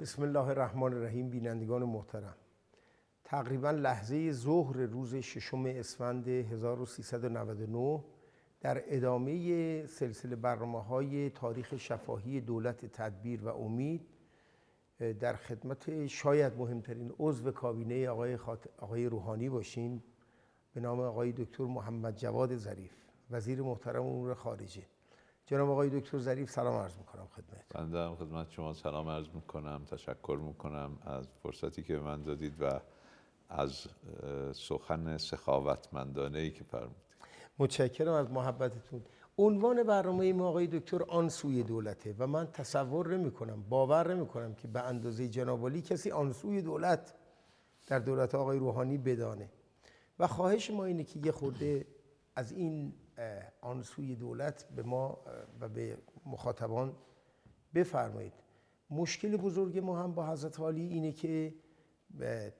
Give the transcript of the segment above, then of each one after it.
بسم الله الرحمن الرحیم بینندگان محترم. تقریبا لحظه ظهر روز ششم اسفند 1399 در ادامه سلسله برنامه های تاریخ شفاهی دولت تدبیر و امید در خدمت شاید مهمترین عضو کابینه آقای, آقای روحانی باشیم به نام آقای دکتر محمد جواد ظریف وزیر محترم امور خارجه. جناب آقای دکتر ظریف سلام عرض می‌کنم خدمت. بنده خدمت شما سلام عرض می‌کنم تشکر می‌کنم از فرصتی که به من دادید و از سخن سخاوتمندانه ای که فرمودید. متشکرم از محبتتون. عنوان برنامه ما آقای دکتر آن سوی دولته و من تصور نمی کنم باور نمی کنم که به اندازه جناب کسی آن سوی دولت در دولت آقای روحانی بدانه. و خواهش ما اینه که یه خورده از این آن سوی دولت به ما و به مخاطبان بفرمایید. مشکل بزرگ ما هم با حضرت عالی اینه که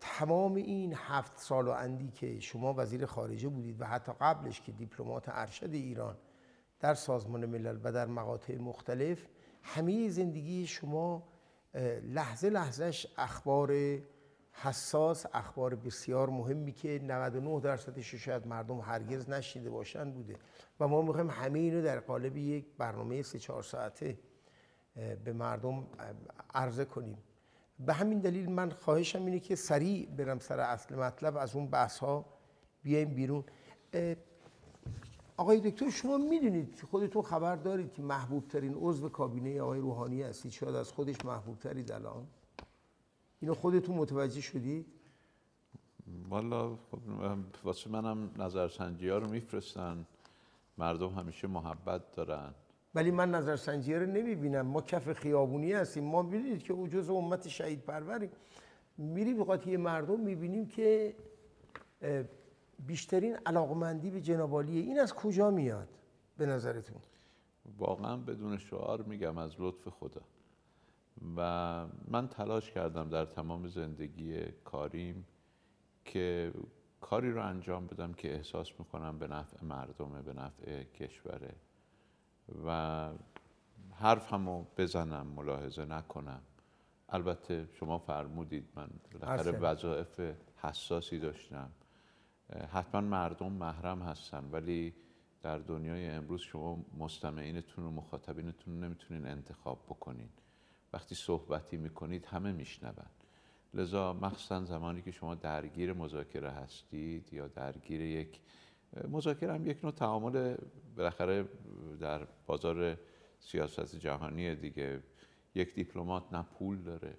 تمام این هفت سال و اندی که شما وزیر خارجه بودید و حتی قبلش که دیپلمات ارشد ایران در سازمان ملل و در مقاطع مختلف همه زندگی شما لحظه لحظهش اخبار حساس اخبار بسیار مهمی که 99 درصدش شاید مردم هرگز نشیده باشند بوده. و ما می‌خوایم همه اینو در قالب یک برنامه سه چهار ساعته به مردم عرضه کنیم. به همین دلیل من خواهشم اینه که سریع برم سر اصل مطلب از اون بحث ها بیایم بیرون. آقای دکتر شما می‌دونید خودتون خبر دارید که محبوب ترین عضو کابینه آقای روحانی هستید شاید از خودش محبوب ترید الان. اینو خودتون متوجه شدید؟ والا خب واسه منم نظرسنجی ها رو میفرستن. مردم همیشه محبت دارن. ولی من نظرسنجی رو نمی‌بینم. ما کف خیابونی هستیم. ما ببینید که جز امت شهید پروریم میری به قاطی مردم می‌بینیم که بیشترین علاقمندی به جنابالیه این از کجا میاد؟ به نظرتون؟ واقعا بدون شعار میگم از لطف خدا. و من تلاش کردم در تمام زندگی کاریم که کاری رو انجام بدم که احساس می‌کنم به نفع مردمه به نفع کشوره و حرف همو بزنم ملاحظه نکنم. البته شما فرمودید من بالاخره وظایف حساسی داشتم. حتما مردم محرم هستن ولی در دنیای امروز شما مستمعینتون و مخاطبینتون نمی‌تونین انتخاب بکنین. وقتی صحبتی می‌کنید همه میشنون. لذا مخصوصا زمانی که شما درگیر مذاکره هستید یا درگیر یک مذاکره هم یک نوع تعامل بالاخره در بازار سیاست جهانی دیگه. یک دیپلمات نه پول داره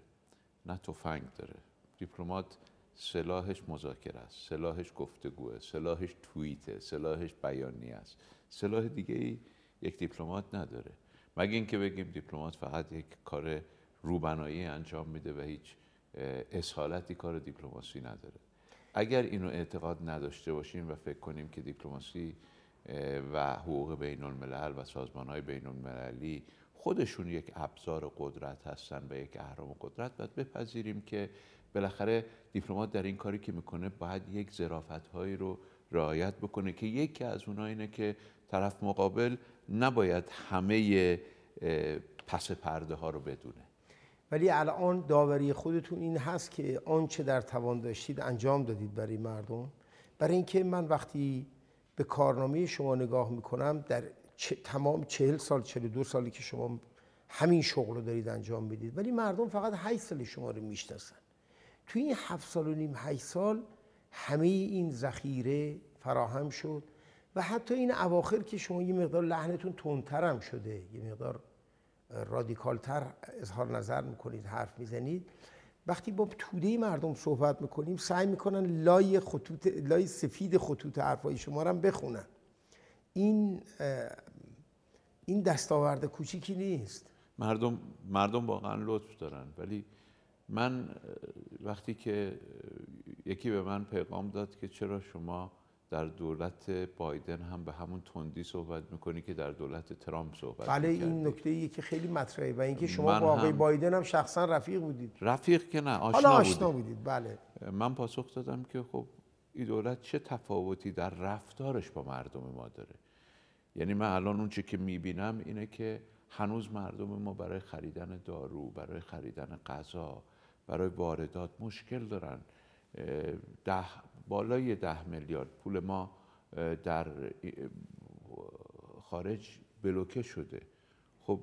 نه تفنگ داره. دیپلمات سلاحش مذاکره است سلاحش گفتگوه سلاحش توییته سلاحش بیانیه است. سلاح دیگه ای یک دیپلمات نداره. مگه اینکه بگیم دیپلمات فقط یک کار روبنایی انجام میده و هیچ اصالتی کار دیپلماسی نداره. اگر اینو اعتقاد نداشته باشیم و فکر کنیم که دیپلماسی و حقوق بین الملل و سازمان های بین المللی خودشون یک ابزار قدرت هستن و یک اهرام قدرت باید بپذیریم که بالاخره دیپلمات در این کاری که می‌کنه باید یک ظرافت هایی رو رعایت بکنه که یکی از اونها اینه که طرف مقابل نباید همه پس پرده ها رو بدونه. ولی الان داوری خودتون این هست که آنچه در توان داشتید انجام دادید برای مردم. برای اینکه من وقتی به کارنامه شما نگاه می‌کنم در تمام چهل سال چهل دو سالی که شما همین شغل رو دارید انجام می‌دید ولی مردم فقط هشت سال شما رو می‌شناسن. توی این هفت سال و نیم هشت سال همه این ذخیره فراهم شد. و حتی این اواخر که شما یه مقدار لحنتون تندتر هم شده یه مقدار رادیکالتر اظهار نظر می‌کنید حرف می‌زنید. وقتی با توده مردم صحبت می‌کنیم سعی می‌کنن لای خطوط لای سفید خطوط حرفای شما رو هم بخونن. این این دستاورد کوچیکی نیست. مردم مردم واقعا لطف دارن. ولی من وقتی که یکی به من پیغام داد که چرا شما در دولت بایدن هم به همون تندی صحبت می‌کنی که در دولت ترامپ صحبت بله این نکته ایه که خیلی مطرحه و اینکه شما با آقای بایدن هم شخصا رفیق بودید. رفیق که نه آشنا, حالا آشنا بودید بله. من پاسخ دادم که خب این دولت چه تفاوتی در رفتارش با مردم ما داره؟ یعنی من الان اون چه که می‌بینم اینه که هنوز مردم ما برای خریدن دارو برای خریدن غذا برای واردات مشکل دارن. ده بالای ده میلیارد. پول ما در خارج بلوکه شده. خب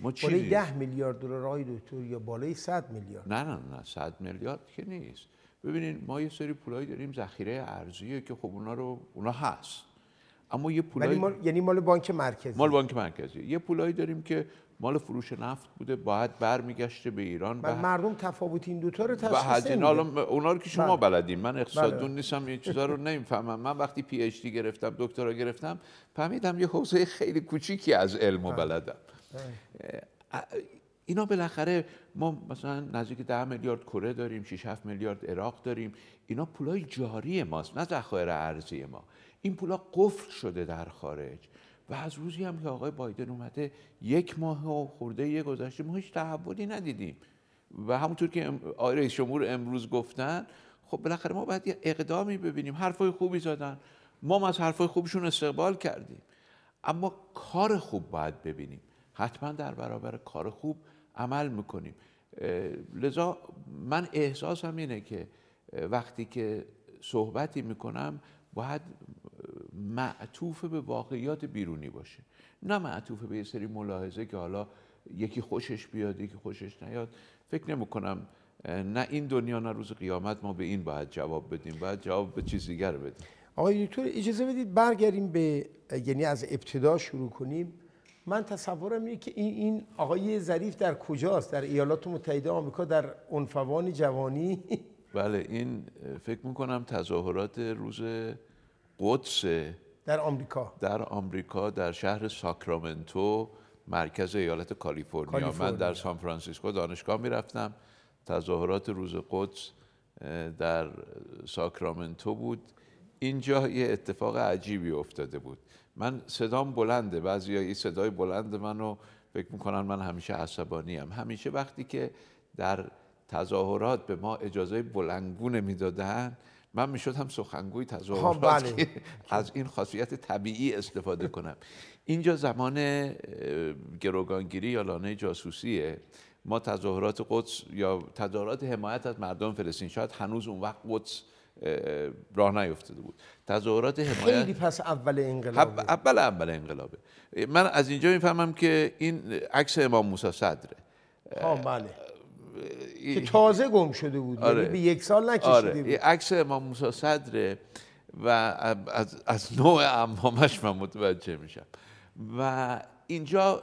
ما بالای ده میلیارد دلار آقای دکتر یا بالای 100 میلیارد؟ نه نه نه 100 میلیارد که نیست. ببینید ما یه سری پولایی داریم ذخیره ارزیه که خب اونا رو اونا هست. اما یه پولایی مال... یعنی مال بانک مرکزی. مال بانک مرکزی. یه پولایی داریم که مال فروش نفت بوده باید برمیگشته به ایران و مردم تفاوت این دوتا رو تشخیص حالا اونا رو که شما بله. بلدین. من اقتصاددون بله. نیستم این چیزا رو نمی‌فهمم. من وقتی پی اچ دی گرفتم دکترا گرفتم فهمیدم یه حوزه خیلی کوچیکی از علم و بله. بلدم. اینا بالاخره ما مثلا نزدیک ده میلیارد کره داریم 6 7 میلیارد عراق داریم. اینا پولای جاری ماست نه ذخایر ارزی ما. این پولا قفل شده در خارج. و از روزی هم که آقای بایدن اومده یک ماه و خورده یه گذشته ما هیچ تحولی ندیدیم. و همونطور که آقای رئیس جمهور امروز گفتن خب بالاخره ما باید یه اقدامی ببینیم. حرفای خوبی زدن. ما از حرفای خوبشون استقبال کردیم. اما کار خوب باید ببینیم. حتما در برابر کار خوب عمل می‌کنیم. لذا من احساسم اینه که وقتی که صحبتی می‌کنم باید معطوف به واقعیات بیرونی باشه. نه معطوف به یه سری ملاحظه که حالا یکی خوشش بیاد یکی خوشش نیاد. فکر نمی کنم نه این دنیا نه روز قیامت ما به این باید جواب بدیم باید جواب به چیز دیگر بدیم. آقای دکتر اجازه بدید برگردیم به یعنی از ابتدا شروع کنیم. من تصورم اینه که این این آقای ظریف در کجاست؟ در ایالات متحده آمریکا در عنفوان جوانی؟ بله این فکر می‌کنم تظاهرات روز قدس در آمریکا. در آمریکا در شهر ساکرامنتو مرکز ایالت کالیفرنیا. من در سان فرانسیسکو دانشگاه می‌رفتم. تظاهرات روز قدس در ساکرامنتو بود. اینجا یه اتفاق عجیبی افتاده بود. من صدام بلنده بعضی این صدای بلند منو فکر می‌کنن من همیشه عصبانی هم. همیشه وقتی که در تظاهرات به ما اجازه بلنگو نمی‌دادن من می‌شد هم سخنگوی تظاهرات بله. از این خاصیت طبیعی استفاده کنم. اینجا زمان گروگانگیری یا لانه جاسوسیه. ما تظاهرات قدس یا تظاهرات حمایت از مردم فلسطین شاید هنوز اون وقت قدس راه نیفتاده بود. تظاهرات حمایت خیلی پس اول انقلابه. اول اول انقلابه. من از اینجا می‌فهمم که این عکس امام موسی صدره. بله. که تازه گم شده بود یعنی آره. به یک سال نکشیده آره. بود عکس امام موسی صدره و از, از نوع امامش من متوجه میشم و اینجا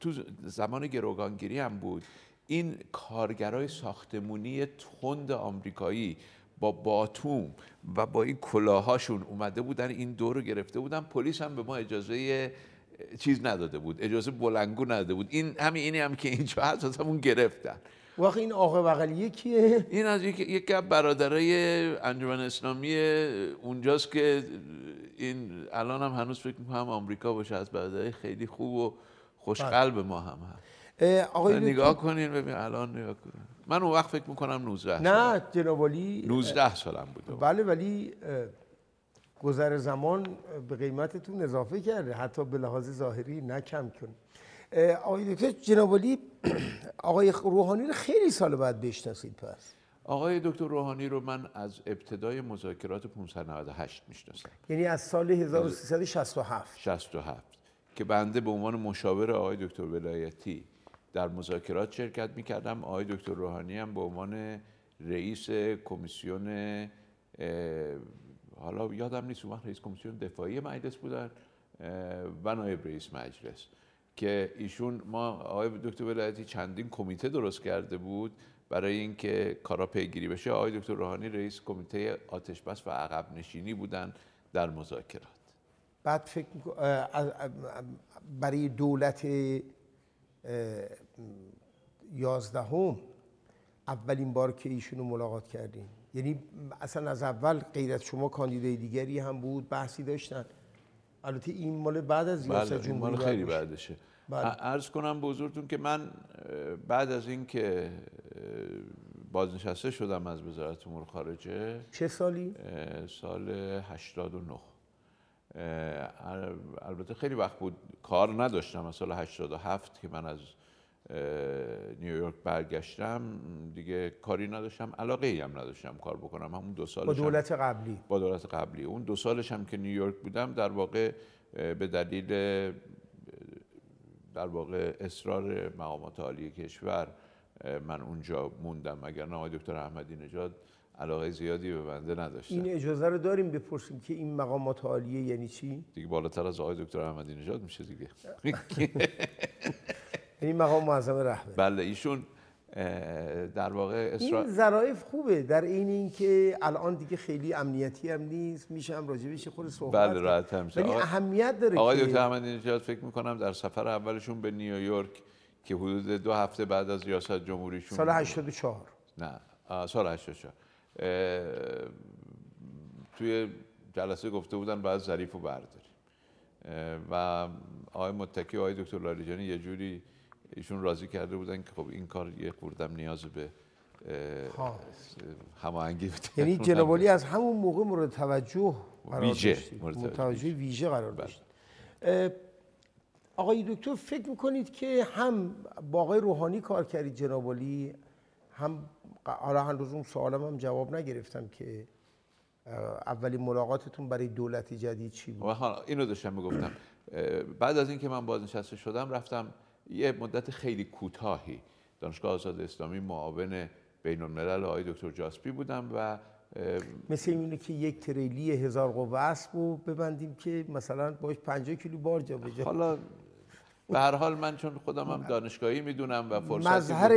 تو زمان گروگانگیری هم بود این کارگرای ساختمونی تند آمریکایی با باتوم و با این کلاهاشون اومده بودن این دور رو گرفته بودن پلیس هم به ما اجازه چیز نداده بود اجازه بلنگو نداده بود. این همین اینی هم که اینجا هست همون گرفتن. واقعا این آقا بغلی کیه این از یک یک برادرای انجمن اسلامی اونجاست که این الان هم هنوز فکر می‌کنم آمریکا باشه از برادرای خیلی خوب و خوشقلب ما هم هست. آقای نگاه کنین ببین الان نگاه کنین. من اون وقت فکر می‌کنم 19 نه جناب علی 19 سالم بود. بله ولی گذر زمان به قیمتتون اضافه کرده. حتی به لحاظ ظاهری نه کم کن آقای دکتر جناب علی آقای روحانی رو خیلی سال بعد بشناسید پس. آقای دکتر روحانی رو من از ابتدای مذاکرات 598 می‌شناسم. یعنی از سال 1367 67 که بنده به عنوان مشاور آقای دکتر ولایتی در مذاکرات شرکت می‌کردم. آقای دکتر روحانی هم به عنوان رئیس کمیسیون حالا یادم نیست اون رئیس کمیسیون دفاعی مجلس بودن و نایب رئیس مجلس که ایشون ما آقای دکتر ولایتی چندین کمیته درست کرده بود برای اینکه کارا پیگیری بشه. آقای دکتر روحانی رئیس کمیته آتش بس و عقب نشینی بودن در مذاکرات. بعد فکر برای دولت یازدهم اولین بار که ایشون رو ملاقات کردیم. یعنی اصلا از اول غیر از شما کاندیدای دیگری هم بود بحثی داشتن. البته این مال بعد از ریاست بله جمهوری مال خیلی بعدشه. بله. عرض کنم به حضورتون که من بعد از اینکه بازنشسته شدم از وزارت امور خارجه. چه سالی؟ سال 89 البته خیلی وقت بود کار نداشتم از سال 87 که من از نیویورک برگشتم دیگه کاری نداشتم علاقه ای هم نداشتم کار بکنم. همون دو سال با دولت قبلی. با دولت قبلی. اون دو سالش هم که نیویورک بودم در واقع به دلیل در واقع اصرار مقامات عالی کشور من اونجا موندم. اگر نه دکتر احمدی نژاد علاقه زیادی به بنده نداشتن این اجازه رو داریم بپرسیم که این مقامات عالیه یعنی چی؟ دیگه بالاتر از آقای دکتر احمدی نژاد میشه دیگه. یعنی مقام معظم رهبری بله ایشون در واقع اصرار این ظرایف خوبه. در این اینکه الان دیگه خیلی امنیتی هم نیست میشه هم راجبش خود صحبت بله راحت هم ولی اهمیت داره آقای دکتر احمدی نژاد فکر می‌کنم در سفر اولشون به نیویورک که حدود دو هفته بعد از ریاست جمهوریشون سال 84 نه سال 84 توی جلسه گفته بودن باید ظریف رو برداری و آقای متکی و آقای دکتر لاریجانی یه جوری ایشون راضی کرده بودن که خب این کار یه خوردم نیاز به هماهنگی یعنی جنابالی از همون موقع مورد توجه قرار ویژه مورد توجه. ویژه قرار داشت آقای دکتر فکر می‌کنید که هم با آقای روحانی کار کردید جنابالی هم حالا هنوز اون سوالم هم جواب نگرفتم که اولین ملاقاتتون برای دولت جدید چی بود؟ اینو داشتم می‌گفتم. بعد از اینکه من بازنشسته شدم رفتم یه مدت خیلی کوتاهی. دانشگاه آزاد اسلامی معاون بین الملل آقای دکتر جاسپی بودم و مثل اینه که یک تریلی هزار قوه اسب رو ببندیم که مثلا باش 50 کیلو بار جا بجا حالا به هر حال من چون خودم هم دانشگاهی می‌دونم و فرصت مظهر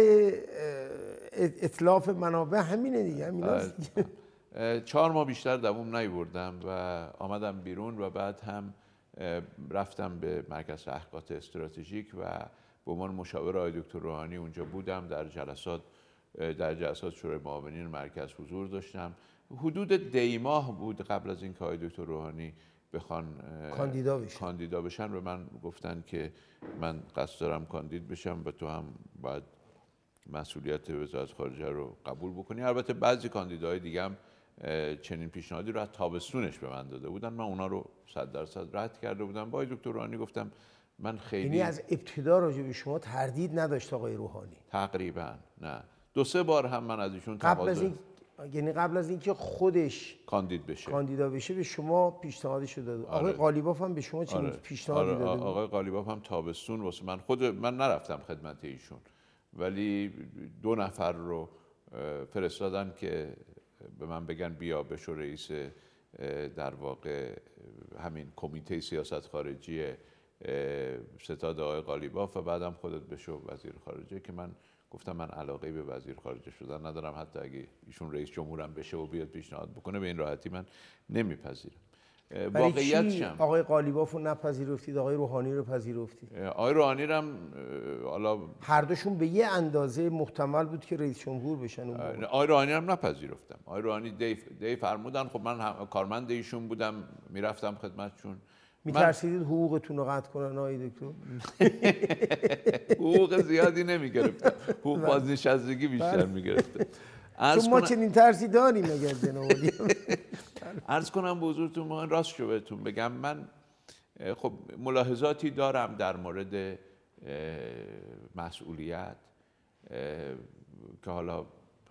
اطلاف منابع همینه دیگه همین چهار ماه بیشتر دووم نیوردم و آمدم بیرون و بعد هم رفتم به مرکز تحقیقات استراتژیک و به عنوان مشاور آقای دکتر روحانی اونجا بودم. در جلسات در جلسات شورای معاونین مرکز حضور داشتم. حدود دی ماه بود قبل از اینکه آقای دکتر روحانی بخوان کاندیدا بشن. کاندیدا بشن. به من گفتن که من قصد دارم کاندید بشم و تو هم باید مسئولیت وزارت خارجه رو قبول بکنی. البته بعضی کاندیداهای دیگه هم چنین پیشنهادی رو از تابستونش به من داده بودن. من اونا رو صد درصد رد کرده بودم. با دکتر روحانی گفتم من خیلی یعنی از ابتدا راجع به شما تردید نداشت آقای روحانی. تقریبا نه. دو سه بار هم من از ایشون قبل از این یعنی قبل از اینکه خودش کاندید بشه. کاندیدا بشه به شما پیشنهادی شده داد آقای آره. قالیباف هم به شما چنین آره. پیشنهادی آره. داده آقای قالیباف هم تابستون واسه من. خود من نرفتم خدمت ایشون. ولی دو نفر رو فرستادن که به من بگن بیا بشو رئیس در واقع همین کمیته سیاست خارجی ستاد آقای قالیباف و بعدم خودت بشو وزیر خارجه که من گفتم من علاقه به وزیر خارجه شدن ندارم. حتی اگه ایشون رئیس جمهورم بشه و بیاد پیشنهاد بکنه به این راحتی من نمیپذیرم. واقعیت شم. آقای قالیباف رو نپذیرفتید؟ آقای روحانی رو پذیرفتید؟ آقای روحانی رو هم حالا هر دوشون به یه اندازه محتمل بود که رئیس جمهور بشن آقای روحانی هم نپذیرفتم. آقای روحانی دی, دی فرمودن خب من هم کارمند ایشون بودم می‌رفتم خدمتشون. میترسیدید حقوقتون رو قطع کنن آقای دکتر؟ حقوق زیادی نمی‌گرفتم. حقوق بله. بازنشستگی بیشتر. می‌گرفتم. چون ما چنین ترسی داریم اگر جنابالی عرض کنم به حضورتون من راست شو بهتون بگم. من خب ملاحظاتی دارم در مورد مسئولیت که حالا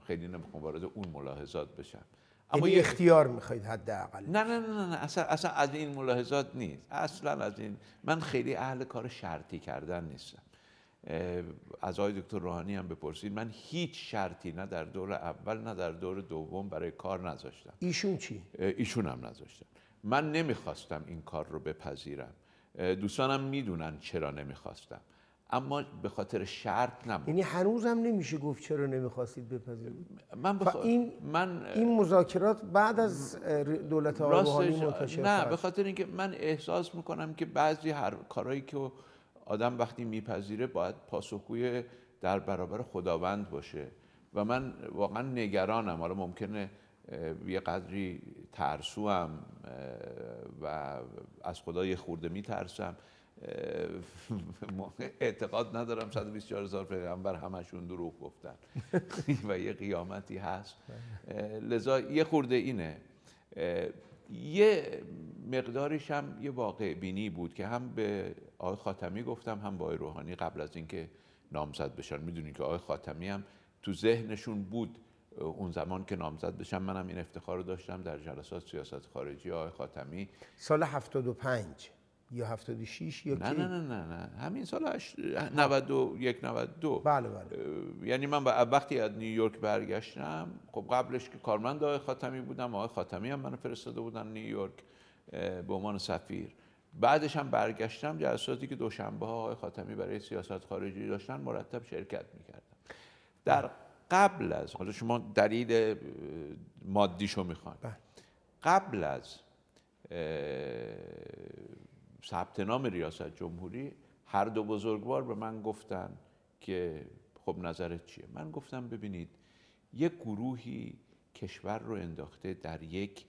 خیلی نمی‌خوام وارد اون ملاحظات بشم. اما یه اختیار می‌خواید حداقل. نه نه نه نه اصلا, اصلا از این ملاحظات نیست. اصلا از این من خیلی اهل کار شرطی کردن نیستم. از آقای دکتر روحانی هم بپرسید. من هیچ شرطی نه در دور اول نه در دور دوم برای کار نذاشتم. ایشون چی؟ ایشون هم نذاشتم. من نمی‌خواستم این کار رو بپذیرم. دوستانم می‌دونن چرا نمی‌خواستم. اما به خاطر شرط نبود یعنی هنوزم نمیشه گفت چرا نمی‌خواستید بپذیرید؟ من بخ... این من این مذاکرات بعد از دولت آقای روحانی منتشر نه به خاطر اینکه من احساس می‌کنم که بعضی هر کارهایی که آدم وقتی میپذیره باید پاسخگوی در برابر خداوند باشه. و من واقعا نگرانم. حالا ممکنه یه قدری ترسو هم و از خدا یه خورده میترسم. اعتقاد ندارم 124 هزار پیغمبر همشون دروغ گفتن. و یه قیامتی هست. لذا یه خورده اینه. یه مقداریش هم یه واقع بینی بود که هم به آقای خاتمی گفتم هم به آقای روحانی قبل از اینکه نامزد بشن. می‌دونین که آقای خاتمی هم تو ذهنشون بود اون زمان که نامزد بشن. منم این افتخار رو داشتم در جلسات سیاست خارجی آقای خاتمی. سال 75 یا 76 یا نه نه نه نه نه. همین سال هشت- 91 92 بله بله. یعنی من با- وقتی از نیویورک برگشتم خب قبلش که کارمند آقای خاتمی بودم آقای خاتمی هم منو فرستاده بودن نیویورک به عنوان سفیر. بعدش هم برگشتم جلساتی که دوشنبه ها آقای خاتمی برای سیاست خارجی داشتن مرتب شرکت می‌کردم. در قبل از حالا شما دلیل مادیشو می‌خوان بله. قبل از ثبت نام ریاست جمهوری هر دو بزرگوار به من گفتن که خب نظرت چیه؟ من گفتم ببینید یک گروهی کشور رو انداخته در یک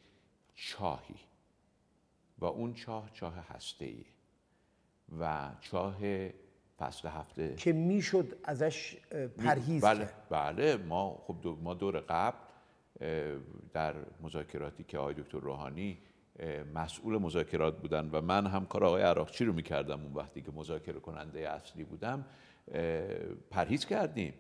چاهی. اون چاه چاه هسته و چاه فصل هفته. که می‌شد ازش پرهیز بله کرد. بله. ما خب دو ما دور قبل در مذاکراتی که آقای دکتر روحانی مسئول مذاکرات بودن و من هم کار آقای عراقچی رو می‌کردم اون وقتی که مذاکره کننده اصلی بودم پرهیز کردیم.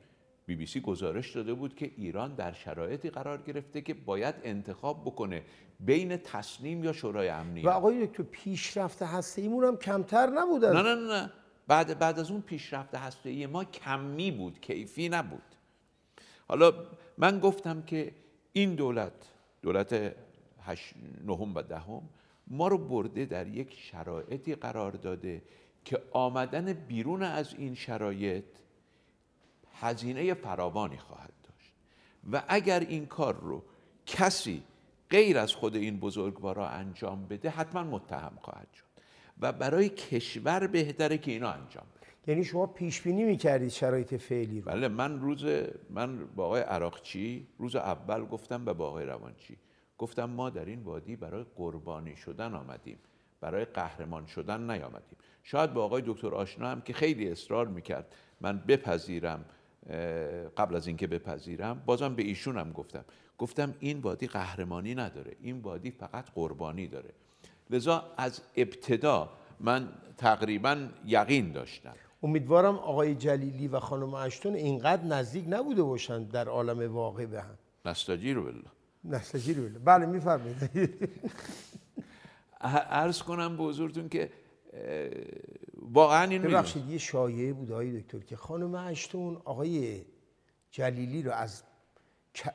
بی بی سی گزارش داده بود که ایران در شرایطی قرار گرفته که باید انتخاب بکنه بین تصمیم یا شورای امنیت و آقای دکتر پیشرفت هسته ایمون هم کمتر نبود نه نه نه. بعد بعد از اون پیشرفت هسته‌ای ما کمی بود کیفی نبود. حالا من گفتم که این دولت دولت هش... نهم و دهم ما رو برده در یک شرایطی قرار داده که آمدن بیرون از این شرایط هزینه فراوانی خواهد داشت. و اگر این کار رو کسی غیر از خود این بزرگوارا انجام بده حتما متهم خواهد شد. و برای کشور بهتره که اینا انجام بده. یعنی شما پیش بینی می‌کردید شرایط فعلی رو؟ بله من روز من با آقای عراقچی روز اول گفتم به با آقای روانچی. گفتم ما در این وادی برای قربانی شدن آمدیم. برای قهرمان شدن نیامدیم. شاید با آقای دکتر آشنا هم که خیلی اصرار می‌کرد من بپذیرم قبل از اینکه بپذیرم بازم به ایشون هم گفتم. گفتم این وادی قهرمانی نداره این وادی فقط قربانی داره. لذا از ابتدا من تقریبا یقین داشتم. امیدوارم آقای جلیلی و خانم اشتون اینقدر نزدیک نبوده باشند در عالم واقع به هم. نستجیر بالله نسلجی رو بله بله میفرمایید عرض کنم به حضورتون که واقعا این. ببخشید یه شایعه بود آقای دکتر که خانم اشتون آقای جلیلی رو از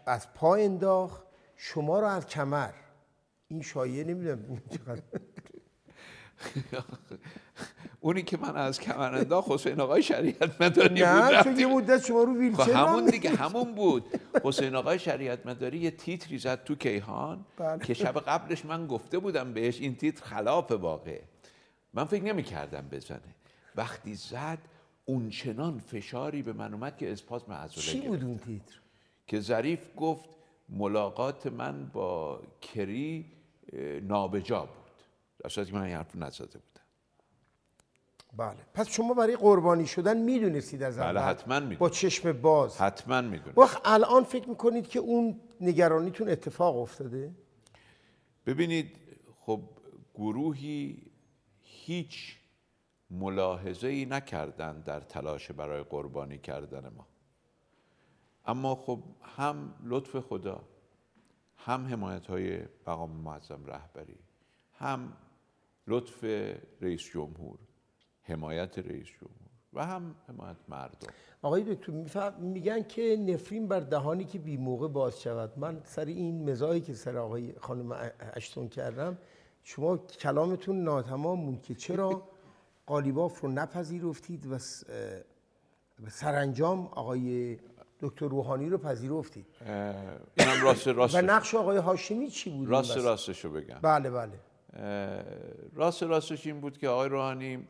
از پا انداخت شما رو از کمر این شایعه نمی‌دونم چقدر اونی که من از کمر انداخت حسین آقای شریعت مداری بود نه رفتیم. چون یه مدت شما رو خب ویلچر همون دیگه همون بود حسین آقای شریعت مداری یه تیتری زد تو کیهان بله. که شب قبلش من گفته بودم بهش این تیتر خلاف واقع من فکر نمی کردم بزنه. وقتی زد اونچنان فشاری به من اومد که اسپاسم عضله چی. بود اون تیتر؟ که ظریف گفت ملاقات من با کری نابجا بود. در صورتی که من این حرف نزده بودم. بله. پس شما برای قربانی شدن می‌دونستید از بله، حتما می‌دونم. با چشم باز. حتما می‌دونم وقت الان فکر می‌کنید که اون نگرانیتون اتفاق افتاده؟ ببینید خب گروهی هیچ ملاحظه ای نکردن در تلاش برای قربانی کردن ما. اما خب هم لطف خدا هم حمایت های مقام معظم رهبری هم لطف رئیس جمهور حمایت رئیس جمهور و هم حمایت مردم. آقای دکتر میگن که نفرین بر دهانی که بی موقع باز شود. من سر این مزاحی که سر آقای خانم اشتون کردم شما کلامتون ناتمام بود که چرا قالیباف رو نپذیرفتید و سرانجام آقای دکتر روحانی رو پذیرفتید؟ اینم راست راست و نقش آقای هاشمی چی بود؟ راست؟ راستشو بگم. بله بله. راست راستش این بود که آقای روحانی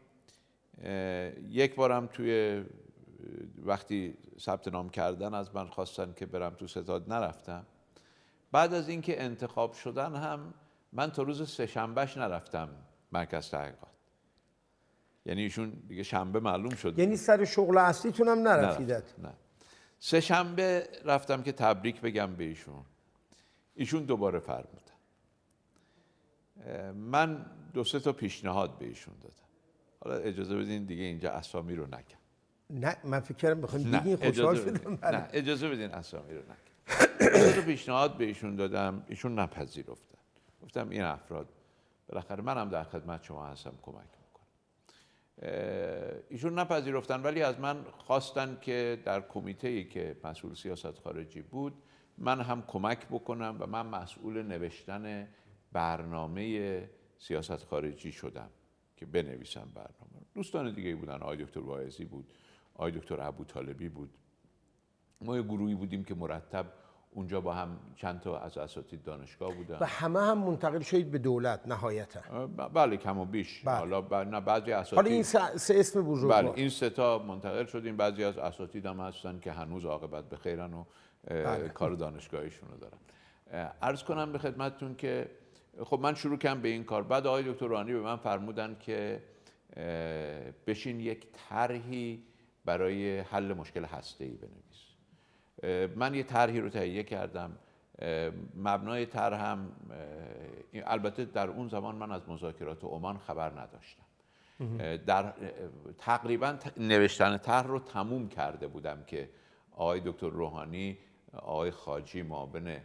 یک بارم توی وقتی ثبت نام کردن از من خواستن که برم تو ستاد نرفتم. بعد از اینکه انتخاب شدن هم من تا روز سهشنبهش نرفتم مرکز تحقیقات. یعنی ایشون دیگه شنبه معلوم شد. یعنی سر شغل اصلیتون هم نرفتید نرفتم. نه. سه شنبه رفتم که تبریک بگم به ایشون. ایشون دوباره فرمودن. من دو سه تا پیشنهاد به ایشون دادم. حالا اجازه بدین دیگه اینجا اسامی رو نگم. نه من فکر کردم نه بگین خوشحال شدم. بله. نه اجازه بدین اسامی رو نگم. دو تا پیشنهاد به ایشون دادم. ایشون نپذیرفتن گفتم این افراد بالاخره منم در خدمت شما هستم کمک می‌کنم. ایشون نپذیرفتن ولی از من خواستن که در کمیته ای که مسئول سیاست خارجی بود من هم کمک بکنم و من مسئول نوشتن برنامه سیاست خارجی شدم که بنویسم برنامه دوستان دیگه بودن آقای دکتر واعظی بود آقای دکتر ابو طالبی بود. ما یه گروهی بودیم که مرتب اونجا با هم چند تا از اساتید دانشگاه بودن. و همه هم منتقل شدید به دولت نهایتا. بله کم و بیش. بله. حالا ب... نه بعضی اساتید حالا این سه, اسم بزرگوار. بله این سه تا منتقل شدیم. بعضی از اساتید هم هستن که هنوز عاقبت به خیرن و بله. کار دانشگاهیشون رو دارن. عرض کنم به خدمتتون که خب من شروع کردم به این کار. بعد آقای دکتر روحانی به من فرمودن که بشین یک طرحی برای حل مشکل هسته‌ای بنویس. من یه طرحی رو تهیه کردم. مبنای طرح هم البته در اون زمان من از مذاکرات عمان خبر نداشتم. در تقریبا نوشتن طرح رو تموم کرده بودم که آقای دکتر روحانی آقای خاجی معاون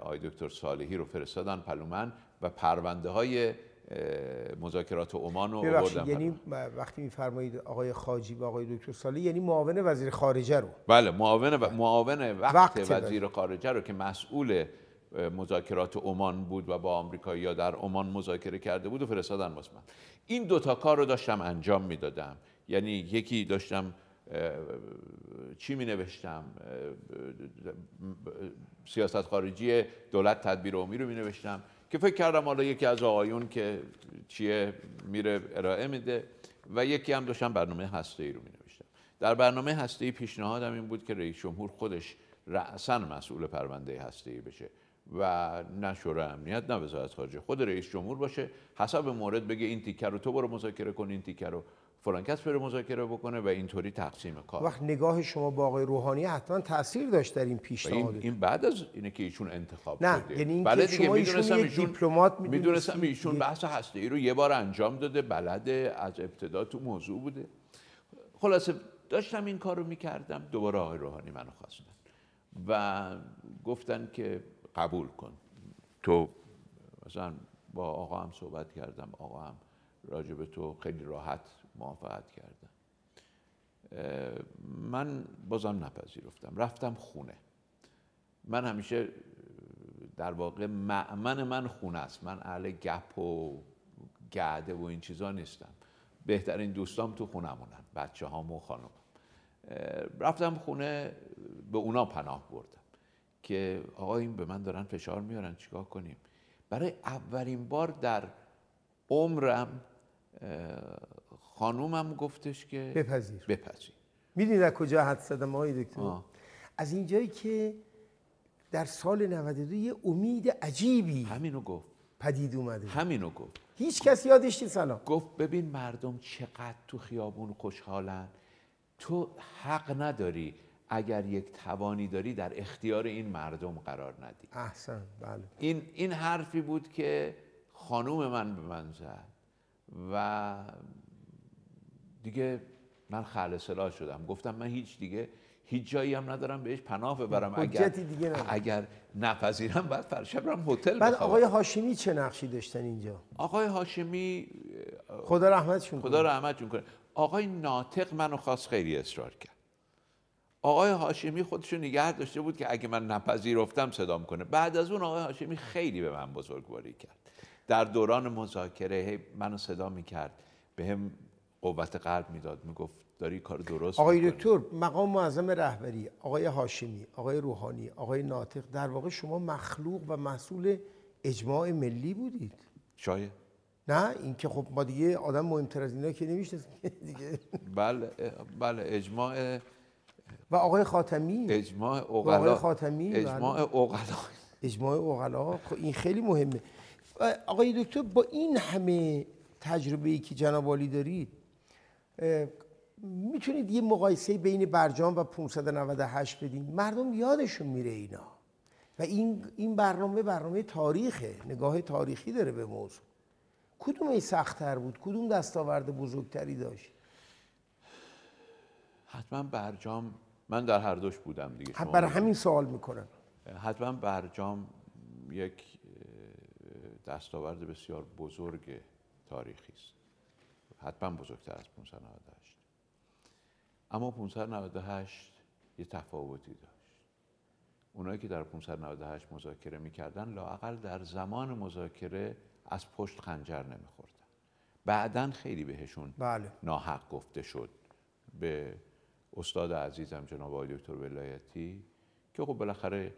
آقای دکتر صالحی رو فرستادن پلومن و پرونده های مذاکرات عمان رو آوردن. یعنی. وقتی میفرمایید آقای خاجی و آقای دکتر سالی یعنی معاون وزیر خارجه رو؟ بله معاون و معاون وقت, وقت وزیر خارجه رو که مسئول مذاکرات عمان بود و با آمریکایی‌ها در عمان مذاکره کرده بود و فرستادن واسه من این دوتا کار رو داشتم انجام می‌دادم. یعنی یکی داشتم چی می نوشتم سیاست خارجی دولت تدبیر عمومی رو می نوشتم که فکر کردم حالا یکی از آقایون که چیه میره ارائه میده و یکی هم داشتم برنامه هسته ای رو می نوشتم در برنامه هسته ای پیشنهادم این بود که رئیس جمهور خودش رأسا مسئول پرونده هسته ای بشه و نه شورای امنیت نه وزارت خارجه خود رئیس جمهور باشه حسب مورد بگه این تیکه رو تو برو مذاکره کن این تیکه رو فلان کس بره مذاکره بکنه و اینطوری تقسیم کار. وقت نگاه شما با آقای روحانی حتما تاثیر داشت در این و این, پیشنهاد این بعد از اینه که ایشون انتخاب نه، شده. یعنی اینکه بله شما ایشون می‌دونستم دیپلمات. می‌دونستم ایشون بحث هسته ای رو یه بار انجام داده بلده از ابتدا تو موضوع بوده. خلاصه داشتم این کار رو می‌کردم دوباره آقای روحانی منو خواستن و گفتن که قبول کن. تو مثلا با آقا هم صحبت کردم آقا هم راجع به تو خیلی راحت موافقت کردن. اه، من بازم نپذیرفتم. رفتم خونه. من همیشه در واقع معمن من خونه است. من اهل گپ و گعده و این چیزا نیستم. بهترین دوستام تو خونمونن بچه هام و خانم رفتم خونه به اونا پناه بردم که آقا این به من دارن فشار میارن چیکار کنیم؟ برای اولین بار در عمرم خانومم گفتش که بپذیر. بپذیر. می‌دونید از کجا حد زدم آقای دکتر. از اینجایی که در سال 92 یه امید عجیبی همینو گفت. پدید اومده. همینو گفت. هیچ کس یادش نیست الان. گفت ببین مردم چقدر تو خیابون خوشحالن. تو حق نداری اگر یک توانی داری در اختیار این مردم قرار ندی. احسن بله. این این حرفی بود که خانوم من به من زد و دیگه من خل سلاح شدم. گفتم من هیچ دیگه هیچ جایی هم ندارم بهش پناه ببرم. اگر دیگه. اگر نپذیرم بعد فرشب برم هتل بعد آقای هاشمی چه نقشی داشتن اینجا؟ آقای هاشمی خدا رحمتشون خدا رحمتشون کنه. آقای ناطق منو خواست خیلی اصرار کرد. آقای هاشمی خودشو نگه داشته بود که اگه من نپذیرفتم صدام کنه. بعد از اون آقای هاشمی خیلی به من بزرگواری کرد. در دوران مذاکره منو صدا می‌کرد. به هم قوت قلب می‌داد. می‌گفت داری کار درست آقای. دکتر مقام معظم رهبری آقای هاشمی آقای روحانی آقای ناطق در واقع شما مخلوق و مسئول اجماع ملی بودید. شاید. نه؟ اینکه خب ما دیگه آدم مهمتر از اینا که نمی‌شناسیم. دیگه. بله بله اجماع و آقای خاتمی. اجماع آقای اوغلا. خاتمی، بله. اجماع اوغلا. اجماع اوغلا. خب این خیلی مهمه. آقای دکتر با این همه تجربه ای که جناب دارید می‌تونید یه مقایسه بین برجام و 598 بدین. مردم یادشون میره اینا. و این این برنامه برنامه تاریخه. نگاه تاریخی داره به موضوع. کدوم ای سختتر بود؟ کدوم دستاورد بزرگتری داشت؟ حتما برجام من در هر دوش بودم دیگه. شما برای همین سوال می‌کنم. حتما برجام یک دستاورد بسیار بزرگ تاریخی است. حتما بزرگتر از 598 اما 598 یه تفاوتی داشت. اونایی که در 598 مذاکره می‌کردن لاقل در زمان مذاکره از پشت خنجر نمیخوردن. بعدا خیلی بهشون بله. ناحق گفته شد به استاد عزیزم جناب آقای دکتر ولایتی که خب بالاخره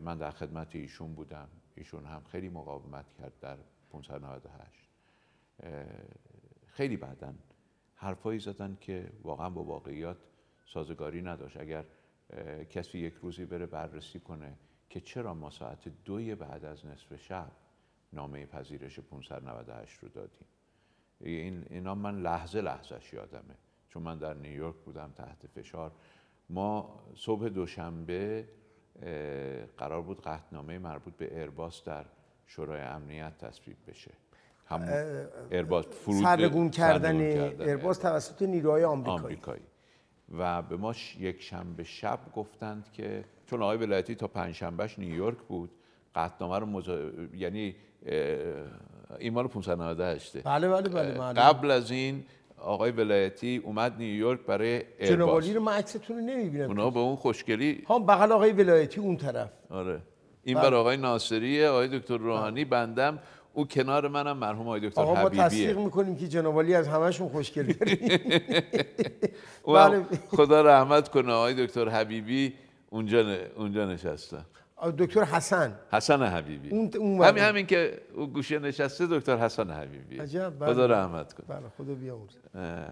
من در خدمت ایشون بودم. ایشون هم خیلی مقاومت کرد در 598 اه، خیلی بعدا حرفایی زدن که واقعا با واقعیات سازگاری نداشت. اگر کسی یک روزی بره بررسی کنه که چرا ما ساعت دوی بعد از نصف شب نامه پذیرش 598 رو دادیم؟ این اینا من لحظه لحظهش یادمه. چون من در نیویورک بودم تحت فشار. ما صبح دوشنبه قرار بود قطعنامه مربوط به ارباس در شورای امنیت تصویب بشه. ارباس فرود سرنگون کردن سرنگون ارباز توسط نیروهای آمریکایی. آمریکایی. و به ما ش- یک شنبه شب گفتند که چون آقای ولایتی تا پنج شنبهش نیویورک بود قطعنامه رو مزا... یعنی این مال 598 بله بله بله. قبل از این آقای ولایتی اومد نیویورک برای عالی رو من عکستون رو نمی‌بینم اونا به اون خوشگلی ها بغل آقای ولایتی اون طرف. آره. این بله. بر آقای ناصریه آقای دکتر روحانی بندم. او کنار منم مرحوم آقای دکتر آقا ما تصدیق حبیبیه می‌کنیم که جناب عالی از همشون خوشگل بله. خدا رحمت کنه آقای دکتر حبیبی اونجا اونجا نشستن دکتر حسن. حسن حبیبی. اون- اون همین. همین که او گوشه نشسته دکتر حسن حبیبی. عجب، بله. خدا رحمت کنه. بله خدا بیامرزه اه،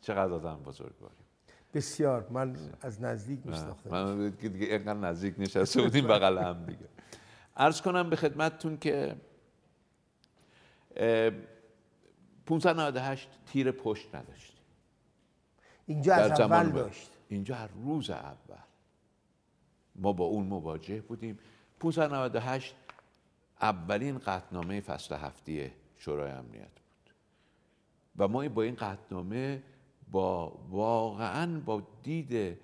چقدر آدم بزرگواری بسیار. من از نزدیک میشناختم من که دیگه اینقدر نزدیک نشسته بودیم بغل هم دیگه. عرض کنم به خدمتتون که 598 تیر پشت نداشت اینجا از اول. داشت. اینجا هر روز اول. ما با اون مواجه بودیم. 598 اولین قطعنامه فصل هفتی شورای امنیت بود. و ما با این قطعنامه با واقعا با دید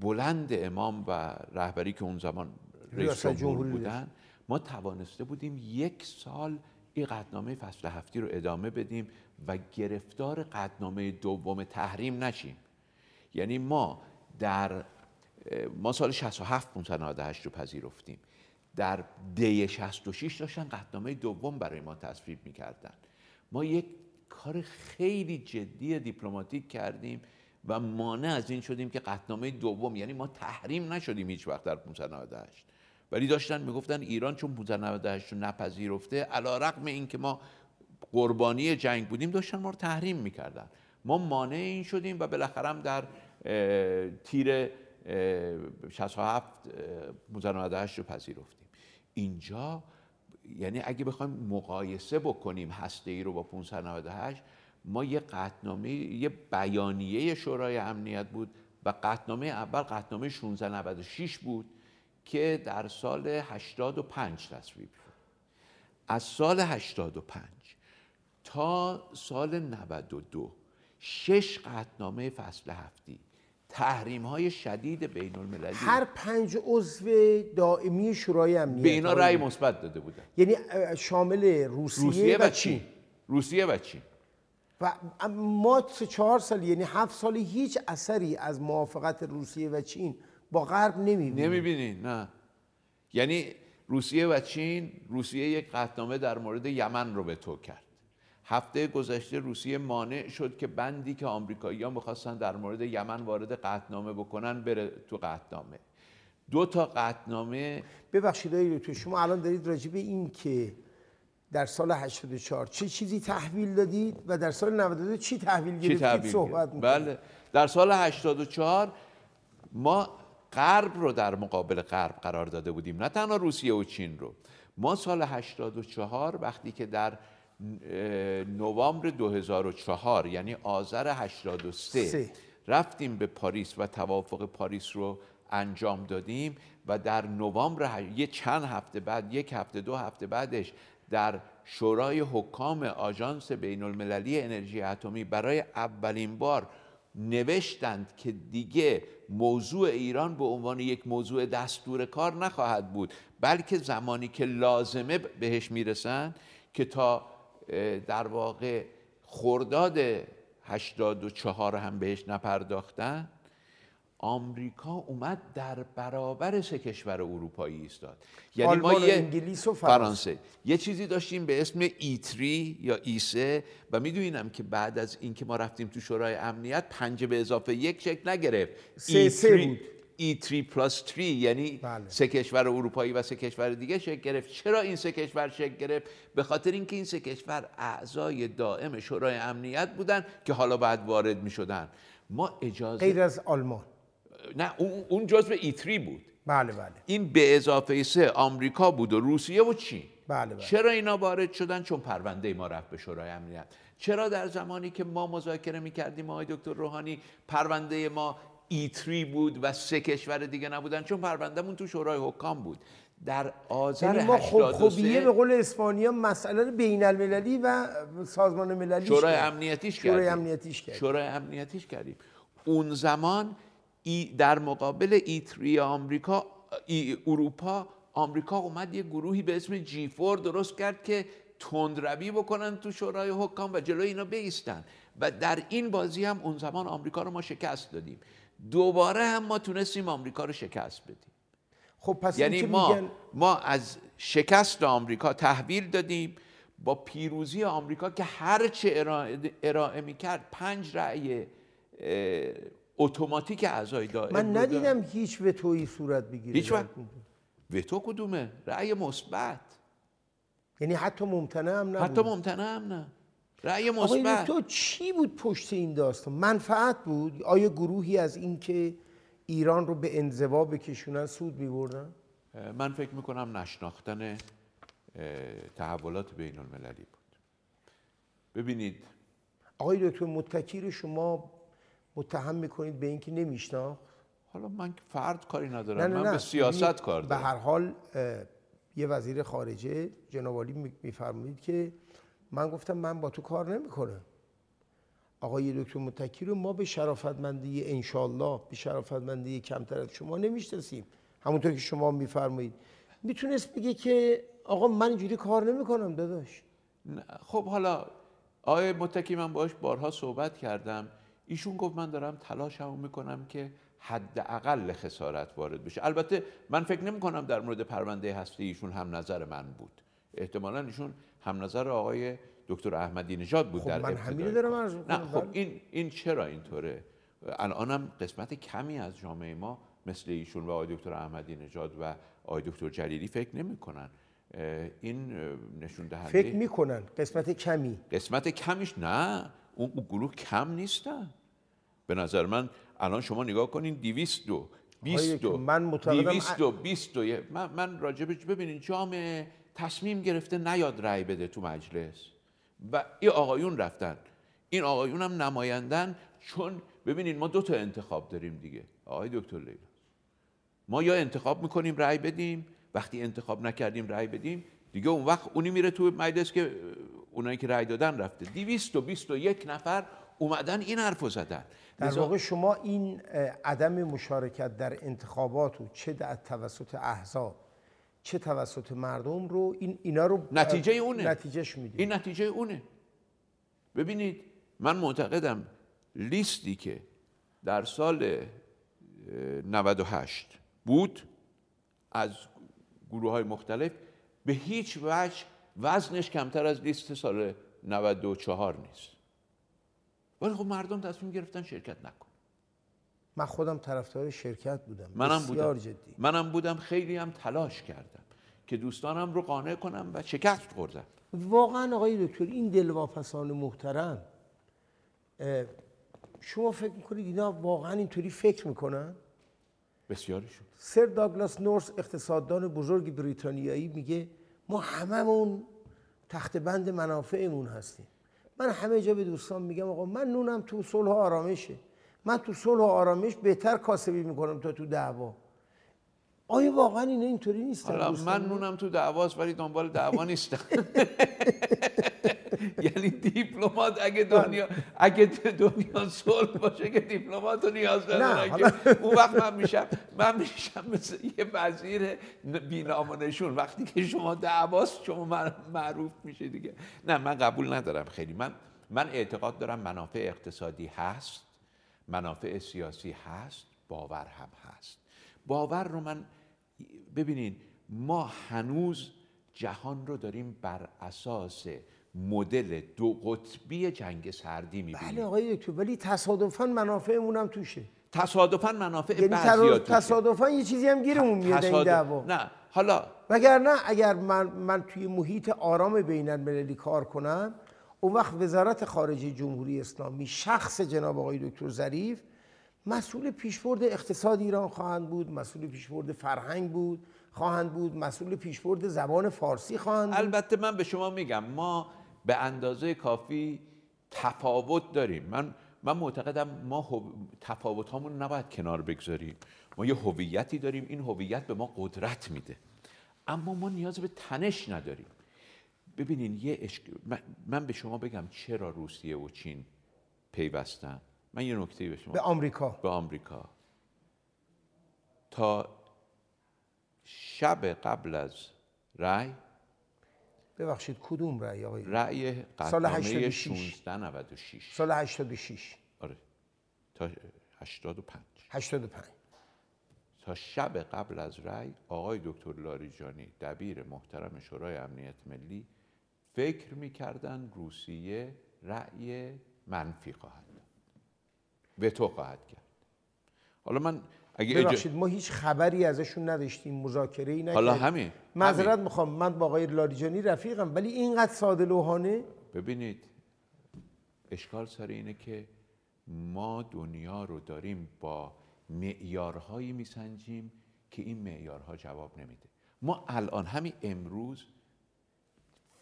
بلند امام و رهبری که اون زمان رئیس جمهور بودن ما توانسته بودیم یک سال این قطعنامه فصل هفتی رو ادامه بدیم و گرفتار قطعنامه دوم تحریم نشیم. یعنی ما در ما سال 67 598 رو پذیرفتیم. در دی 66 داشتن قطعنامه دوم برای ما تصویب می‌کردن. ما یک کار خیلی جدی دیپلماتیک کردیم و مانع از این شدیم که قطعنامه دوم یعنی ما تحریم نشدیم هیچ وقت در 598 ولی داشتن می‌گفتن ایران چون 598 رو نپذیرفته علا رقم این که ما قربانی جنگ بودیم داشتن ما رو تحریم می‌کردن. ما مانع این شدیم و بالاخره هم در تیر اه، 67 598 رو پذیرفتیم. اینجا یعنی اگه بخوایم مقایسه بکنیم هسته ای رو با 598 ما یه قطنامه یه بیانیه شورای امنیت بود و قطنامه اول قطنامه 1696 بود. که در سال 85 تصویب شد. از سال 85 تا سال 92 شش قطنامه فصل هفتی تحریم های شدید بین المللی هر پنج عضو دائمی شورای امنیت. به اینا رأی. مثبت داده بودن. یعنی شامل روسیه, روسیه و, چین. روسیه و چین. و ما چهار سال یعنی هفت سال هیچ اثری از موافقت روسیه و چین با غرب نمی‌بینیم نمی‌بینی نه. یعنی روسیه و چین روسیه یک قطعنامه در مورد یمن رو به تو کرد. هفته گذشته روسیه مانع شد که بندی که آمریکایی‌ها می‌خواستن در مورد یمن وارد قطعنامه بکنن بره تو قطعنامه دو تا قطعنامه ببخشید آقای دکتر شما الان دارید راجع به این که در سال 84 چه چیزی تحویل دادید و در سال 92 چی تحویل گرفتید؟ صحبت؟ می‌کنید. بله. در سال 84 ما غرب رو در مقابل غرب قرار داده بودیم نه تنها روسیه و چین رو ما سال 84 وقتی که در نوامبر 2004 یعنی آذر 83 سه. رفتیم به پاریس و توافق پاریس رو انجام دادیم و در نوامبر یه چند هفته بعد یک هفته دو هفته بعدش در شورای حکام آژانس بین المللی انرژی اتمی برای اولین بار نوشتند که دیگه موضوع ایران به عنوان یک موضوع دستور کار نخواهد بود بلکه زمانی که لازمه بهش می‌رسن که تا در واقع خرداد 84 هم بهش نپرداختن آمریکا اومد در برابر سه کشور اروپایی ایستاد. یعنی ما یه انگلیس و فرانسه. یه چیزی داشتیم به اسم ایتری یا ایسه و می‌دونیم که بعد از اینکه ما رفتیم تو شورای امنیت پنج به اضافه یک شکل نگرفت. سه سه بود. E3 پلاس 3 یعنی بله. سه کشور اروپایی و سه کشور دیگه شکل گرفت. چرا این سه کشور شکل گرفت؟ به خاطر اینکه این سه کشور اعضای دائم شورای امنیت بودن که حالا بعد وارد می شدن ما اجازه غیر از آلمان. نه اون جزء ایتری بود. بله بله. این به اضافه سه آمریکا بود و روسیه و چین. بله بله. چرا اینا وارد شدن؟ چون پرونده ما رفت به شورای امنیت. چرا در زمانی که ما مذاکره می‌کردیم آقای دکتر روحانی پرونده ما ایتری بود و سه کشور دیگه نبودن؟ چون پروندهمون تو شورای حکام بود. در آذر یعنی ما خوب خوبیه به قول اسپانیا مسئله بین المللی و سازمان مللی شورای امنیتیش شورای امنیتیش کردیم شورای امنیتیش کردیم. اون زمان در مقابل ایتری آمریکا ای اروپا آمریکا اومد یه گروهی به اسم جی فور درست کرد که تندروی بکنن تو شورای حکام و جلوی اینا بیستن. و در این بازی هم اون زمان آمریکا رو ما شکست دادیم. دوباره هم ما تونستیم آمریکا رو شکست بدیم. خب پس یعنی ما ما از شکست آمریکا تحویل دادیم با پیروزی آمریکا که هر چه ارائه, ارائه می کرد پنج رأی اتوماتیک اعضای دائم من ندیدم هیچ وتویی صورت بگیره هیچ وقت. وتو کدومه؟ رأی مثبت. یعنی حتی ممتنع هم نه حتی ممتنع هم نه. رأی مثبت. تو چی بود پشت این داستان؟ منفعت بود؟ آیا گروهی از اینکه ایران رو به انزوا بکشونن سود میبردن؟ من فکر می‌کنم نشناختن تحولات بین المللی بود. ببینید. آقای دکتر متکی شما متهم می‌کنید به اینکه نمیشناخت؟ حالا من فرد کاری ندارم نه نه من به سیاست کار دارم. به هر حال یه وزیر خارجه جناب میفرمایید که من گفتم من با تو کار نمی‌کنم. آقای دکتر متکی رو ما به شرافتمندی انشالله به شرافتمندی کمتر از شما نمی‌شناسیم. همونطور که شما میفرمایید. می‌تونست بگه که آقا من اینجوری کار نمی‌کنم داداش. خب حالا آقای متکی من باش بارها صحبت کردم. ایشون گفت من دارم تلاشمو می‌کنم که حداقل خسارت وارد بشه. البته من فکر نمی کنم در مورد پرونده هستی ایشون هم نظر من بود. احتمالا ایشون هم نظر آقای دکتر احمدی نژاد بود خب در من همین دارم عرض نه خب این این چرا اینطوره؟ الانم قسمت کمی از جامعه ما مثل ایشون و آقای دکتر احمدی نژاد و آقای دکتر جلیلی فکر نمی‌کنن. این نشون دهنده فکر می‌کنن. قسمت کمی. قسمت کمیش نه. اون گروه کم نیستن. به نظر من الان شما نگاه کنین 200 و 20 من معتقدم 200 و 20 من من راجبش ببینین جامعه تصمیم گرفته نیاد رأی بده تو مجلس. و این آقایون رفتن. این آقایون هم نمایندن چون ببینین ما دو تا انتخاب داریم دیگه. آقای دکتر لیلا. ما یا انتخاب می‌کنیم رأی بدیم وقتی انتخاب نکردیم رأی بدیم دیگه اون وقت اونی میره تو مجلس که اونایی که رأی دادن رفته. 221 نفر اومدن این حرفو زدن. در واقع شما این عدم مشارکت در انتخابات و چه در توسط احزاب چه توسط مردم رو این اینا رو نتیجه اونه. نتیجهش می‌دید. این نتیجه اونه. ببینید من معتقدم لیستی که در سال 98 بود از گروه های مختلف به هیچ وجه وزنش کمتر از لیست سال 94 نیست. ولی خب مردم تصمیم گرفتن شرکت نکن من خودم طرفدار شرکت بودم. منم بودم. جدی. منم بودم خیلی هم تلاش کردم که دوستانم رو قانع کنم و شکست خوردم. واقعا آقای دکتر این دلواپسان محترم شما فکر می‌کنید اینا واقعا اینطوری فکر می‌کنن؟ بسیاریشون. سر داگلاس نورس اقتصاددان بزرگ بریتانیایی میگه ما هممون تخت بند منافعمون هستیم. من همه جا به دوستان میگم آقا من نونم تو صلح آرامشه. من تو صلح و آرامش بهتر کاسبی می‌کنم تا تو دعوا. آیا واقعا اینا اینطوری نیستن حالا؟ من نونم تو دعواست ولی دنبال دعوا نیستم. یعنی دیپلمات اگه دنیا اگه دنیا صلح باشه که دیپلمات رو نیاز ندارن که اون وقت من میشم من میشم مثل یه وزیر بینام و نشون. وقتی که شما دعواست شما مع- معروف میشه دیگه. نه من قبول ندارم خیلی. من من اعتقاد دارم منافع اقتصادی هست منافع سیاسی هست باور هم هست. باور رو من ببینید ما هنوز جهان رو داریم بر اساس مدل دو قطبی جنگ سردی بله می‌بینیم آقای دکتر ولی تصادفا منافعمون هم توشه. تصادفا منافع یعنی بعضی‌ها توشه. تصادفا یه چیزی هم گیرمون میاد این تصادف- دعوا. نه حالا وگرنه اگر من, من توی محیط آرام بین المللی کار کنم اون وقت وزارت خارجه جمهوری اسلامی شخص جناب آقای دکتر ظریف مسئول پیشبرد اقتصاد ایران خواهند بود مسئول پیشبرد فرهنگ بود. خواهند بود مسئول پیشبرد زبان فارسی خواهند بود. البته من به شما میگم ما به اندازه کافی تفاوت داریم. من من معتقدم ما هو- تفاوت هامون نباید کنار بگذاریم. ما یه هویتی داریم این هویت به ما قدرت میده. اما ما نیاز به تنش نداریم. ببینین یه اشک... من, من به شما بگم چرا روسیه و چین پیوستن؟ من یه نکته به شما به آمریکا. به آمریکا. تا شب قبل از رأی. ببخشید کدوم رأی آقای؟ رأی سال قطعنامه 86. 1696 سال 86 آره. تا 85 85 تا شب قبل از رأی آقای دکتر لاریجانی دبیر محترم شورای امنیت ملی فکر می‌کردن روسیه رأی منفی خواهد داد. وتو خواهد کرد. حالا من اگه ببخشید ما هیچ خبری ازشون نداشتیم مذاکره ای نکردیم. حالا همین معذرت. می‌خوام من با آقای لاریجانی رفیقم ولی اینقدر ساده لوحانه. ببینید اشکال سر اینه که ما دنیا رو داریم با معیارهایی میسنجیم که این معیارها جواب نمیده. ما الان همین امروز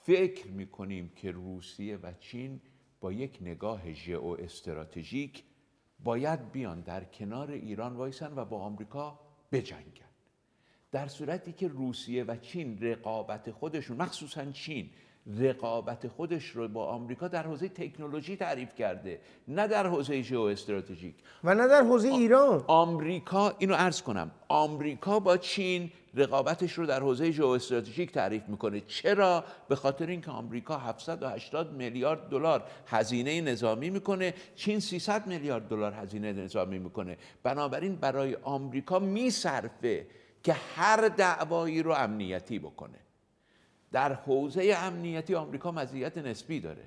فکر می‌کنیم که روسیه و چین با یک نگاه ژئو استراتژیک باید بیان در کنار ایران وایسن و با آمریکا بجنگن. در صورتی که روسیه و چین رقابت خودشون مخصوصا چین رقابت خودش رو با آمریکا در حوزه تکنولوژی تعریف کرده نه در حوزه ژئو استراتژیک و نه در حوزه ایران. آمریکا اینو عرض کنم آمریکا با چین رقابتش رو در حوزه ژئواستراتژیک تعریف می‌کنه. چرا؟ به خاطر اینکه آمریکا 780 میلیارد دلار هزینه نظامی می‌کنه چین 300 میلیارد دلار هزینه نظامی می‌کنه. بنابراین برای آمریکا میصرفه که هر دعوایی رو امنیتی بکنه. در حوزه امنیتی آمریکا مزیت نسبی داره.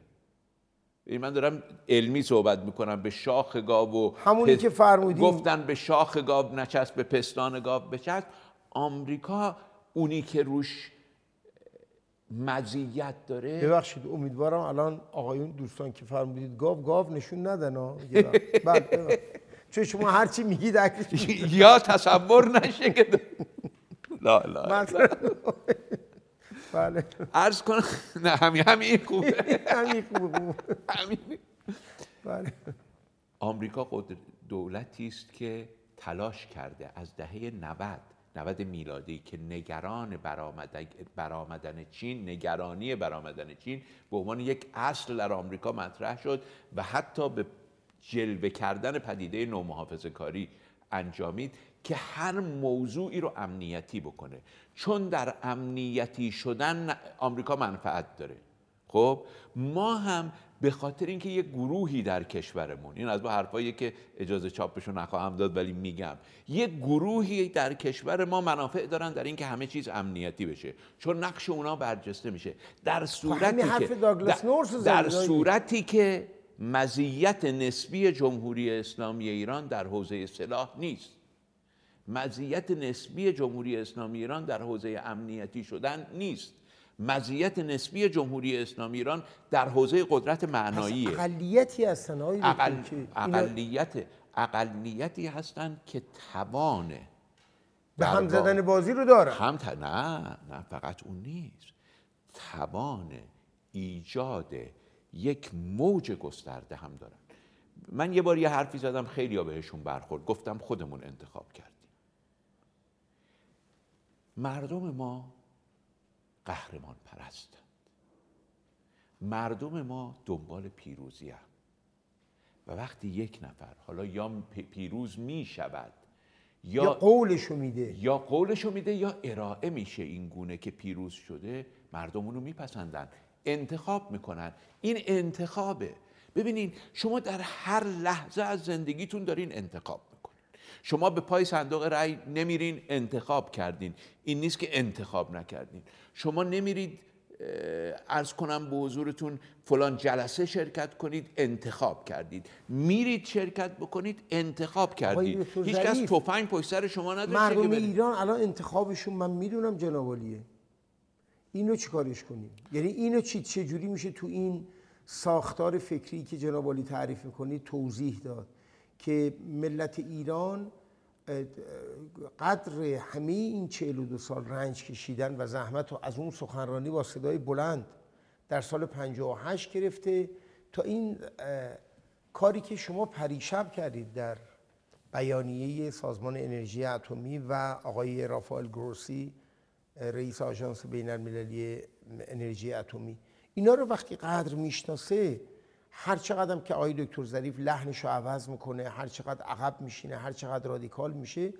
من دارم علمی صحبت می‌کنم به شاخ گاو و همونی پس- که فرمودین. گفتن به شاخ گاو نچسب به پستان گاو بچسب. آمریکا اونی که روش مزیت داره ببخشید امیدوارم الان آقایون دوستان که فرمودید گاو گاو نشون ندن. بله ببخشید. چون شما هرچی میگید. یا تصور نشه که لا لا. بله. عرض کنم نه همین همین خوبه. همین خوبه. بله. آمریکا قدر- دولتی است که تلاش کرده از دهه 90 90 میلادی که نگران برآمدن چین نگرانی برآمدن چین به عنوان یک اصل در آمریکا مطرح شد و حتی به جلوه کردن پدیده نومحافظه کاری انجامید که هر موضوعی رو امنیتی بکنه. چون در امنیتی شدن آمریکا منفعت داره. خب؟ ما هم به خاطر اینکه یه گروهی در کشورمون این از با حرفایی که اجازه چاپشو نخواهم داد ولی میگم یه گروهی در کشور ما منافع دارن در اینکه همه چیز امنیتی بشه. چون نقش اونا برجسته میشه. در صورتی همین که در- رو در صورتی که مزیت نسبی جمهوری اسلامی ایران در حوزه سلاح نیست. مزیت نسبی جمهوری اسلامی ایران در حوزه امنیتی شدن نیست. مزیت نسبی جمهوری اسلامی ایران در حوزه قدرت معناییه. اقلیتی هستن اقل، اقلیت اقلیتی هستند که توان به هم زدن بازی رو دارن. هم ت... نه نه فقط اون نیست. توان ایجاد یک موج گسترده هم دارن. من یه بار یه حرفی زدم خیلی ها بهشون برخورد. گفتم خودمون انتخاب کردیم. مردم ما قهرمان پرستند مردم ما دنبال پیروزی هم. و وقتی یک نفر حالا یا پیروز می شود یا, یا قولشو میده. یا قولشو میده یا ارائه میشه این گونه که پیروز شده مردم اونو میپسندن انتخاب می‌کنن. این انتخابه. ببینین شما در هر لحظه از زندگیتون دارین انتخاب شما به پای صندوق رأی نمیرین انتخاب کردین. این نیست که انتخاب نکردین. شما نمیرید ارز کنم به حضورتون فلان جلسه شرکت کنید انتخاب کردید. میرید شرکت بکنید انتخاب کردید. هیچ کس توفنگ پشت سر شما نداشته مردم ایران الان انتخابشون من می‌دونم جنابالیه اینو چیکارش کنیم؟ یعنی اینو چی چجوری میشه تو این ساختار فکری که جنابالی تعریف می‌کنید توضیح داد؟ که ملت ایران قدر همه این 42 سال رنج کشیدن و زحمت و از اون سخنرانی با صدای بلند در سال 58 گرفته تا این کاری که شما پریشب کردید در بیانیه سازمان انرژی اتمی و آقای رافائل گروسی رئیس آژانس بین المللی انرژی اتمی. اینا رو وقتی قدر می‌شناسه هر چقدر که آقای دکتر ظریف لحنش رو عوض می‌کنه هر چقدر عقب میشینه هر چقدر رادیکال میشه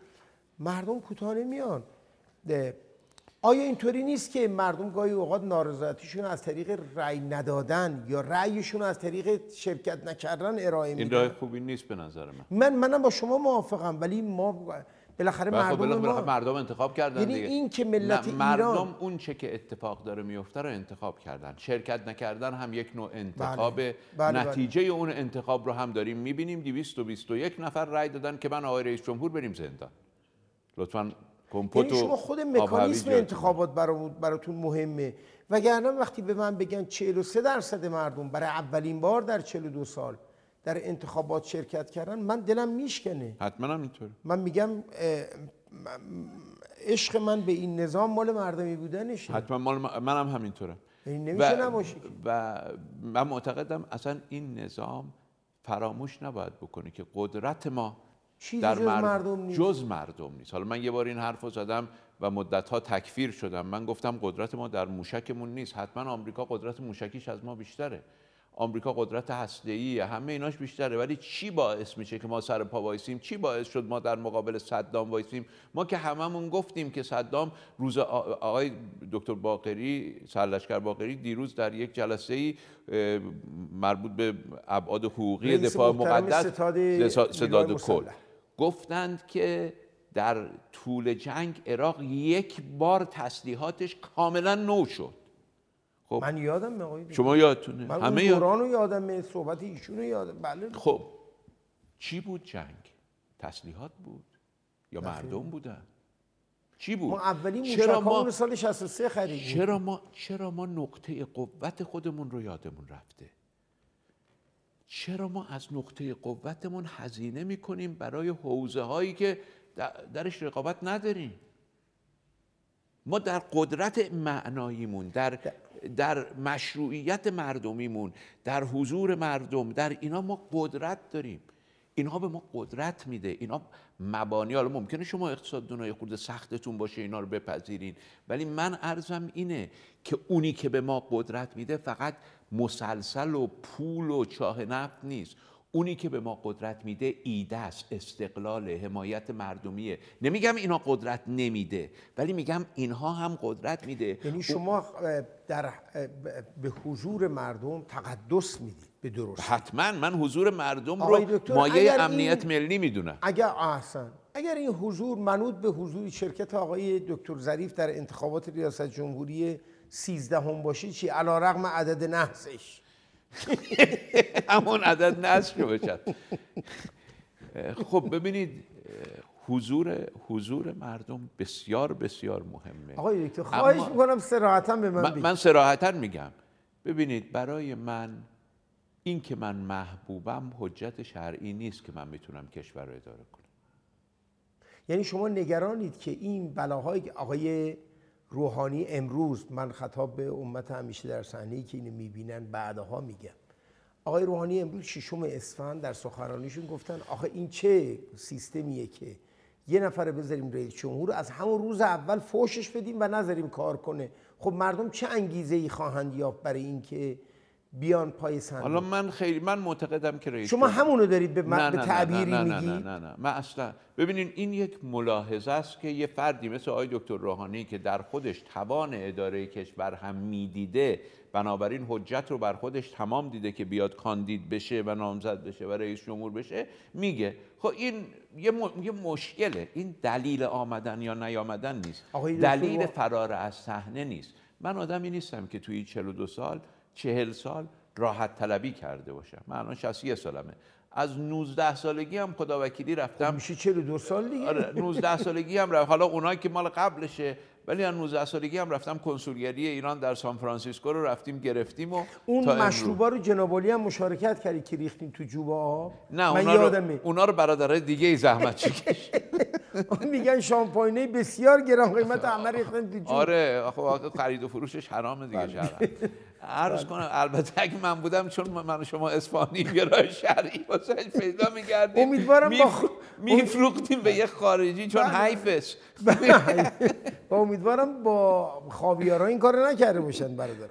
مردم کوتاه نمیان. آیا اینطوری نیست که مردم گاهی اوقات نارضایتیشون از طریق رأی ندادن یا رأیشون از طریق شرکت نکردن ارائه میدن؟ این راه خوبی نیست به نظر من. من منم با شما موافقم ولی ما بالاخره مردم ما مردم انتخاب کردن یعنی دیگه. این که ملت ایران مردم اون چه که اتفاق داره میفته رو انتخاب کردن شرکت نکردن هم یک نوع انتخاب بله. بله. نتیجه بله. اون انتخاب رو هم داریم می‌بینیم 221 نفر رای دادن که من آقای رئیس جمهور بریم زندان لطفا کمپوت یعنی شما خود مکانیزم انتخابات براتون مهمه وگرنه وقتی به من بگن 43 درصد مردم برای اولین بار در 42 سال در انتخابات شرکت کردن من دلم میشکنه. حتما هم اینطوره. من میگم عشق من به این نظام مال مردمی بودنشه. حتما مال منم هم همینطوره این نمیشه و, و من معتقدم اصلا این نظام فراموش نباید بکنه که قدرت ما در جز مردم نیست. جز مردم نیست. حالا من یه بار این حرف رو زدم و مدت ها تکفیر شدم. من گفتم قدرت ما در موشکمون نیست. حتما آمریکا قدرت موشکیش از ما بیشتره. آمریکا قدرت هسته‌ای همه ایناش بیشتره. ولی چی باعث میشه که ما سر پا وایسیم؟ چی باعث شد ما در مقابل صدام وایسیم؟ ما که هممون گفتیم که صدام روز آقای دکتر باقری سرلشکر باقری دیروز در یک جلسه ای مربوط به ابعاد حقوقی دفاع مقدس ستاد کل. گفتند که در طول جنگ عراق یک بار تسلیحاتش کاملا نو شد. خب. من یادم آقای شما یادتونه. من همه دوران رو یادم صحبت ایشون رو یادم. بله. خب. چی بود جنگ؟ تسلیحات بود یا مردم بودن؟ چی بود؟ ما اولین چرا ما سال 63 خریدیم. چرا ما چرا ما نقطه قوت خودمون رو یادمون رفته؟ چرا ما از نقطه قوتمون هزینه می‌کنیم برای حوزه هایی که درش رقابت نداریم؟ ما در قدرت معناییمون در در مشروعیت مردمیمون در حضور مردم در اینا ما قدرت داریم. اینها به ما قدرت میده. اینا مبانی حالا ممکنه شما اقتصاد دنیای خورده سختتون باشه اینا رو بپذیرین. ولی من ارزم اینه که اونی که به ما قدرت میده فقط مسلسل و پول و چاه نفت نیست. اونی که به ما قدرت میده ایده است استقلال حمایت مردمیه. نمیگم اینا قدرت نمیده ولی میگم اینها هم قدرت میده. یعنی شما در به حضور مردم تقدس می‌دید به درست حتما. من حضور مردم رو مایه امنیت ملی می‌دونم. اگر احسن اگر این حضور منوط به حضور شرکت آقای دکتر ظریف در انتخابات ریاست جمهوری 13 هم باشه چی؟ علا رقم عدد نحسش. همون عدد نصر بشد خب ببینید حضور حضور مردم بسیار بسیار مهمه. آقای دکتر خواهش می‌کنم سراحتا به من من, من سراحتا میگم. ببینید برای من این که من محبوبم حجت شرعی نیست که من می‌تونم کشور رو اداره کنم. یعنی شما نگرانید که این بلاهای آقای روحانی امروز من خطاب به امت همیشه در صحنه که اینو می‌بینن بعدها میگم. آقای روحانی امروز ششم اسفند در سخنرانیشون گفتن آخه این چه سیستمیه که یه نفر بذاریم رئیس جمهور از همون روز اول فوشش بدیم و نذاریم کار کنه. خب مردم چه انگیزه ای خواهند یافت برای اینکه بیان پای صندوق. حالا من خیلی من معتقدم که رئیس شما همونو دارید به, نه، به نه، نه، تعبیری نه، نه، میگی نه نه نه. من اصلا ببینین این یک ملاحظه است که یه فردی مثل آقای دکتر روحانی که در خودش توان اداره کشور هم می‌دیده بنابراین حجت رو بر خودش تمام دیده که بیاد کاندید بشه و نامزد بشه و رئیس جمهور بشه میگه. خب این یه, م- یه مشکله. این دلیل آمدن یا نیامدن نیست. دلیل فرار از صحنه نیست. من آدمی نیستم که توی 42 سال 40 سال راحت طلبی کرده باشم. من الان 61 سالمه. از 19 سالگی هم خدا وکیلی رفتم. میشه 42 سال دیگه. آره 19 سالگی هم رفت. حالا اونایی که مال قبلشه ولی از 19 سالگی هم رفتم کنسولگری ایران در سان فرانسیسکو رو رفتیم گرفتیم و اون تا. مشروبا رو جنابالی هم مشارکت کردی که ریختیم تو جوب آب؟ نه من اونا رو, یادمه. اونا رو برادرای دیگه ای زحمت چکش. میگن شامپاینه بسیار گران قیمت همه ریختن تو جوب. آره آخه خرید و فروشش حرامه دیگه شرعا عرض کنم البته اگه من بودم چون من و شما اسپانی یه راه شرعی واسه پیدا می‌کردیم. امیدوارم با میفروختیم به یه خارجی چون بله. حیفش. و امیدوارم با خاویارا این کارو نکرده باشن برادر.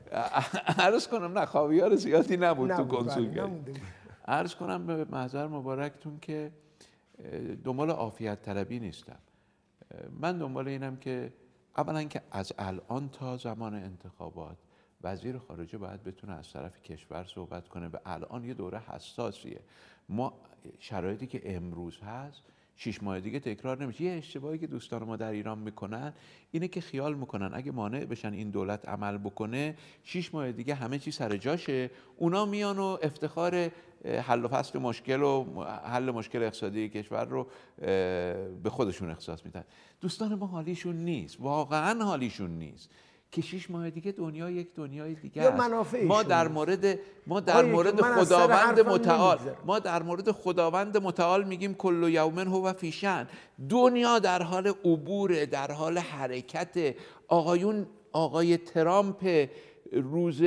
عرض کنم نه خاویار زیادی نبود تو بله، کنسولگری. عرض کنم به محضر مبارکتون که دنبال عافیت طلبی نیستم. من دنبال اینم که اولا که از الان تا زمان انتخابات وزیر خارجه باید بتونه از طرف کشور صحبت کنه. و الان یه دوره حساسیه. ما شرایطی که امروز هست شش ماه دیگه تکرار نمیشه. یه اشتباهی که دوستان ما در ایران می‌کنن اینه که خیال می‌کنن اگه مانع بشن این دولت عمل بکنه شش ماه دیگه همه چی سر جاشه. اونا میان و افتخار حل و فصل مشکل و حل مشکل اقتصادی کشور رو به خودشون اختصاص میدن. دوستان ما حالیشون نیست. واقعا حالیشون نیست. که شش ماه دیگه دنیا یک دنیای دیگه یا است. ما در. مورد ما در مورد خداوند متعال. ما در مورد خداوند متعال میگیم کل یومن هو فیشن دنیا در حال عبور در حال حرکت آقایون آقای ترامپ روز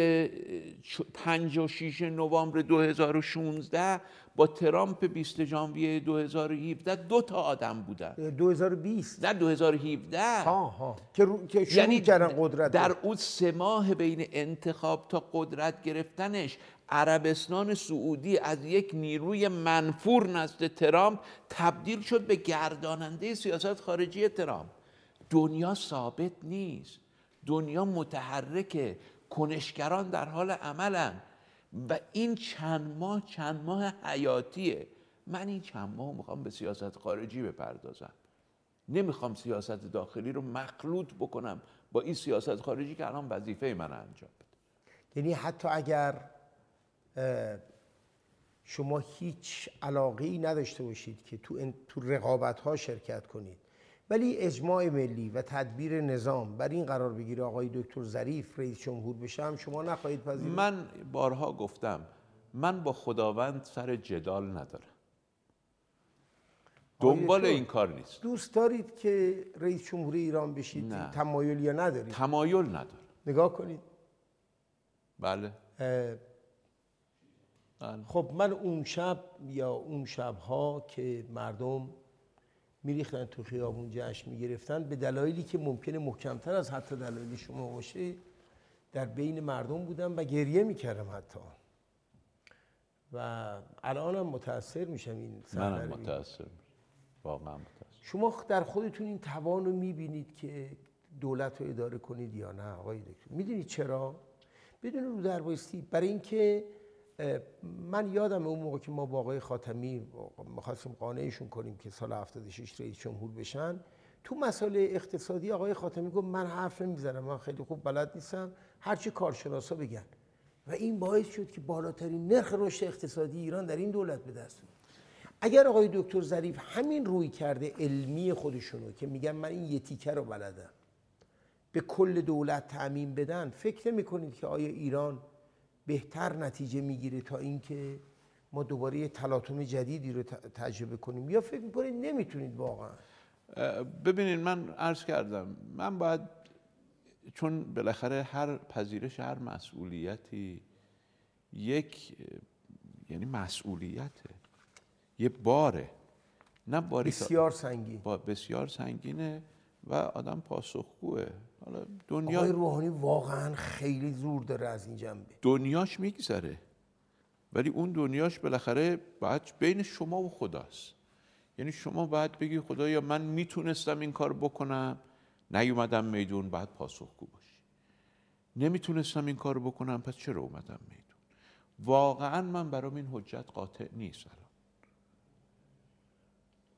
5 و 6 نوامبر 2016 با ترامپ 20 ژانویه 2017 دو تا آدم بودن. 2020 در 2017 ها ها. که, رو... که شروع کردن قدرت یعنی در اون سه ماه بین انتخاب تا قدرت گرفتنش عربستان سعودی از یک نیروی منفور نزد ترامپ تبدیل شد به گرداننده سیاست خارجی ترامپ. دنیا ثابت نیست. دنیا متحرکه. کنشگران در حال عملن. و این چند ماه چند ماه حیاتیه. من این چند ماه می‌خوام به سیاست خارجی بپردازم. نمی‌خوام سیاست داخلی رو مخلوط بکنم با این سیاست خارجی که الان وظیفه من انجام بده. یعنی حتی اگر شما هیچ علاقه ای نداشته باشید که تو, تو رقابت ها شرکت کنید ولی اجماع ملی و تدبیر نظام بر این قرار بگیره آقای دکتر ظریف رئیس جمهور بشه هم شما نخواهید پذیرفت. من بارها گفتم من با خداوند سر جدال ندارم. دنبال این کار نیست. دوست دارید که رئیس جمهور ایران بشید؟ نه. تمایل یا ندارید؟ تمایل ندارم. نگاه کنید. بله. بله. خب من اون شب یا اون شبها که مردم میریختن تو خیابون جشن می‌گرفتن به دلایلی که ممکنه محکمتر از حتی دلایل شما باشه در بین مردم بودم و گریه می‌کردم حتی. و الانم متاثر میشم این منم میشم. واقعا متاسف شما در خودتون این توان رو می‌بینید که دولت رو اداره کنید یا نه آقای دکتر؟ می‌دونید چرا؟ بدون رو در بایستی برای اینکه من یادم اون موقع که ما با آقای خاتمی می‌خواستیم قانعشون کنیم که سال 76 رئیس جمهور بشن تو مسائل اقتصادی آقای خاتمی گفت من حرف نمی‌زنم من خیلی خوب بلد نیستم هرچی کارشناسا بگن. و این باعث شد که بالاترین نرخ رشد اقتصادی ایران در این دولت به دست اومد اگر آقای دکتر ظریف همین روی کرده علمی خودشونو که میگن من این یه تیکه رو بلدم به کل دولت تعمین بدن فکر نمی کنید که آیا ایران بهتر نتیجه می‌گیره تا اینکه ما دوباره یه تلاطم جدیدی رو تجربه کنیم. یا فکر می‌کنید نمی‌تونید واقعا؟ ببینید من عرض کردم من باید چون بالاخره هر پذیرش هر مسئولیتی یک یعنی مسئولیته یه باره نه باری بسیار سنگین. با بسیار سنگینه و آدم پاسخگوه. حالا دنیا آقای روحانی واقعا خیلی زور داره از این جنبه. دنیاش میگذره. ولی اون دنیاش بالاخره باید بین شما و خداست. یعنی شما باید بگی خدایا من می‌تونستم این کار بکنم نیومدم میدون باید پاسخگو باشی. نمی‌تونستم این کار بکنم پس چرا اومدم میدون؟ واقعا من برام این حجت قاطع نیست الان.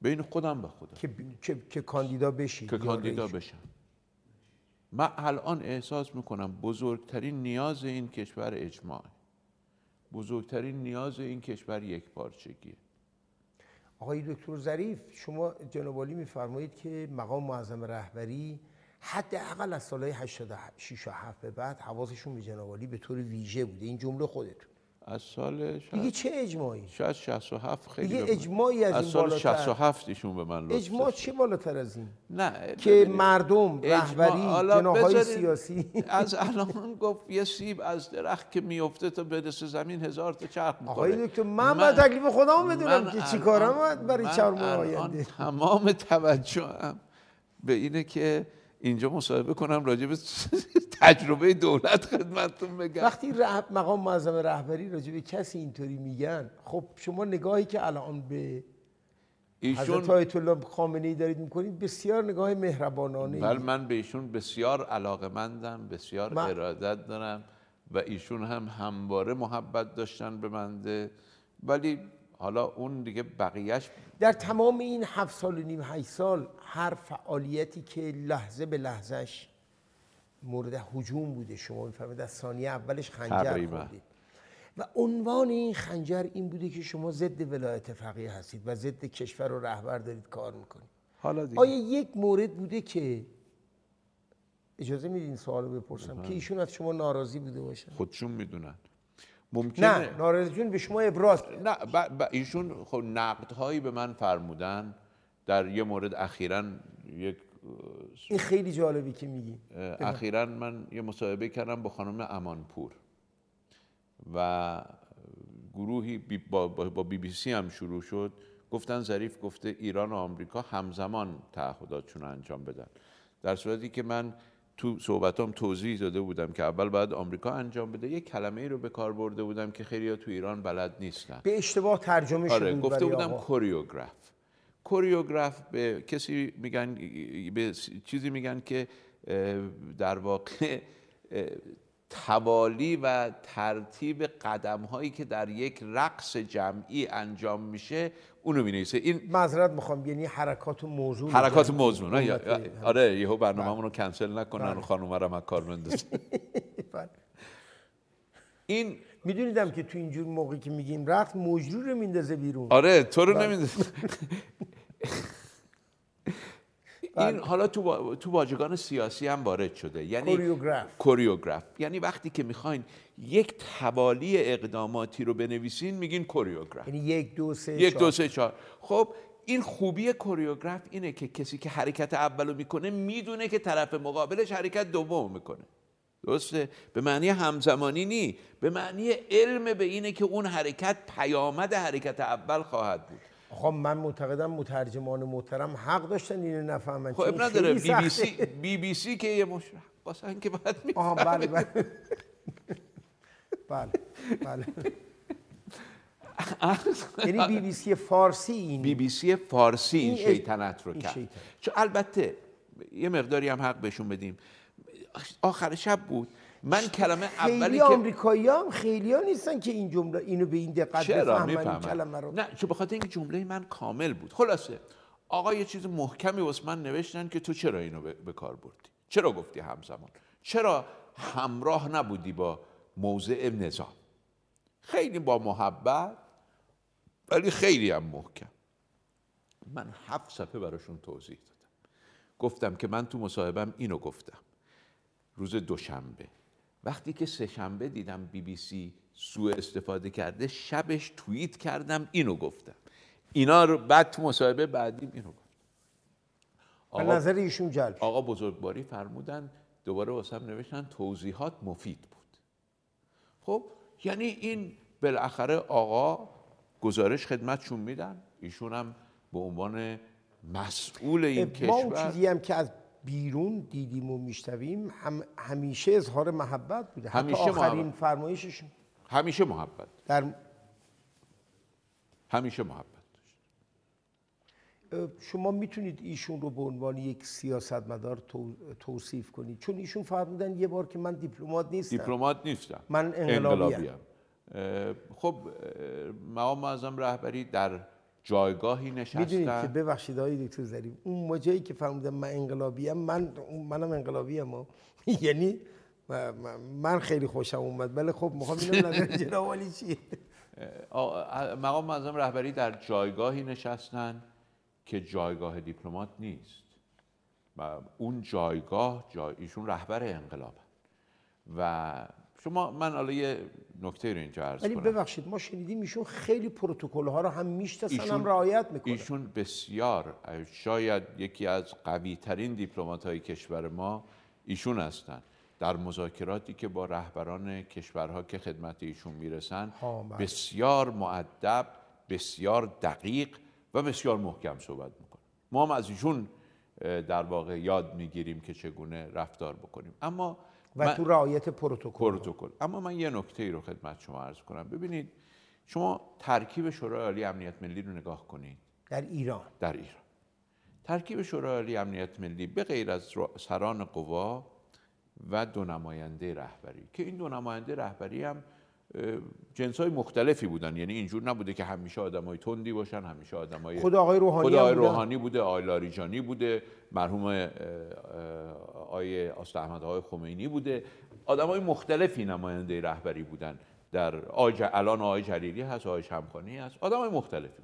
بین خودم و خدا. که, که, که کاندیدا بشید که کاندیدا. بشم. من الان احساس می‌کنم بزرگترین نیاز این کشور اجماع. بزرگترین نیاز این کشور یک پارچگیه. آقای دکتر ظریف شما جناب عالی میفرمایید که مقام معظم رهبری حداقل از سالهای 86 و 7 به بعد حواسشون به جناب عالی به طور ویژه بوده. این جمله خودتون. از سال دیگه شاید, چه اجماعی؟ شاید 67 خیلی دیگه من- اجماعی از از این سال بالاتر. 67 ایشون به من لطف اجماع داشت. چه بالاتر از این؟ نه که مردم رهبری جناهای سیاسی. از الان گفت یه سیب از درخت که میفته تا برسه زمین هزار تا چرخ می‌کنه آقای دکتر من باید تکلیف خودم بدونم من که چی کارم باید برای من چهار ماه آینده. تمام توجهم به اینه که اینجا مصاحبه کنم راجع به تجربه دولت خدمتتون بگم وقتی. مقام معظم رهبری راجع به کسی اینطوری میگن خب شما نگاهی که الان به حضرت ایشون آیت الله خامنه ای دارید می‌کنید بسیار نگاه مهربانانه بل من به ایشون بسیار علاقمندم بسیار من- ارادت دارم و ایشون هم همواره محبت داشتن به منده ولی حالا اون دیگه بقیهش در تمام این هفت سال و نیم هشت سال هر فعالیتی که لحظه به لحظهش مورد هجوم بوده شما می‌فهمید از ثانیه اولش خنجر تقریباً. خوردید و عنوان این خنجر این بوده که شما ضد ولایت فقیه هستید و ضد کشور و رهبر دارید کار می‌کنید حالا دیگه آیا یک مورد بوده که اجازه میدین سوالو بپرسم بله. که ایشون از شما ناراضی بوده باشن خودشون می‌دونن ممکنه نه ناراضیتون به شما ابراز. نه ب- ب- ایشون خب نقدهایی به من فرمودن در یه مورد اخیرا یک این خیلی جالبی که میگی. اخیرا من یه مصاحبه کردم با خانم امانپور و گروهی بی- با, با, بی بی سی هم شروع شد. گفتن ظریف گفته ایران و آمریکا همزمان تعهداتشون رو انجام بدن. در صورتی که من تو صحبتام توضیح داده بودم که اول باید آمریکا انجام بده. یک کلمه ای رو به کار برده بودم که خیلی تو ایران بلد نیستن. به اشتباه ترجمه شده آره بود گفته بودم. کوریوگراف کوریوگراف به کسی میگن به چیزی میگن که در واقع توالی و ترتیب قدم هایی که در یک رقص جمعی انجام میشه اونو می‌نویسه. این معذرت می‌خوام یعنی حرکات و موضوع حرکات میگن. موضوع نه؟ آره یهو برنامه‌مون رو کنسل نکنن و خانوما رو هم از کار بندازن. بله. این میدونیدم که تو اینجور موقعی که میگیم رقص مجرور رو میندازه بیرون. آره تو رو نمی‌دونم این حالا تو با- تو واژگان سیاسی هم وارد شده. یعنی کوریوگراف. کوریوگراف. یعنی وقتی که می‌خواین یک توالی اقداماتی رو بنویسین میگین کوریوگراف. یعنی یک دو سه یک. دو سه چهار. خب این خوبی کوریوگراف اینه که کسی که حرکت اولو می‌کنه می‌دونه که طرف مقابلش حرکت دوم می‌کنه. درسته؟ به معنی همزمانی نی. به معنی علم به اینه که اون حرکت پیامد حرکت اول خواهد بود. خب من معتقدم مترجمان محترم حق داشتن اینو نفهمن. خب چون اب نداره بی بی. سی بی بی سی که یه مشرق باسن که باید آها می‌فهمه. بله. بله بله. بله یعنی بی بی سی فارسی این بی بی سی فارسی این شیطنت رو کرد. چون البته یه مقداری هم حق بهشون بدیم. آخر شب بود. من کلمه اولی خیلی که آمریکایی هم خیلی ها نیستن که این جمله اینو به این دقت بفهمن این کلمه رو. نه چون بخاطر اینکه جمله من کامل بود. خلاصه آقا یه چیز محکمی واسه من نوشتن که تو چرا اینو به, به کار بردی؟ چرا گفتی همزمان؟ چرا همراه نبودی با موضع نظام؟ خیلی با محبت ولی خیلی هم محکم. من هفت صفحه براشون توضیح دادم. گفتم که من تو مصاحبم اینو گفتم. روز دوشنبه. وقتی که سهشنبه دیدم بی بی سی سوء استفاده کرده شبش توییت کردم اینو گفتم. اینا رو بعد تو مصاحبه بعدیم اینو گفتم به آقا, نظر ایشون جلب. آقا بزرگواری فرمودن دوباره واسم نوشتن توضیحات مفید بود. خب یعنی این بالاخره آقا گزارش خدمتشون میدن. ایشون هم به عنوان مسئول این ما اون کشور چیزی هم که از بیرون دیدیم و میشنویم هم همیشه اظهار محبت بوده. همیشه حتی آخرین محبت. فرمایششون. همیشه محبت. در همیشه محبت. داشت شما می‌تونید ایشون رو به عنوان یک سیاستمدار تو- توصیف کنید. چون ایشون فرمودن یه بار که من دیپلمات نیستم. دیپلمات نیستم. من انقلابیم. خب مقام معظم رهبری در جایگاهی می‌دونید که نشستن. ببخشید آقای دکتر ظریف اون موجهی که فرمودن من انقلابیم من منم انقلابیم ها. یعنی من خیلی خوشم اومد ولی خب می‌خوام اینو نظر جناب عالی چیه. مقام معظم رهبری در جایگاهی نشستن که جایگاه دیپلمات نیست. و اون جایگاه جای ایشون رهبر انقلاب و شما من حالا یه نکته رو اینجا عرض ولی ببخشید ما شنیدیم ایشون خیلی پروتکل ها رو هم می‌شناسن ایشون- هم رعایت می‌کنن. ایشون بسیار شاید یکی از قوی ترین دیپلمات های کشور ما ایشون هستند در مذاکراتی که با رهبران کشورها که خدمت ایشون می‌رسن بله. بسیار معدب بسیار دقیق و بسیار محکم صحبت می‌کنه. ما هم از ایشون در واقع یاد می‌گیریم که چگونه رفتار بکنیم. اما و من- تو رعایت پروتکل. پروتکل. اما من یه نکته ای رو خدمت شما عرض کنم. ببینید شما ترکیب شورای عالی امنیت ملی رو نگاه کنید. در ایران. در ایران. ترکیب شورای عالی امنیت ملی به غیر از را- سران قوا و دو نماینده رهبری که این دو نماینده رهبری هم جنس های مختلفی بودن. یعنی اینجور نبوده که همیشه آدمای تندی باشن همیشه آدمای خود آقای روحانی خود هم آقای. روحانی بوده آقای لاریجانی بوده مرحوم آست احمد آقای خمینی بوده. آدمای مختلفی نماینده رهبری بودن. در آقای ج- الان آقای جلیلی هست آقای شمخانی هست. آدمای مختلفی.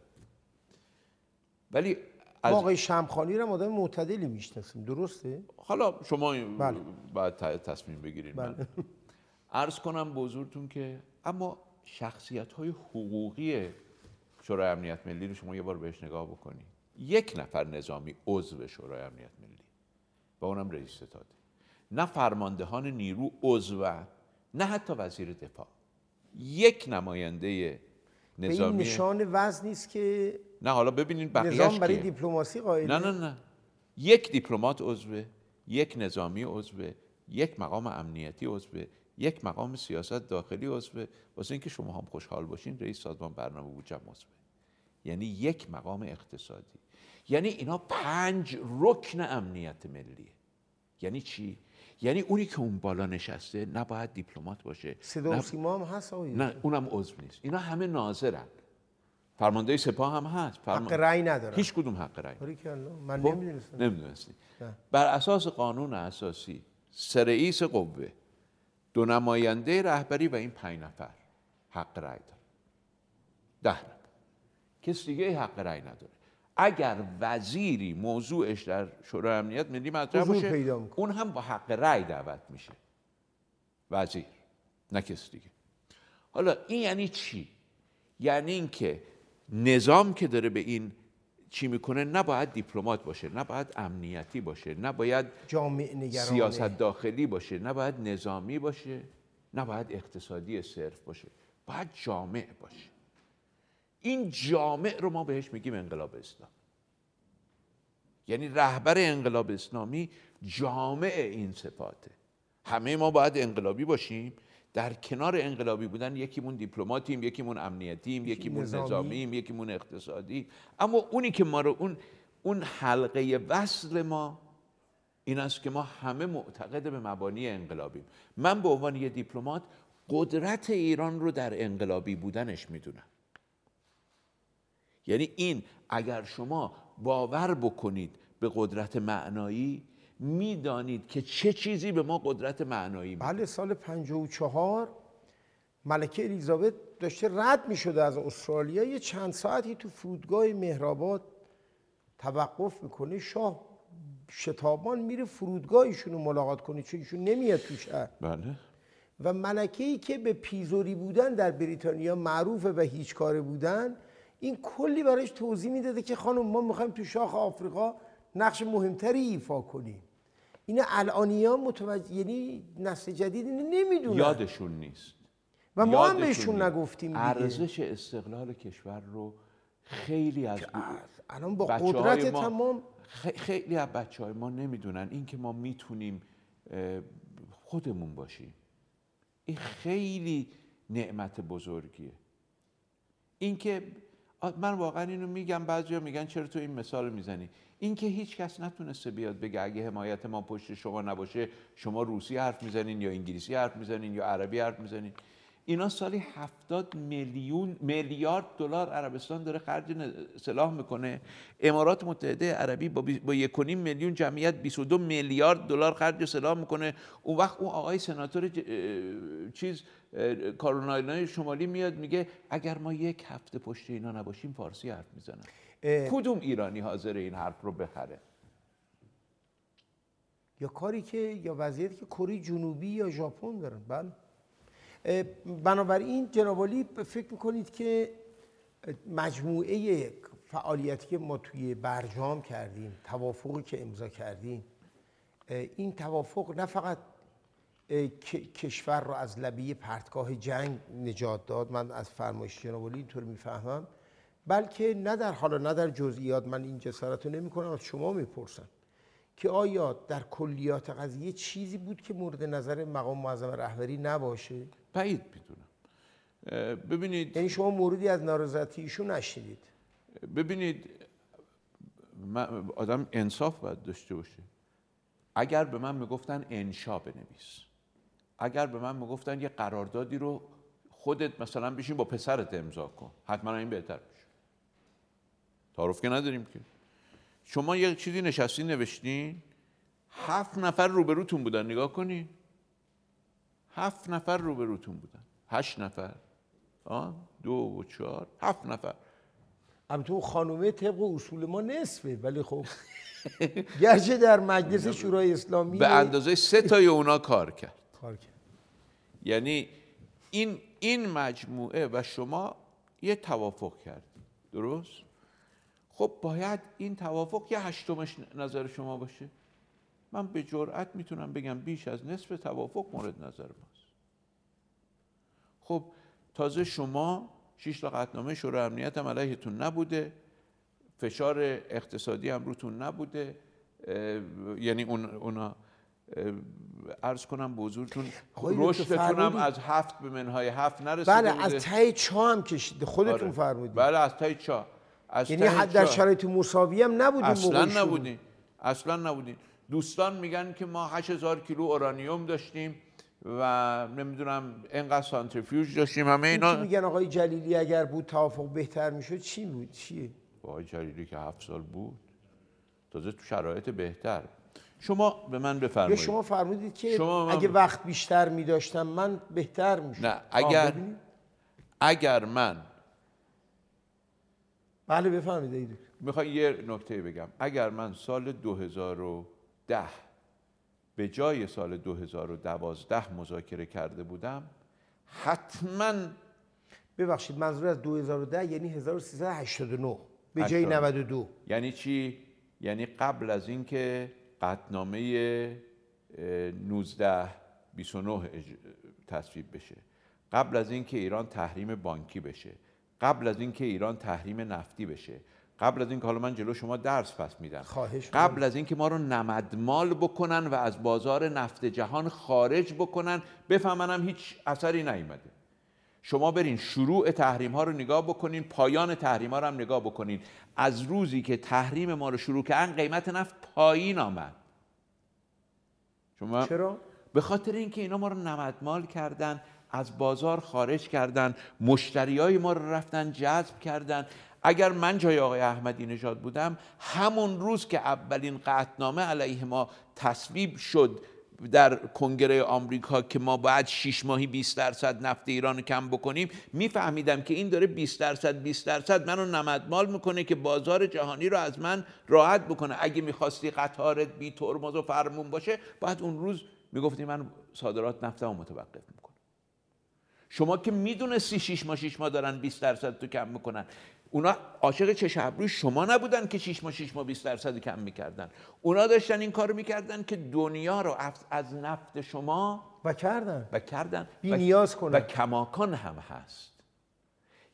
ولی از آقای شمخانی رو آدم معتدلی می‌شناسیم. درسته؟ حالا شما بله. باید تصمیم بگیرید بله. من عرض کنم به حضورتون که اما شخصیت های حقوقی شورای امنیت ملی رو شما یه بار بهش نگاه بکنید یک نفر نظامی عضو شورای امنیت ملی. و اونم رئیس ستاده نه فرماندهان نیرو عضو نه حتی وزیر دفاع. یک نماینده به این نظامی نشان وزن نیست که نه حالا ببینید بقیهش نظام برای؟ دیپلماسی قائل نه نه نه. یک دیپلمات عضوه یک نظامی عضوه یک مقام امنیتی عضوه یک مقام سیاست داخلی عضوه واسه اینکه شما هم خوشحال باشین رئیس سازمان برنامه بودجه عضوه یعنی یک مقام اقتصادی. یعنی اینا پنج رکن امنیت ملیه یعنی چی؟ یعنی اونی که اون بالا نشسته نباید دیپلمات باشه. صدا و سیما هم هست آقای نه اونم عضو نیست. اینا همه ناظرن. فرمانده سپاه هم هست. فرمان- حق رأی ندارن. هیچ کدوم حق رأی باریکلا. من خب، نمی‌دونستم. نمی‌دونستی. بر اساس قانون اساسی سه رئیس قوه دو نماینده رهبری و این پنج نفر حق رأی دارن. ده نفر. کس دیگه حق رأی نداره. اگر وزیری موضوعش در شورای امنیت ملی مطرح باشه. اون هم با حق رأی دعوت میشه. وزیر نه کس دیگه. حالا این یعنی چی؟ یعنی اینکه نظام که داره به این چی می‌کنه نباید دیپلمات باشه نباید امنیتی باشه نباید نگرانه. سیاست داخلی باشه نباید نظامی باشه نباید اقتصادی صرف باشه باید جامع باشه. این جامع رو ما بهش میگیم انقلاب اسلام یعنی رهبر انقلاب اسلامی جامع این صفاته. همه ما باید انقلابی باشیم. در کنار انقلابی بودن یکیمون دیپلماتیم یکیمون امنیتیم یکیمون نظامی. نظامیم یکیمون اقتصادی. اما اونی که ما رو اون اون حلقه وصل ما این است که ما همه معتقد به مبانی انقلابیم. من به عنوان یه دیپلمات قدرت ایران رو در انقلابی بودنش می‌دونم. یعنی این اگر شما باور بکنید به قدرت معنایی می‌دانید که چه چیزی به ما قدرت معنایی میده. بله سال 54 ملکه الیزابت داشته رد می شده از استرالیا. یه چند ساعتی تو فرودگاه مهرآباد توقف می‌کنه. شاه شتابان میره فرودگاه ایشون رو ملاقات کنه چون ایشون نمیاد تو شهر. بله. و ملکه ای که به پیزوری بودن در بریتانیا معروفه و هیچ کاره بودن این کلی براش توضیح می‌داده که خانم ما می‌خوایم تو شاخ آفریقا نقش مهمتری ایفا کنیم. این الانیا متوجه یعنی نسل جدید اینو نمی‌دونن. یادشون نیست. و ما هم بهشون. نگفتیم. ارزش استقلال کشور رو خیلی از الان با قدرت ما- تمام خیلی از بچه های ما نمی‌دونن. این که ما می‌تونیم خودمون باشیم. این خیلی نعمت بزرگیه. این که آ- من واقعا اینو میگم بعضیا میگن چرا تو این مثال رو می‌زنی؟ این که هیچ کس نتونسته بیاد بگه اگه حمایت ما پشت شما نباشه شما روسی حرف می‌زنین یا انگلیسی حرف می‌زنین یا عربی حرف می‌زنین. اینا سالی 70 میلیون میلیارد دلار عربستان داره خرج سلاح می‌کنه. امارات متحده عربی با, با 1.5 میلیون جمعیت 22 میلیارد دلار خرج سلاح می‌کنه. اون وقت اون آقای سناتور ج- چیز کارولینای شمالی میاد میگه اگر ما یک هفته پشت اینا نباشیم فارسی حرف می‌زنن. کدوم ایرانی حاضر این حرف رو بخره؟ یا کاری که یا وضعیتی که کره جنوبی یا ژاپن دارن. بله. بنابراین جناب عالی فکر می‌کنید که مجموعه فعالیتی که ما توی برجام کردیم توافقی که امضا کردیم این توافق نه فقط کشور رو از لبه پرتگاه جنگ نجات داد من از فرمایش جناب عالی اینطور می‌فهمم بلکه نه در حالا نه در جزئیات من این جسارت رو نمی کنم از شما می‌پرسم که آیا در کلیات قضیه چیزی بود که مورد نظر مقام معظم رهبری نباشه؟ بعید می‌دونم. ببینید یعنی شما موردی از نارضایتی ایشون نشنیدید. ببینید آدم انصاف باید داشته باشه. اگر به من می‌گفتن انشا بنویس. اگر به من می‌گفتن یه قراردادی رو خودت مثلا بشین با پسرت امضا کن. حتما این بهتر میشه. تعارف که نداریم که. شما یه چیزی نشستی نوشتین هفت نفر روبروتون بودن. نگاه کنین. هفت نفر روبروتون بودن. هشت نفر. آه؟ دو و چهار. هفت نفر. البته اون خانومه طبق اصول ما نصفه ولی خب گرچه در مجلس شورای اسلامی به اندازه سه تای اونا کار کرد. کار کرد. یعنی این این مجموعه و شما یه توافق کردید درست؟ خب باید این توافق یه هشتمش نظر شما باشه. من به جرئت می‌تونم بگم بیش از نصف توافق مورد نظر ماست خب تازه شما شش تا قطعنامه شورای امنیت هم علیهتون نبوده فشار اقتصادی هم روتون نبوده یعنی اون اونا عرض کنم به حضورتون دکتر رشدتون هم. از هفت به منهای هفت نرسیده بله از. ته چا هم کشیده خودتون آره. فرمودید بله از تای چا از یعنی حد در. شرایط مساوی هم نبودیم اصلا. نبودین اصلا نبودین دوستان میگن که ما 8000 کیلو اورانیوم داشتیم و نمی‌دونم اینقدر سانتریفیوژ داشتیم همه اینا. میگن آقای جلیلی اگر بود توافق بهتر می‌شد چی بود؟ چیه؟ آقای جلیلی که هفت سال بود تازه تو شرایط بهتر. شما به من بفرمایید. شما فرمودید که شما من- اگه وقت بیشتر میداشتم من بهتر می‌شد. نه اگر اگر من بله بفهمید دکتر. می‌خوام یه نکته بگم. اگر من سال 2010 به جای سال 2012 مذاکره کرده بودم حتما ببخشید منظور از 2010 یعنی 1389 به جای 89. 92 یعنی چی؟ یعنی قبل از اینکه قطنامه 19 29 اج- تصویب بشه. قبل از اینکه ایران تحریم بانکی بشه. قبل از اینکه ایران تحریم نفتی بشه. قبل از اینکه حالا من جلو شما درس پس میدم. قبل از اینکه ما رو نمدمال بکنن و از بازار نفت جهان خارج بکنن بفهمن هم هیچ اثری نیومده. شما برین شروع تحریم ها رو نگاه بکنین پایان تحریم ها رو هم نگاه بکنین. از روزی که تحریم ما رو شروع کردن قیمت نفت پایین آمد. شما چرا؟ به خاطر اینکه اینا ما رو نمدمال کردن از بازار خارج کردن مشتری های ما رو رفتن جذب کردن. اگر من جای آقای احمدی نژاد بودم همون روز که اولین قطعنامه علیه ما تصویب شد در کنگره آمریکا که ما باید 6 ماهی 20 درصد نفت ایران رو کم بکنیم میفهمیدم که این داره 20 درصد 20 درصد منو نمدمال می‌کنه که بازار جهانی رو از من راحت بکنه. اگه می‌خواستی قطارت بی ترمز و فرمون باشه باید اون روز می‌گفتی من صادرات نفتم رو متوقف می‌کنم. شما که می‌دونستی شیش ماه شیش ماه دارن 20 درصد تو کم می‌کنن. اونا عاشق چش ابروی شما نبودن که شیش ماه شیش ماه 20 درصد کم می‌کردن. اونا داشتن این کارو می‌کردن که دنیا رو از- نفت شما و کردن. و کردن. بی نیاز کنن. و کماکان هم هست.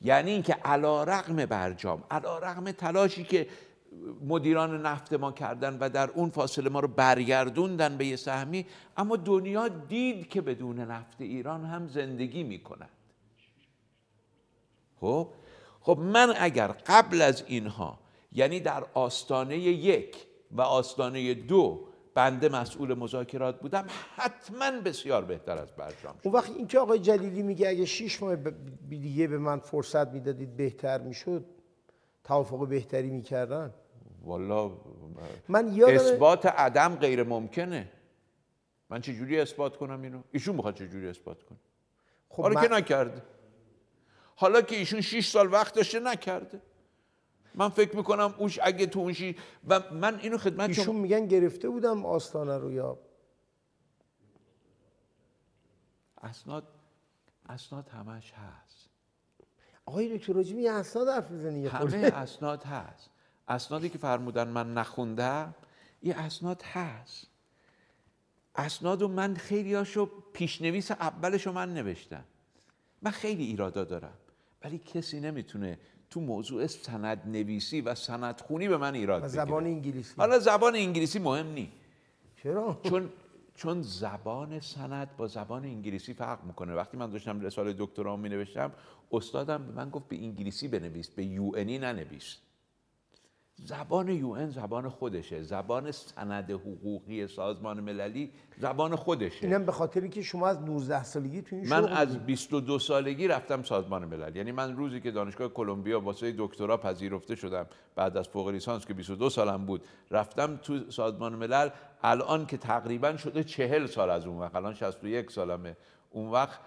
یعنی اینکه علا رقم برجام علا رقم تلاشی که مدیران نفت ما کردن و در اون فاصله ما رو برگردوندن به یه سهمی اما دنیا دید که بدون نفت ایران هم زندگی می‌کند. خب؟ خب من اگر قبل از اینها یعنی در آستانه یک و آستانه دو بنده مسئول مذاکرات بودم حتما بسیار بهتر از برجام شد. اون وقت اینکه آقای جلیلی میگه اگه شیش ماه دیگه به من فرصت می‌دادید بهتر می‌شد توافق بهتری می‌کردن؟ والا من یادم اثبات عدم غیر ممکنه. من چجوری اثبات کنم اینو؟ ایشون می‌خواد چجوری اثبات کنه؟ خب حالا من- که نکرده. حالا که ایشون 6 سال وقت داشته نکرده. من فکر می‌کنم اوش اگه تو اون شی- و من اینو خدمت ایشون میگن گرفته بودم آستانه رو یا اسناد اسناد همش هست آقای دکتر راجبی اسناد حرف خورده. همه اسناد هست اسنادی که فرمودن من نخوندم یه اسناد هست اسناد رو من خیلی هاشو پیشنویس اولشو من نوشتم. من خیلی ایرادا دارم. ولی کسی نمی‌تونه تو موضوع سند نویسی و سند خونی به من ایراد بگیره. زبان انگلیسی. حالا زبان انگلیسی مهم نی. چرا؟ چون چون زبان سند با زبان انگلیسی فرق می‌کنه. وقتی من داشتم رساله دکترام می نوشتم استادم به من گفت به انگلیسی بنویس به یو انی ننویس. زبان یو ان زبان خودشه. زبان سند حقوقی سازمان مللی زبان خودشه. اینم به خاطر اینکه شما از 19 سالگی تو این من از 22 سالگی رفتم سازمان ملل. یعنی من روزی که دانشگاه کلمبیا واسه دکترا پذیرفته شدم بعد از فوق لیسانس که 22 سالم بود رفتم تو سازمان ملل. الان که تقریبا شده 40 سال از اون وقت. الان 61 سالمه. اون وقت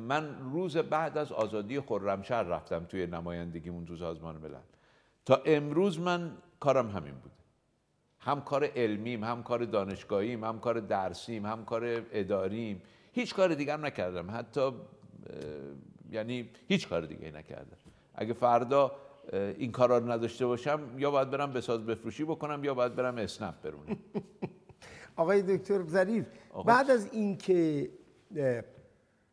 من روز بعد از آزادی خرمشهر رفتم توی نمایندگیمون تو سازمان ملل. تا امروز من کارم همین بود هم کار علمیم هم کار دانشگاهیم هم کار درسیم هم کار اداریم. هیچ کار دیگه هم نکردم. حتی یعنی هیچ کار دیگه نکردم. اگه فردا این کارا رو نداشته باشم یا باید برم بساز بفروشی بکنم یا باید برم اسنپ برونم. آقای دکتر ظریف. بعد از اینکه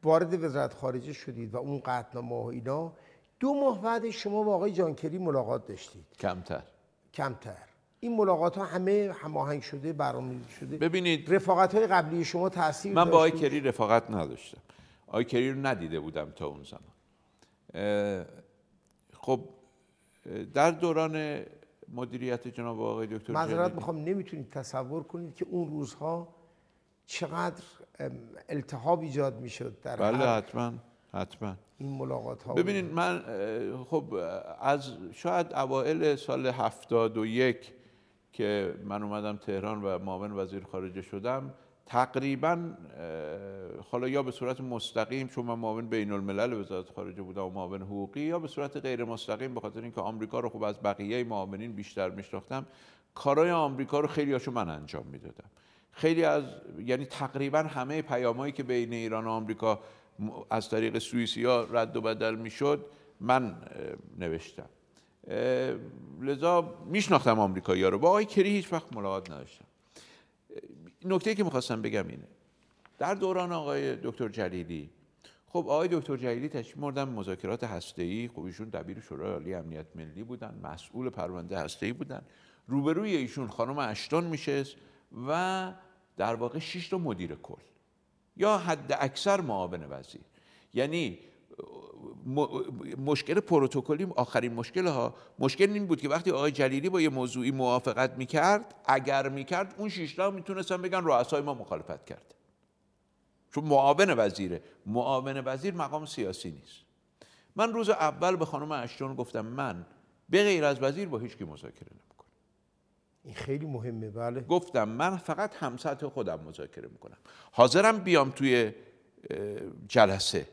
وارد وزارت خارجه شدید و اون قطعنامه و اینا دو ماه بعد شما با آقای جانکری ملاقات داشتید. کمتر. کمتر. این ملاقات ها همه هماهنگ شده برنامه شده. ببینید رفاقت های قبلی شما تاثیر من با آقای؟ کری رفاقت نداشتم. آقای کری رو ندیده بودم تا اون زمان. خب در دوران مدیریت جناب آقای دکتر معذرت می‌خوام نمی‌تونید تصور کنید که اون روزها چقدر التهاب ایجاد می‌شد در بله حتما. حتما. این ملاقات ها ببینید من خب از شاید اوائل سال هفتاد و یک که من اومدم تهران و معاون وزیر خارجه شدم تقریبا حالا یا به صورت مستقیم چون من معاون بین الملل وزارت خارجه بودم و معاون حقوقی یا به صورت غیر مستقیم به خاطر اینکه آمریکا رو خب از بقیه معاونین بیشتر میشناختم کارهای آمریکا رو خیلی هاشو من انجام می‌دادم. خیلی از یعنی تقریبا همه پیامایی که بین ایران و آمریکا از طریق سوئیسی ها رد و بدل می‌شد من نوشتم. لذا میشناختم آمریکایی ها رو. با آقای کری هیچ وقت ملاقات نداشتم. نکته که می‌خواستم بگم اینه. در دوران آقای دکتر جلیلی خب آقای دکتر جلیلی تشریف بردن مذاکرات هسته‌ای خب ایشون دبیر شورای عالی امنیت ملی بودن مسئول پرونده هسته‌ای بودن. روبروی ایشون خانم اشتون میشست و در واقع شش تا مدیر کل. یا حد اکثر معاون وزیر. یعنی مشکل پروتکلی آخرین مشکل ها مشکل این بود که وقتی آقای جلیلی با یه موضوعی موافقت می‌کرد اگر می‌کرد اون شیشتا می‌تونستن بگن رؤسای ما مخالفت کرد. چون معاون وزیره. معاون وزیر مقام سیاسی نیست. من روز اول به خانم اشتون گفتم من به غیر از وزیر با هیچ کی مذاکره نمی‌کنم. این خیلی مهمه بله. گفتم من فقط همسطح خودم مذاکره می‌کنم. حاضرم بیام توی جلسه.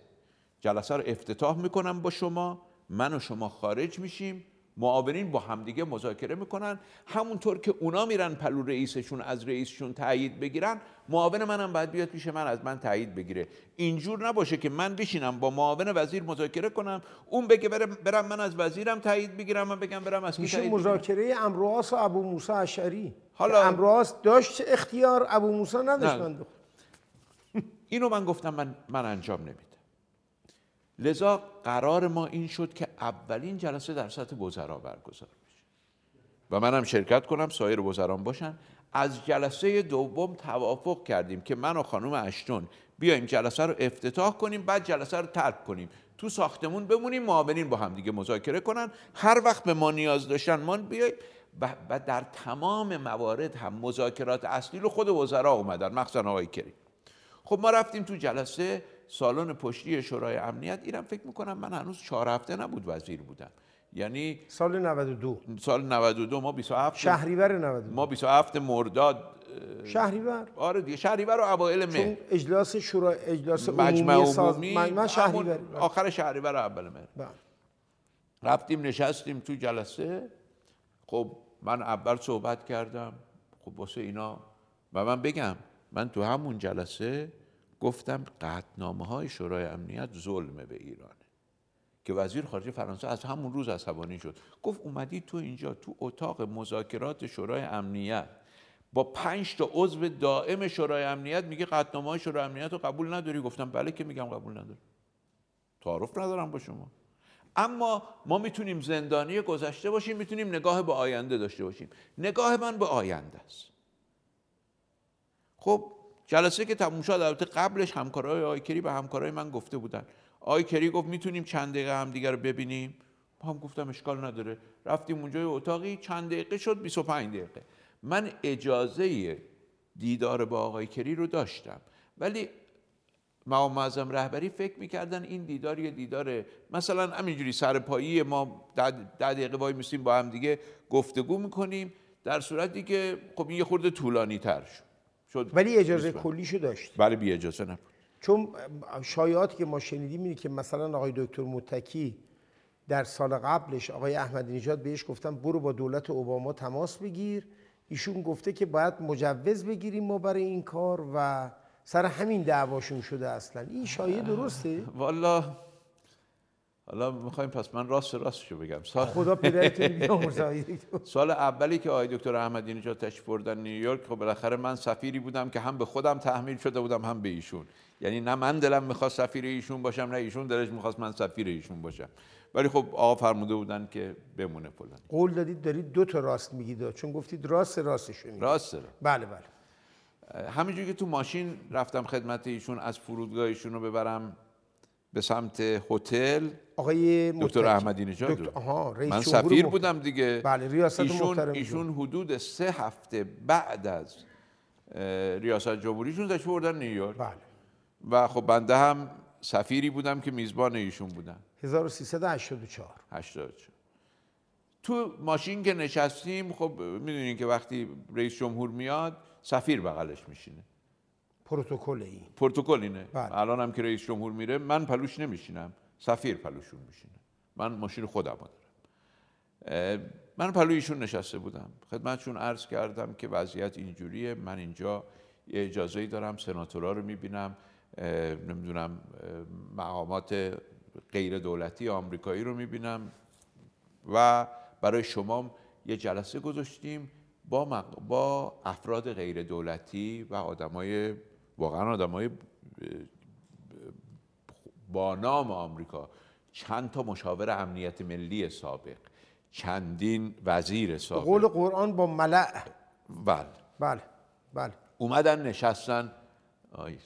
جلسه رو افتتاح می‌کنم با شما. من و شما خارج میشیم. معاونین با همدیگه مذاکره می‌کنن همونطور که اونا میرن پلو رئیسشون از رئیسشون تایید بگیرن معاون منم باید بیاد پیش من از من تایید بگیره اینجور نباشه که من بشینم با معاون وزیر مذاکره کنم اون بگه برم, من از وزیرم تایید بگیرم من بگم برم از کی تایید. مذاکره امرواس و ابو موسی اشعری حالا- امرواس داشت اختیار ابو موسی نداشت. من اینو من گفتم من, من انجام نمیدم لذا قرار ما این شد که اولین جلسه در سطح وزرا برگزار بشه. و منم شرکت کنم سایر وزران باشن. از جلسه دوم توافق کردیم که من و خانم اشتون بیایم جلسه رو افتتاح کنیم بعد جلسه رو ترک کنیم. تو ساختمون بمونیم معاونین با هم دیگه مذاکره کنن. هر وقت به ما نیاز داشتن ما بیایم. و در تمام موارد هم مذاکرات اصلی رو خود وزرا اومدن مخصوصا آقای کریم. خب ما رفتیم تو جلسه سالن پشتی شورای امنیت اینم فکر می‌کنم من هنوز چهار هفته نبود وزیر بودم. یعنی سال 92 سال 92 ما 27 شهریور 92 ما 27 مرداد شهریور. آره دیگه شهریور و اوایل مهر چون اجلاس شورا اجلاس مجمع عمومی ساز مجمع شهریور. آخر شهریور اول مهر بله. رفتیم نشستیم تو جلسه. خب من اول صحبت کردم. خب واسه اینا. و من بگم من تو همون جلسه گفتم قطنامه های شورای امنیت ظلمه به ایرانه که وزیر خارجه فرانسه از همون روز عصبانی شد. گفت اومدی تو اینجا تو اتاق مذاکرات شورای امنیت. با پنج تا عضو دائم شورای امنیت میگه قطنامه های شورای امنیت رو قبول نداری؟ گفتم بله که میگم قبول نداری تعارف ندارم با شما. اما ما می‌تونیم زندانی گذشته باشیم می‌تونیم نگاه به آینده داشته باشیم. نگاه من به آینده است. خب جلسه که تموم شد البته قبلش همکارای آقای کری به همکارای من گفته بودن. آقای کری گفت می‌تونیم چند دقیقه هم دیگه رو ببینیم. هم گفتم اشکال نداره. رفتیم اونجا اتاقی چند دقیقه شد 25 دقیقه. من اجازه دیدار با آقای کری رو داشتم. ولی مقام معظم رهبری فکر می‌کردن این دیدار یه دیداره مثلا همینجوری سرپایی ما ده دقیقه وای میسیم با هم دیگه گفتگو می‌کنیم در صورتی که خب این یه خورده طولانی تر شد. شد ولی اجازه. کلیشو داشت بله بی اجازه نبود. چون شایعاتی که ما شنیدیم اینه که مثلا آقای دکتر متکی در سال قبلش آقای احمدی نژاد بهش گفتن برو با دولت اوباما تماس بگیر. ایشون گفته که باید مجوز بگیریم ما برای این کار و سر همین دعواشون شده اصلا. این شایعه درسته؟ والا حالا می‌خوایم پس من راست راستشو بگم. سال, خدا. سال. اولی که آقای دکتر احمدی نژاد تشریف بردن نیویورک خب بالاخره من سفیری بودم که هم به خودم تحمیل شده بودم هم به ایشون. یعنی نه من دلم می‌خواست سفیر ایشون باشم نه ایشون دلش می‌خواست من سفیر ایشون باشم. ولی خب آقا فرموده بودن که بمونه فلان. قول دادید دارید دو تا راست میگید چون گفتید راست راستشو میگید. راسته بله بله. همینجوری که تو ماشین رفتم خدمت ایشون از فرودگاه ایشون رو ببرم به سمت هتل. آقای دکتر. احمدی نژاد دکتر-. آها رئیس من سفیر. بودم دیگه. بله، ریاست ایشون محترم ایشون حدود سه هفته بعد از ریاست جمهوریشون تشریف بردن نیویورک. بله. و خب بنده هم سفیری بودم که میزبان ایشون بودم. 1384 84 تو ماشین که نشستیم خب می‌دونین که وقتی رئیس جمهور میاد سفیر بغلش میشینه. پروتکل این پروتکل اینه. بله. الان هم که رئیس جمهور میره من پلوش نمیشینم. سفیر پلوشون میشینه. من ماشین خودم دارم. من پلوی ایشون نشسته بودم. خدمتشون عرض کردم که وضعیت اینجوریه. من اینجا یه اجازه دارم سناتورا رو می‌بینم. نمی‌دونم مقامات غیر دولتی آمریکایی رو می‌بینم. و برای شما یه جلسه گذاشتیم با, مق- با افراد غیر دولتی و آدمای واقعا آدمای با نام آمریکا. چند تا مشاور امنیت ملی سابق. چندین وزیر سابق. قول قرآن با ملع بله. بله بله. اومدن نشستن. آی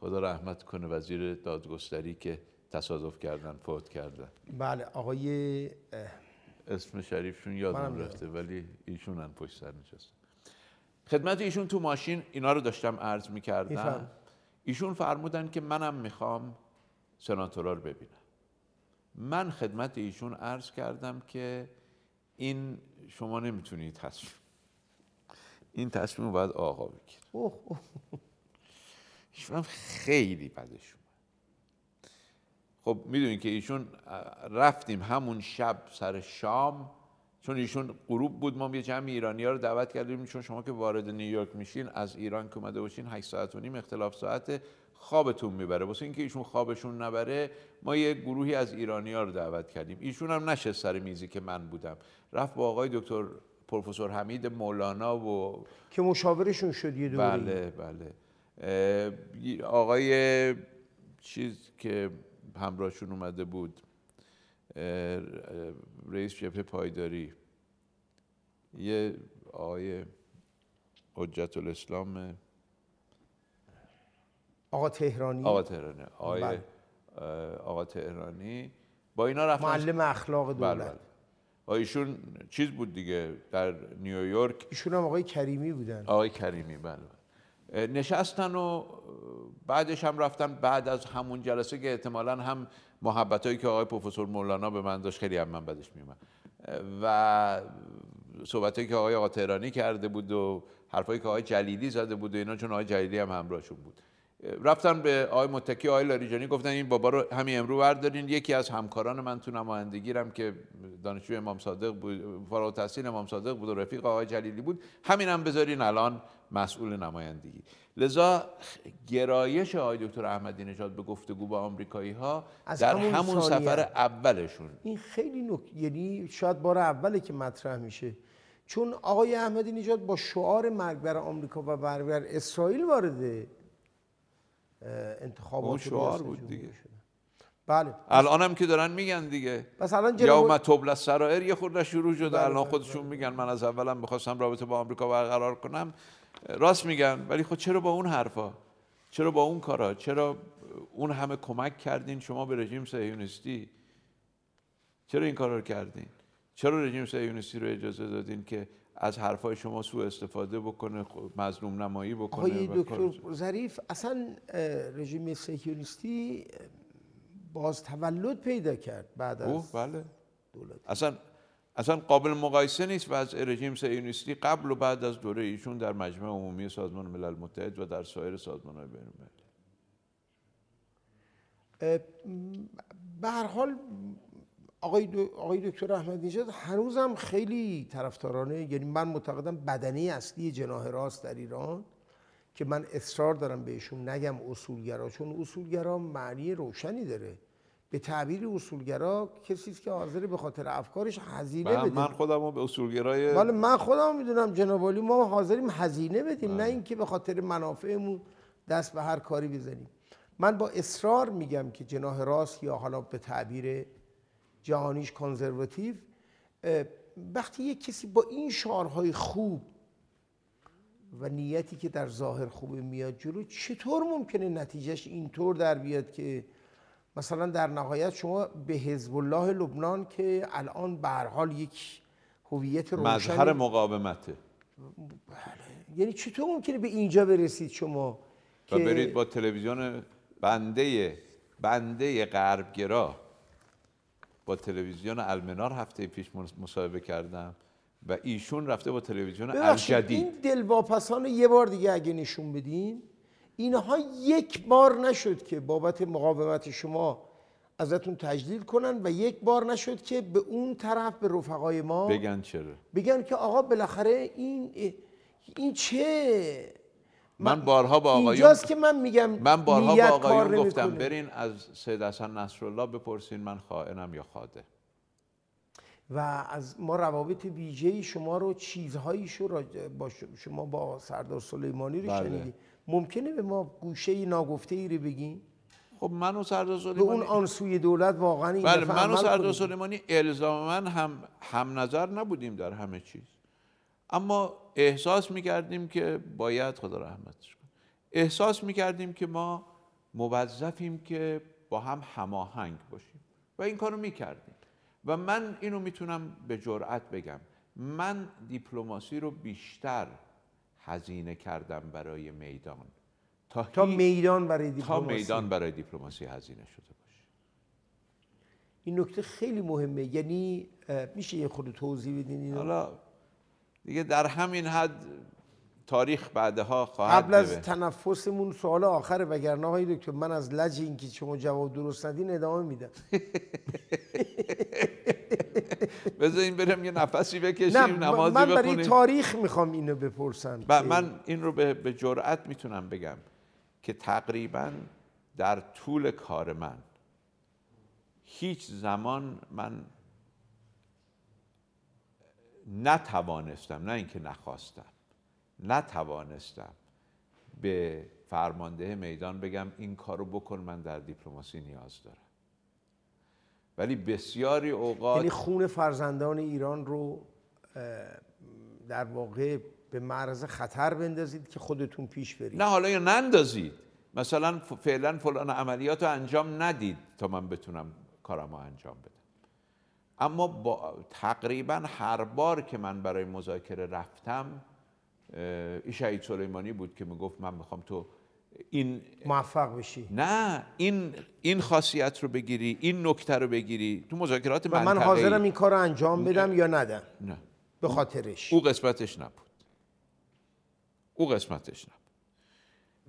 خدا رحمت کنه وزیر دادگستری که تصادف کردن فوت کردن. بله آقای اسم شریفشون یادم رفته ولی ایشونن پشت سر نشستن. خدمت ایشون تو ماشین اینا رو داشتم عرض می‌کردم. ایشون فرمودن که منم می‌خوام سناتورا رو ببینم. من خدمت ایشون عرض کردم که این شما نمی‌تونید تصمیم این تصمیم باید آقا بگیر. ایشون خیلی بدش اومد. خب می‌دونین که ایشون رفتیم همون شب سر شام چون ایشون غروب بود ما یه جمع ایرانی ها رو دعوت کردیم چون شما که وارد نیویورک میشین از ایران که اومده باشین 8 ساعت و نیم اختلاف ساعت خوابتون می‌بره. واسه اینکه ایشون خوابشون نبره ما یه گروهی از ایرانی ها رو دعوت کردیم. ایشون هم نشست سر میزی که من بودم. رفت با آقای دکتر پروفسور حمید مولانا و که مشاورشون شد یه دوره. بله بله. آقای چیز که همراهشون اومده بود رئیس جبهه پایداری یه آقای حجت الاسلام آقا تهرانی؟ آقا تهرانی. آقای بله. آقا تهرانی. با اینا رفتن معلم اخلاق بله دولت. بله و ایشون چیز بود دیگه در نیویورک؟ ایشون هم آقای کریمی بودن. آقای کریمی بله بله. نشستن و بعدش هم رفتن. بعد از همون جلسه که احتمالا هم محبت هایی که آقای پروفسور مولانا به من داشت خیلی هم من بدش میومد و صحبت که آقای آقا تهرانی کرده بود و حرفایی که آقای جلیلی زده بود و اینا چون آقای جلیلی هم همراهشون بود. رفتن به آقای متکی آقای لاریجانی گفتن این بابا رو همین امرو بردارین. یکی از همکاران من تو نمایندگیرم که دانشجوی امام صادق بود فارغ التحصیل امام صادق بود و رفیق آقای جلیلی بود. همین هم بذارین الان مسئول نمایندگی. لذا گرایش آقای دکتر احمدی نژاد به گفتگو با آمریکایی ها در همون همون. سفر اولشون. این خیلی نک... یعنی شاید بار اوله که مطرح میشه. چون آقای احمدی نژاد با شعار مرگ بر آمریکا و مرگ بر اسرائیل وارد اه، انتخابات اون شعار بود دیگه. بله. الان هم که دارن میگن دیگه. پس الان یوم تبل سرائر یه خورده شروع شده. بله، الان بله، خودشون میگن من از اولم می‌خواستم رابطه با آمریکا برقرار کنم. راست میگن ولی خب چرا با اون حرفا؟ چرا با اون کارا؟ چرا اون همه کمک کردین؟ شما به رژیم صهیونیستی چرا این کارا رو کردین؟ چرا رژیم صهیونیستی رو اجازه دادین که از حرفای شما سوء استفاده بکنه خب مظلوم نمایی بکنه آقای دکتر ظریف اصلا رژیم صهیونیستی اه، باز تولد پیدا کرد بعد از بله. دولت. اصلا اصلا قابل مقایسه نیست وضع رژیم صهیونیستی قبل و بعد از دوره ایشون در مجمع عمومی سازمان ملل متحد و در سایر سازمان های بین المللی. به هر حال آقای, دو- آقای دکتر احمد نژاد هنوزم خیلی طرفدارانه یعنی من معتقدم بدنه اصلی جناح راست در ایران که من اصرار دارم بهشون نگم اصولگرا چون اصولگرا معنی روشنی داره. به تعبیر اصولگرا کسی است که حاضر به خاطر افکارش هزینه من, بده. من خودم به اصولگرای بله من خودم می‌دونم جناب عالی ما حاضریم هزینه بدیم نه اینکه به خاطر منافعمون دست به هر کاری بزنیم. من با اصرار میگم که جناح راست یا حالا به تعبیر جهانیش کنزرواتیو وقتی یک کسی با این شعارهای خوب و نیتی که در ظاهر خوبه میاد جلو چطور ممکنه نتیجهش اینطور در بیاد که مثلا در نهایت شما به حزب الله لبنان که الان به هر حال یک هویت روشن مظهر مقاومته. یعنی چطور ممکنه به اینجا برسید شما و که برید با تلویزیون بنده بنده غربگرا؟ با تلویزیون المنار هفته پیش مصاحبه کردم و ایشون رفته با تلویزیون الجدید این دلواپسان یه بار دیگه اگه نشون بدین اینها یک بار نشد که بابت مقاومت شما ازتون تجلیل کنن و یک بار نشد که به اون طرف به رفقای ما بگن چرا. بگن که آقا بالاخره این این چه من بارها با آقایون اینجاست که من میگم من بارها با آقایون گفتم. برین از سید حسن نصرالله بپرسین من خائنم یا خاده و از ما روابط ویژه‌ای شما رو چیزهایی شو با شما با سردار سلیمانی رو بله. شنیدی ممکنه به ما گوشه ناگفته ای رو بگین خب من و سردار به اون سلیمانی آنسوی دولت واقعا این بله من و سردار. سلیمانی الزاما هم هم نظر نبودیم در همه چیز اما احساس می‌کردیم که باید خدا رحمتش کنه. احساس می‌کردیم که ما موظفیم که با هم هماهنگ باشیم. و این کارو می‌کردیم. و من اینو می‌تونم به جرأت بگم. من دیپلماسی رو بیشتر هزینه کردم برای میدان. تا, تا میدان برای تا دیپلماسی. میدان برای دیپلماسی هزینه شده باشه. این نکته خیلی مهمه. یعنی میشه یه خود توضیح بدین حالا دیگه در همین حد تاریخ بعدها خواهد قبل از. تنفسمون سوال آخره وگرنه آقای دکتر من از لج اینکه شما جواب درست ندین ادامه میدم. بذارین بریم یه نفسی بکشیم نه نمازی من برای بخونیم. تاریخ می‌خوام اینو که- من این رو به, به جرأت می‌تونم بگم که تقریبا در طول کار من هیچ زمان من نتوانستم نه اینکه نخواستم نتوانستم به فرمانده میدان بگم این کارو بکن من در دیپلماسی نیاز دارم. ولی بسیاری اوقات یعنی خون فرزندان ایران رو در واقع به معرض خطر بندازید که خودتون پیش برید. نه حالا یا نندازید. مثلا فعلا فلان عملیات رو انجام ندید تا من بتونم کارم رو انجام بدم. اما با تقریبا هر بار که من برای مذاکره رفتم این شهید سلیمانی بود که می‌گفت من می‌خوام تو این موفق بشی. نه این این خاصیت رو بگیری این نکته رو بگیری. تو مذاکرات و من حاضرم این کار رو انجام بدم یا ندم؟ نه. به خاطرش. او قسمتش نبود. او قسمتش نبود.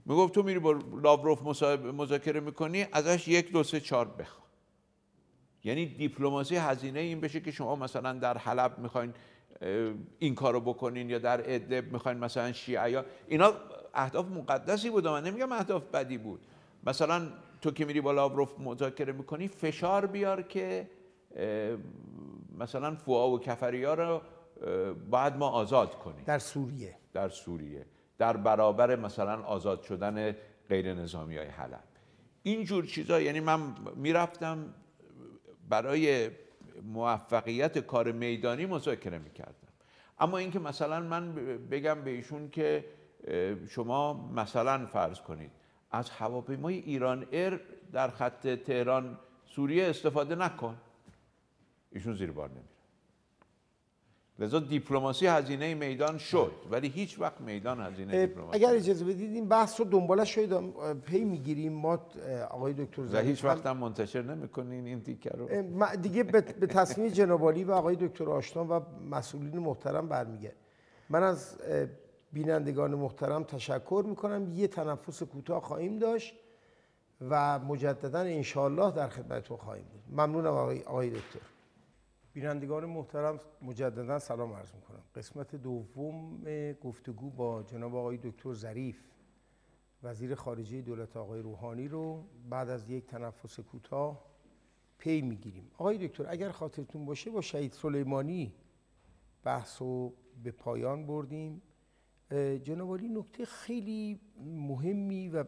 می‌گفت تو میری با لاوروف مذاکره می‌کنی ازش یک دو سه چهار بخوا یعنی دیپلماسی هزینه این بشه که شما مثلا در حلب می‌خواین این کارو بکنین یا در ادلب می‌خواین مثلا شیعه اینا اهداف مقدسی بود من نمیگم اهداف بدی بود. مثلا تو که میری با لاوروف مذاکره می‌کنی فشار بیار که مثلا فوا و کفریا رو باید ما آزاد کنیم. در سوریه. در سوریه. در برابر مثلا آزاد شدن غیر نظامی های حلب. اینجور چیزا یعنی من می‌رفتم برای موفقیت کار میدانی مذاکره می‌کردم. اما اینکه مثلا من بگم به ایشون که شما مثلا فرض کنید از هواپیمای ایران ایر در خط تهران سوریه استفاده نکن. ایشون زیر بار نمیره. لذا دیپلماسی هزینه میدان شد ولی هیچ وقت میدان هزینه دیپلماسی اگر اجازه بدید این بحث رو دنبالش شاید پی می‌گیریم. ما آقای دکتر و هیچ وقت هم منتشر نمی‌کنین این تیکه رو. دیگه به تصمیم جنابالی و آقای دکتر آشنا و مسئولین محترم برمیگه من از بینندگان محترم تشکر می‌کنم. یه تنفس کوتاه خواهیم داشت و مجددا انشاءالله در خدمتتون خواهیم بود. ممنونم آقای, آقای دکتر. بینندگان محترم مجددا سلام عرض می‌کنم. قسمت دوم گفتگو با جناب آقای دکتر ظریف وزیر خارجه دولت آقای روحانی رو بعد از یک تنفس کوتاه پی می‌گیریم. آقای دکتر اگر خاطرتون باشه با شهید سلیمانی بحث رو به پایان بردیم. جناب نکته خیلی مهمی و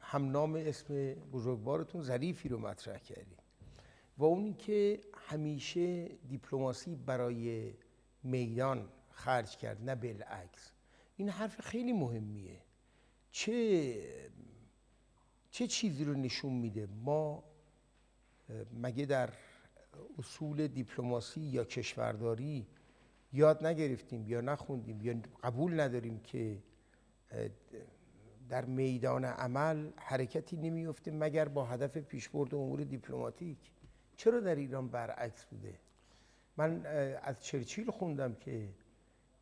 همنام اسم بزرگوارتون ظریفی رو مطرح کردیم و اونی که همیشه دیپلماسی برای میدان خرج کرد نه بالعکس. این حرف خیلی مهمیه. چه چه چیزی رو نشون میده؟ ما مگه در اصول دیپلماسی یا کشورداری یاد نگرفتیم یا نخوندیم یا قبول نداریم که در میدان عمل حرکتی نمیفته مگر با هدف پیشبرد امور دیپلماتیک؟ چرا در ایران برعکس بوده؟ من از چرچیل خوندم که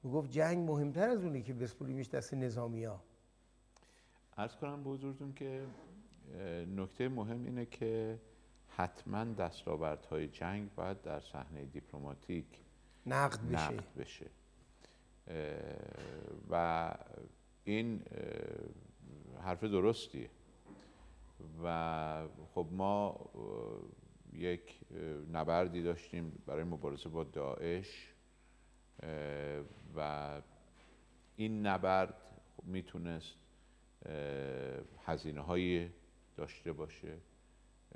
می‌گفت جنگ مهمتر از اونه که بسپولیمش دست نظامی ها ارز کنم به حضورتون که نکته مهم اینه که حتما دستاوردهای جنگ باید در صحنه دیپلماتیک نقد بشه, نقد بشه. و این حرف درستیه. و خب ما یک نبردی داشتیم برای مبارزه با داعش و این نبرد می‌تونست هزینه های داشته باشه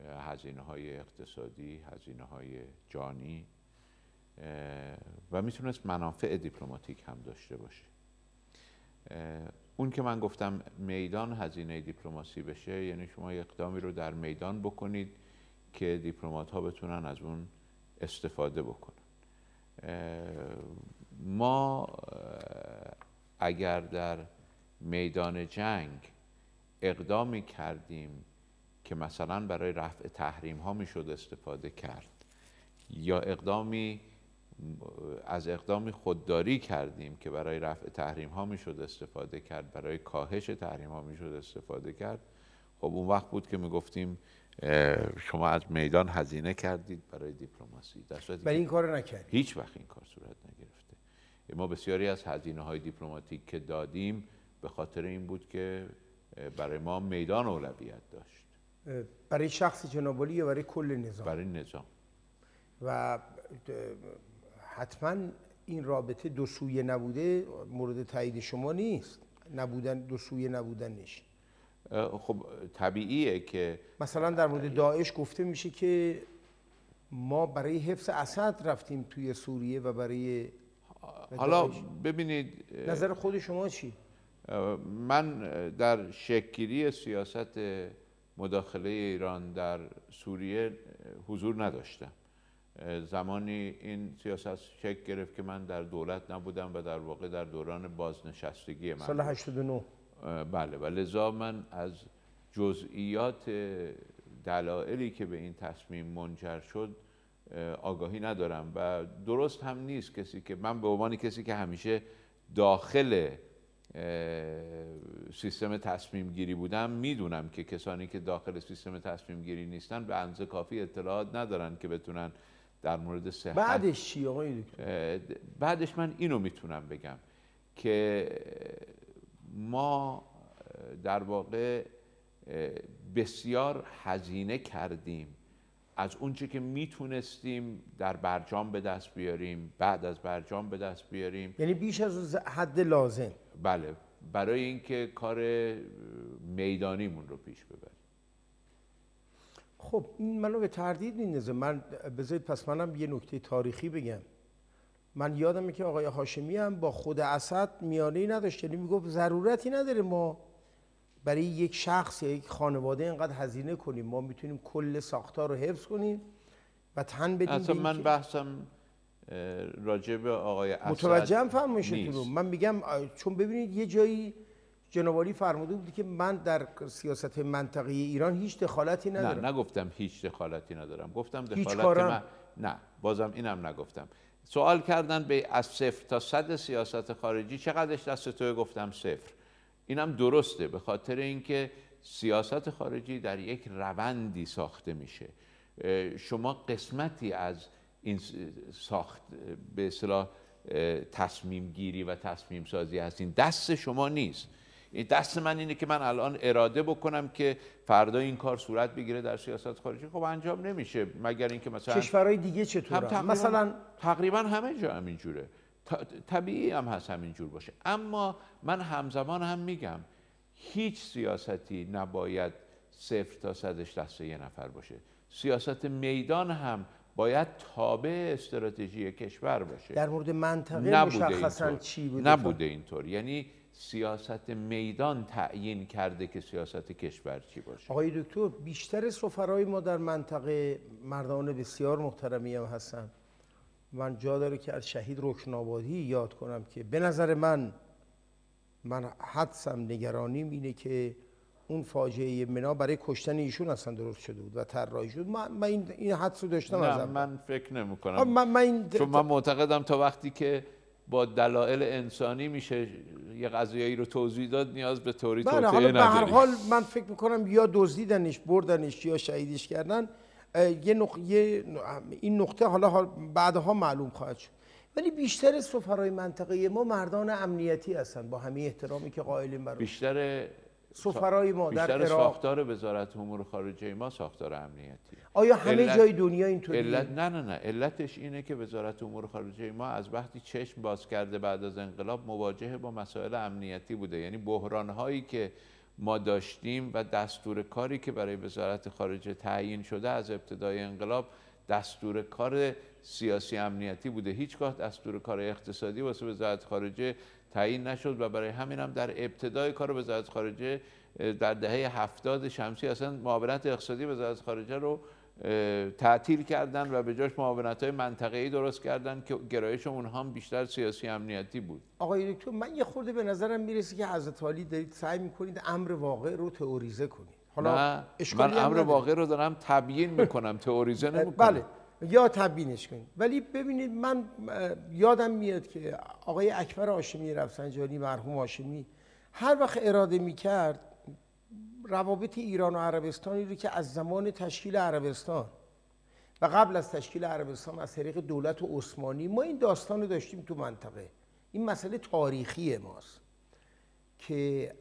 هزینه های اقتصادی هزینه های جانی و می‌تونست منافع دیپلماتیک هم داشته باشه. اون که من گفتم میدان هزینه دیپلماسی بشه یعنی شما اقدامی رو در میدان بکنید که دیپلمات ها بتونن از اون استفاده بکنن. ما اگر در میدان جنگ اقدامی کردیم که مثلا برای رفع تحریم ها می‌شد استفاده کرد یا اقدامی از اقدامی خودداری کردیم که برای رفع تحریم ها می‌شد استفاده کرد برای کاهش تحریم ها می‌شد استفاده کرد خب اون وقت بود که می‌گفتیم شما از میدان هزینه کردید برای دیپلماسی. در ولی این کار نکردید. هیچ وقت این کار صورت نگرفته. ما بسیاری از هزینه های دیپلماتیک که دادیم به خاطر این بود که برای ما میدان اولویت داشت. برای شخص جنابالی یا برای کل نظام؟ برای نظام. و حتما این رابطه دو سویه نبوده مورد تایید شما نیست. نبودن دو سویه نبودنش خب طبیعیه که مثلا در مورد داعش گفته میشه که ما برای حفظ اسد رفتیم توی سوریه و برای حالا ببینید نظر خود شما چی؟ من در شکلی سیاست مداخله ایران در سوریه حضور نداشتم. زمانی این سیاست شکل گرفت که من در دولت نبودم و در واقع در دوران بازنشستگی من سال 89 بله. و لذا من از جزئیات دلایلی که به این تصمیم منجر شد آگاهی ندارم و درست هم نیست کسی که من به عنوان کسی که همیشه داخل سیستم تصمیم گیری بودم می‌دونم که کسانی که داخل سیستم تصمیم گیری نیستن به اندازه کافی اطلاعات ندارن که بتونن در مورد صحت بعدش چی آقای بعدش من اینو می‌تونم بگم که ما در واقع بسیار هزینه کردیم از اونچه که می‌تونستیم در برجام به دست بیاریم بعد از برجام به دست بیاریم. یعنی بیش از حد لازم. بله. برای اینکه کار میدانیمون رو پیش ببریم. خب این منو به تردید میندازه. من بذارید پس منم یه نکته تاریخی بگم. من یادمه که آقای هاشمی هم با خود اسد میانه نداشت. یعنی می‌گفت ضرورتی نداره ما برای یک شخص یا یک خانواده اینقدر هزینه کنیم. ما می‌تونیم کل ساختار رو حفظ کنیم و تن بدیم اصلا من بحثم راجع به آقای اسد متوجهم فرمایشتون رو. من میگم چون ببینید یه جایی جنابالی فرموده بود که من در سیاست منطقه ایران هیچ دخالتی ندارم. نه نگفتم هیچ دخالتی ندارم. گفتم دخالت من نه بازم اینم نگفتم. سوال کردن به از صفر تا صد سیاست خارجی چقدرش دست تو؟ گفتم صفر. اینم درسته به خاطر اینکه سیاست خارجی در یک روندی ساخته میشه. شما قسمتی از این ساخت به اصطلاح تصمیم گیری و تصمیم سازی هستین. دست شما نیست. دست من اینه که من الان اراده بکنم که فردا این کار صورت بگیره در سیاست خارجی. خب انجام نمیشه. مگر اینکه مثلا کشورهای دیگه چطور مثلا تقریبا همه جا همینجوره. طبیعی هم هست همینجور باشه. اما من همزمان هم میگم هیچ سیاستی نباید صفر تا صدش دست یه نفر باشه. سیاست میدان هم باید تابع استراتژی کشور باشه. در مورد منطقه مشخصا چی بوده نبوده اینطور. یعنی سیاست میدان تعیین کرده که سیاست کشور چی باشه. آقای دکتر بیشتر سفرهای ما در منطقه مردان بسیار محترمی هم هستن. من جا داره که از شهید رکنابادی یاد کنم که به نظر من من حدسم نگرانیم اینه که اون فاجعه منا برای کشتن ایشون اصلا درست شده بود و طراحی شد. من, من این حدس رو داشتم نه من فکر نمی کنم من, من این چون من معتقدم تا وقتی که با دلایل انسانی میشه یه قضیه‌ای رو توضیح داد نیاز به توری بله توطئه به هر حال من فکر می‌کنم یا دزدیدنش بردنش یا شهیدش کردن یه, نق... این نقطه حالا بعدها معلوم خواهد شد. ولی بیشتر سفرهای منطقه ما مردان امنیتی هستن با همه احترامی که قائلیم برای بیشتر سفرهای ما بیشتر در ساختار وزارت امور خارجه ما ساختار امنیتی آیا همه علت... جای دنیا اینطوریه علت... نه نه نه. علتش اینه که وزارت امور خارجه ما از وقتی چشم باز کرده بعد از انقلاب مواجه با مسائل امنیتی بوده. یعنی بحران هایی که ما داشتیم و دستور کاری که برای وزارت خارجه تعیین شده از ابتدای انقلاب دستور کار سیاسی امنیتی بوده. هیچگاه دستور کار اقتصادی واسه وزارت خارجه تعیین نشد و برای همین هم در ابتدای کار وزارت خارجه در دهه هفتاد شمسی اصلا معاونت اقتصادی وزارت خارجه رو تعطیل کردن و به جاش معاونت های منطقه‌ای درست کردن که گرایش اونها هم بیشتر سیاسی امنیتی بود. آقای دکتر من یه خورده به نظرم می‌رسه که حضرت علی دارید سعی می‌کنید امر واقع رو تئوریزه کنید. حالا من امر واقع رو دارم تبیین می‌کنم تئوریزه نمی‌کنم. بله یا تبیینش کنید. ولی ببینید من یادم میاد که آقای اکبر هاشمی رفسنجانی مرحوم هاشمی هر وقت اراده می‌کرد روابط ایران و عربستانی رو که از زمان تشکیل عربستان و قبل از تشکیل عربستان از طریق دولت عثمانی ما این داستان رو داشتیم تو منطقه. این مسئله تاریخی ماست که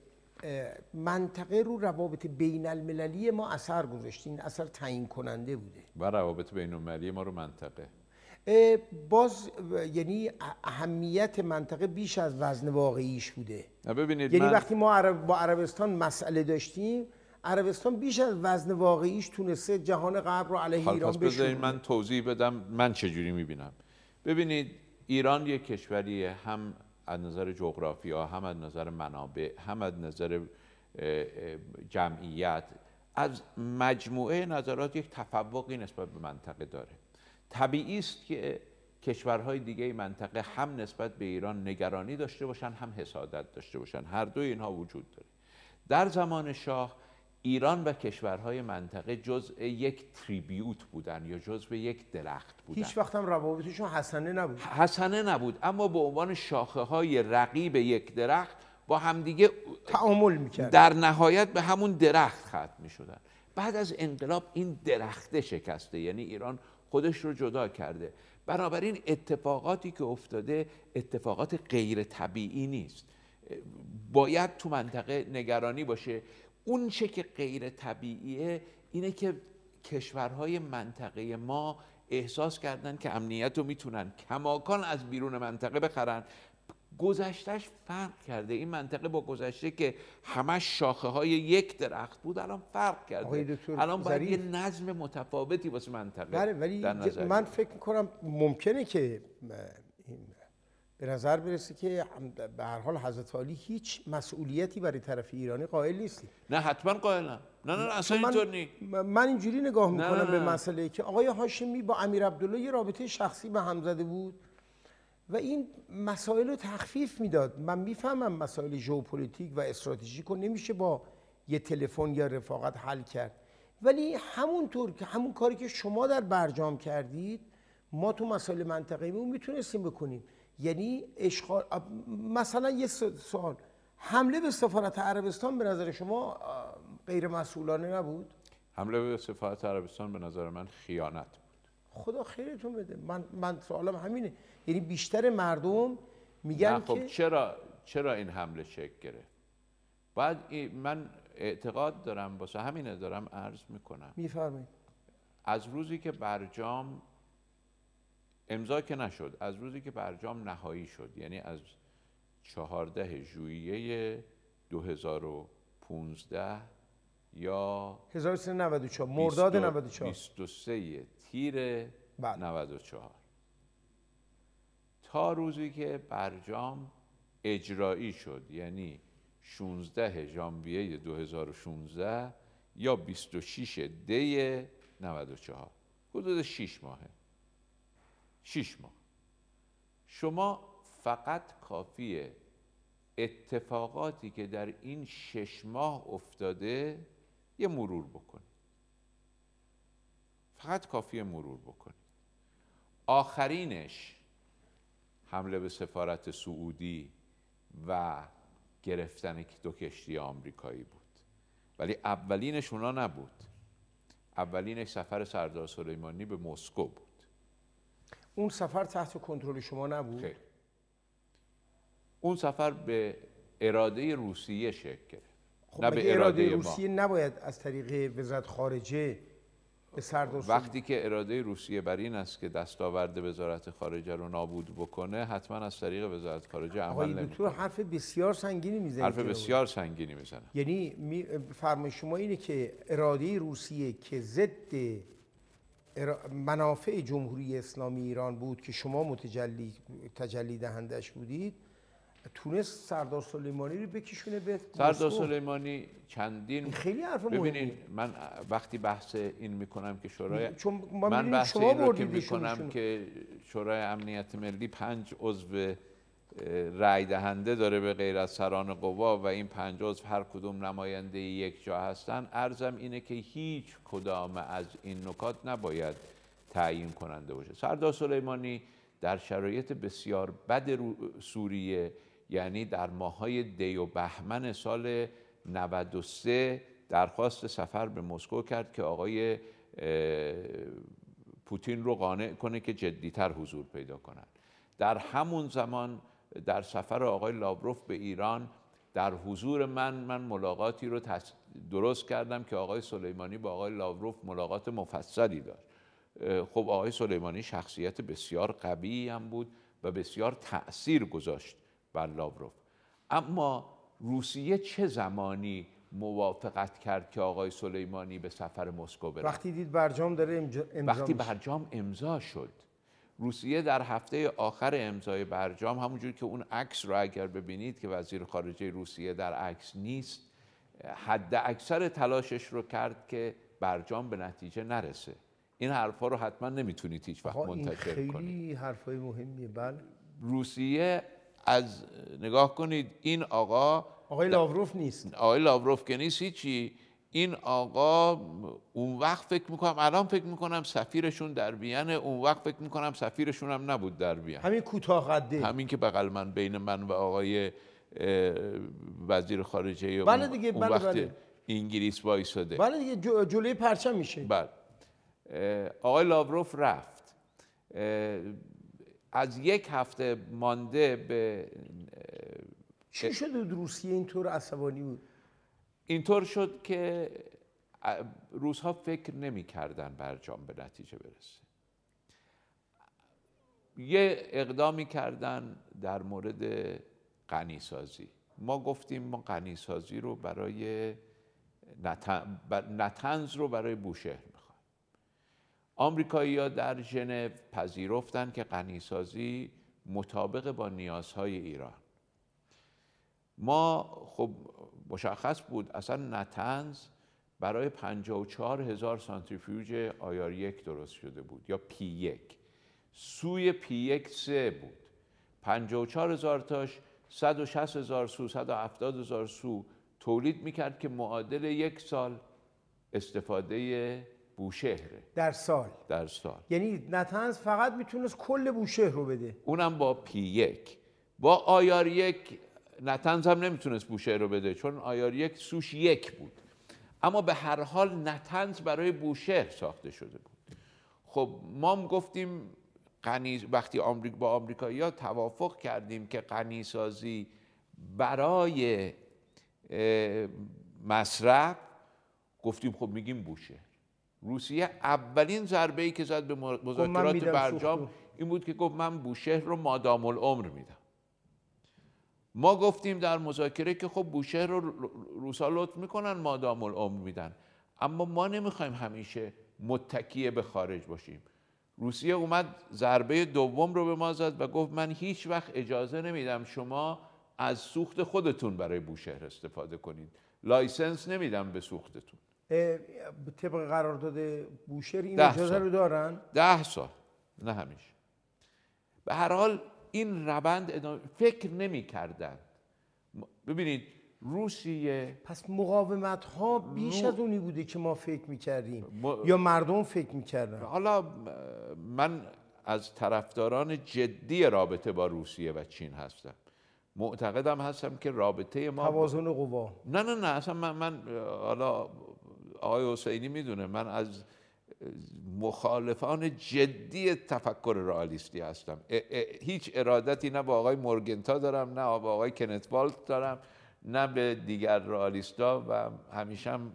منطقه رو روابط بین المللی ما اثر گذاشته این اثر تعیین کننده بوده. و روابط بین المللی ما رو منطقه. باز یعنی اهمیت منطقه بیش از وزن واقعیش بوده. ببینید یعنی من... وقتی ما عرب با عربستان مسئله داشتیم عربستان بیش از وزن واقعیش تونسته جهان غرب رو علیه ایران بشونه من توضیح بدم من چجوری می‌بینم؟ ببینید ایران یک کشوری هم از نظر جغرافیا هم از نظر منابع هم از نظر جمعیت از مجموعه نظرات یک تفوقی نسبت به منطقه داره. طبیعی است که کشورهای دیگه منطقه هم نسبت به ایران نگرانی داشته باشن هم حسادت داشته باشن. هر دوی اینها وجود داره. در زمان شاه ایران و کشورهای منطقه جزء یک تریبیوت بودن یا جزء یک درخت بودن. هیچ وقت هم روابطشون حسنه نبود. حسنه نبود. اما به عنوان شاخه های رقیب یک درخت با همدیگه تعامل می‌کرد در نهایت به همون درخت ختم می‌شدن. بعد از انقلاب این درخته شکسته. یعنی ایران خودش رو جدا کرده. بنابراین اتفاقاتی که افتاده اتفاقات غیر طبیعی نیست. باید تو منطقه نگرانی باشه. اون چه که غیر طبیعیه اینه که کشورهای منطقه ما احساس کردن که امنیت رو می‌تونن کماکان از بیرون منطقه بخرن گذشتهش فرق کرده. این منطقه با گذشته که همش شاخه های یک درخت بود الان فرق کرده. الان باید یه نظم متفاوتی واسه منطقه بله ولی من فکر می‌کنم ممکنه که به نظر برسه که به هر حال حضرت علی هیچ مسئولیتی برای طرف ایرانی قائل نیستی. نه حتما قائلم. نه نه اصلا اینطور نیست. من اینجوری نگاه می‌کنم به مسئله که آقای هاشمی با امیر عبدالله یه رابطه شخصی به هم زده بود. و این مسائل رو تخفیف می‌داد. من می‌فهمم مسائل ژئوپلیتیک و استراتژیک رو نمیشه با یه تلفن یا رفاقت حل کرد. ولی همونطور که همون کاری که شما در برجام کردید ما تو مسائل منطقه می‌تونستیم بکنیم. یعنی اشغال مثلا یه سوال. حمله به سفارت عربستان به نظر شما غیر مسئولانه نبود؟ حمله به سفارت عربستان به نظر من خیانت بود. خدا خیرتون بده. من من سوالم همینه. یعنی بیشتر مردم میگن خب که چرا چرا این حمله شکل گرفت؟ بعد من اعتقاد دارم واسه همینه دارم عرض می‌کنم. میفرمایید. از روزی که برجام امضا که نشد از روزی که برجام نهایی شد یعنی از چهارده ژوئیه 2015 یا 1394 مرداد 94 23 تیر 94 بله. تا روزی که برجام اجرایی شد یعنی 16 ژانویه 2016 یا 26 دی 94 حدود 6 ماهه. 6 ماه. شما فقط کافیه اتفاقاتی که در این شش ماه افتاده یه مرور بکنید. فقط کافیه مرور بکنید. آخرینش حمله به سفارت سعودی و گرفتن دو کشتی آمریکایی بود. ولی اولینش اونا نبود. اولینش سفر سردار سلیمانی به مسکو بود. اون سفر تحت کنترل شما نبود؟ خیر. اون سفر به اراده روسیه شکل گرفت. خب نه به اراده, اراده روسیه نباید از طریق وزارت خارجه وقتی که اراده روسیه بر این است که دستاورد وزارت خارجه رو نابود بکنه حتما از طریق وزارت خارجه عمل نمی‌کنه. حرف بسیار سنگینی می‌زنه حرف بسیار سنگینی می‌زنه. یعنی می فرمای شما اینه که اراده روسیه که ضد منافع جمهوری اسلامی ایران بود که شما متجلی تجلی دهندش بودید تونست سردار سلیمانی رو بکشونه به سردار سلیمانی چندین خیلی حرف ببینید من وقتی بحث این می‌کنم که شورای چون من بحث شما این رو که می‌کنم که شورای امنیت ملی پنج عضو رای دهنده داره به غیر از سران قوا و این پنج عضو هر کدوم نماینده یک جا هستن. ارزم اینه که هیچ کدام از این نکات نباید تعیین کننده باشه. سردار سلیمانی در شرایط بسیار بد سوریه یعنی در ماهای دی و بهمن سال 93 درخواست سفر به مسکو کرد که آقای پوتین رو قانع کنه که جدیتر حضور پیدا کنند در همون زمان در سفر آقای لاوروف به ایران در حضور من من ملاقاتی رو درست کردم که آقای سلیمانی با آقای لاوروف ملاقات مفصلی داشت. خب آقای سلیمانی شخصیت بسیار قوی هم بود و بسیار تأثیر گذاشت بر لاوروف اما روسیه چه زمانی موافقت کرد که آقای سلیمانی به سفر مسکو بره؟ وقتی دید برجام داره امضا وقتی برجام امضا شد روسیه در هفته آخر امضای برجام همونجور که اون عکس رو اگر ببینید که وزیر خارجه روسیه در عکس نیست حد اکثر تلاشش رو کرد که برجام به نتیجه نرسه. این حرفا رو حتما نمی‌تونید هیچ وقت منتشر کنید. خیلی حرفای مهمیه. بله. روسیه از نگاه کنید این آقا آقای لاوروف نیست. آقای لاوروف که نیست هیچی. این آقا اون وقت فکر می‌کنم الان فکر می‌کنم سفیرشون در بیانه اون وقت فکر می‌کنم سفیرشون هم نبود در بیان همین کوتاه قده. همین که بغل من بین من و آقای وزیر خارجه بله دیگه اون بله وقت بله. انگلیس وایساده. بله دیگه جلوی پرچم میشه. بله. آقای لاوروف رفت. از یک هفته مانده به چی شد روسیه اینطور عصبانی بود؟ اینطور شد که روزها فکر نمی کردن برجام به نتیجه برسه. یه اقدامی کردن در مورد غنیسازی. ما گفتیم ما غنیسازی رو برای نتنز رو برای بوشهر آمریکایی ها در ژنو پذیرفتن که غنیسازی مطابق با نیازهای ایران. ما خب مشخص بود اصلا نتنز برای 54 هزار سانتریفیوژ IR یک درست شده بود یا P یک. SWU ی P یک سه بود. 54 هزار تاش 160 هزار SWU 170 هزار SWU تولید می‌کرد که معادل یک سال استفاده بوشهره در سال. در سال. یعنی نتنز فقط می‌تونست کل بوشهر رو بده. اونم با P یک. با آیار یک نتنز هم نمی‌تونست بوشهر رو بده چون آیار یک سوش یک بود. اما به هر حال نتنز برای بوشهر ساخته شده بود. خب ما گفتیم قنی وقتی آمریک با آمریکایی ها توافق کردیم که قنیسازی برای مصرف گفتیم خب میگیم بوشهر. روسیه اولین ضربه ای که زد به مذاکرات برجام این بود که گفت من بوشهر رو مادام العمر میدم. ما گفتیم در مذاکره که خب بوشهر رو روسا لطف می‌کنن مادام العمر میدن. اما ما نمی‌خوایم همیشه متکیه به خارج باشیم. روسیه اومد ضربه دوم رو به ما زد و گفت من هیچ وقت اجازه نمیدم شما از سوخت خودتون برای بوشهر استفاده کنید. license نمیدم به سوختتون. طبق قرارداد بوشهر این اجازه. رو دارن؟ ده سال. نه همیشه. به هر حال این روند ادامه فکر نمی کردن. ببینید روسیه پس مقاومت ها بیش از اونی بوده که ما فکر می‌کردیم. یا مردم فکر می‌کردن. حالا من از طرفداران جدی رابطه با روسیه و چین هستم. معتقدم هستم که رابطه ما توازن قوا. نه نه نه اصلا من, من حالا آقای حسینی می‌دونه من از مخالفان جدی تفکر رئالیستی هستم. هیچ ارادتی نه با آقای مورگنتا دارم نه با آقای کنت والت دارم نه به دیگر رئالیستا و همیشه هم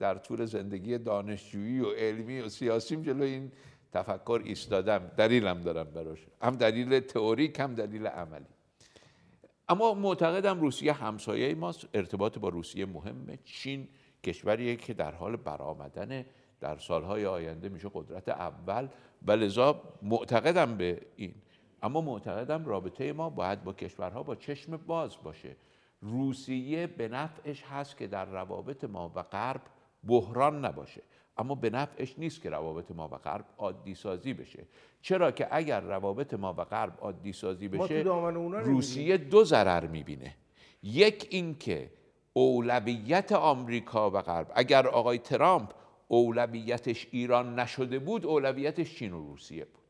در طول زندگی دانشجویی و علمی و سیاسیم جلو این تفکر ایستادم. دلیلم دارم براش. هم دلیل تئوریک هم دلیل عملی. اما معتقدم روسیه همسایه ماست. ارتباط با روسیه مهمه. چین کشوریه که در حال برآمدن در سالهای آینده میشه قدرت اول و لذا معتقدم به این. اما معتقدم رابطه ما باید با کشورها با چشم باز باشه. روسیه به نفعش هست که در روابط ما و غرب بحران نباشه. اما به نفعش نیست که روابط ما و غرب عادی سازی بشه. چرا که اگر روابط ما و غرب عادی سازی بشه روسیه دو ضرر می‌بینه. یک اینکه اولویت آمریکا و غرب. اگر آقای ترامپ اولویتش ایران نشده بود اولویتش چین و روسیه بود.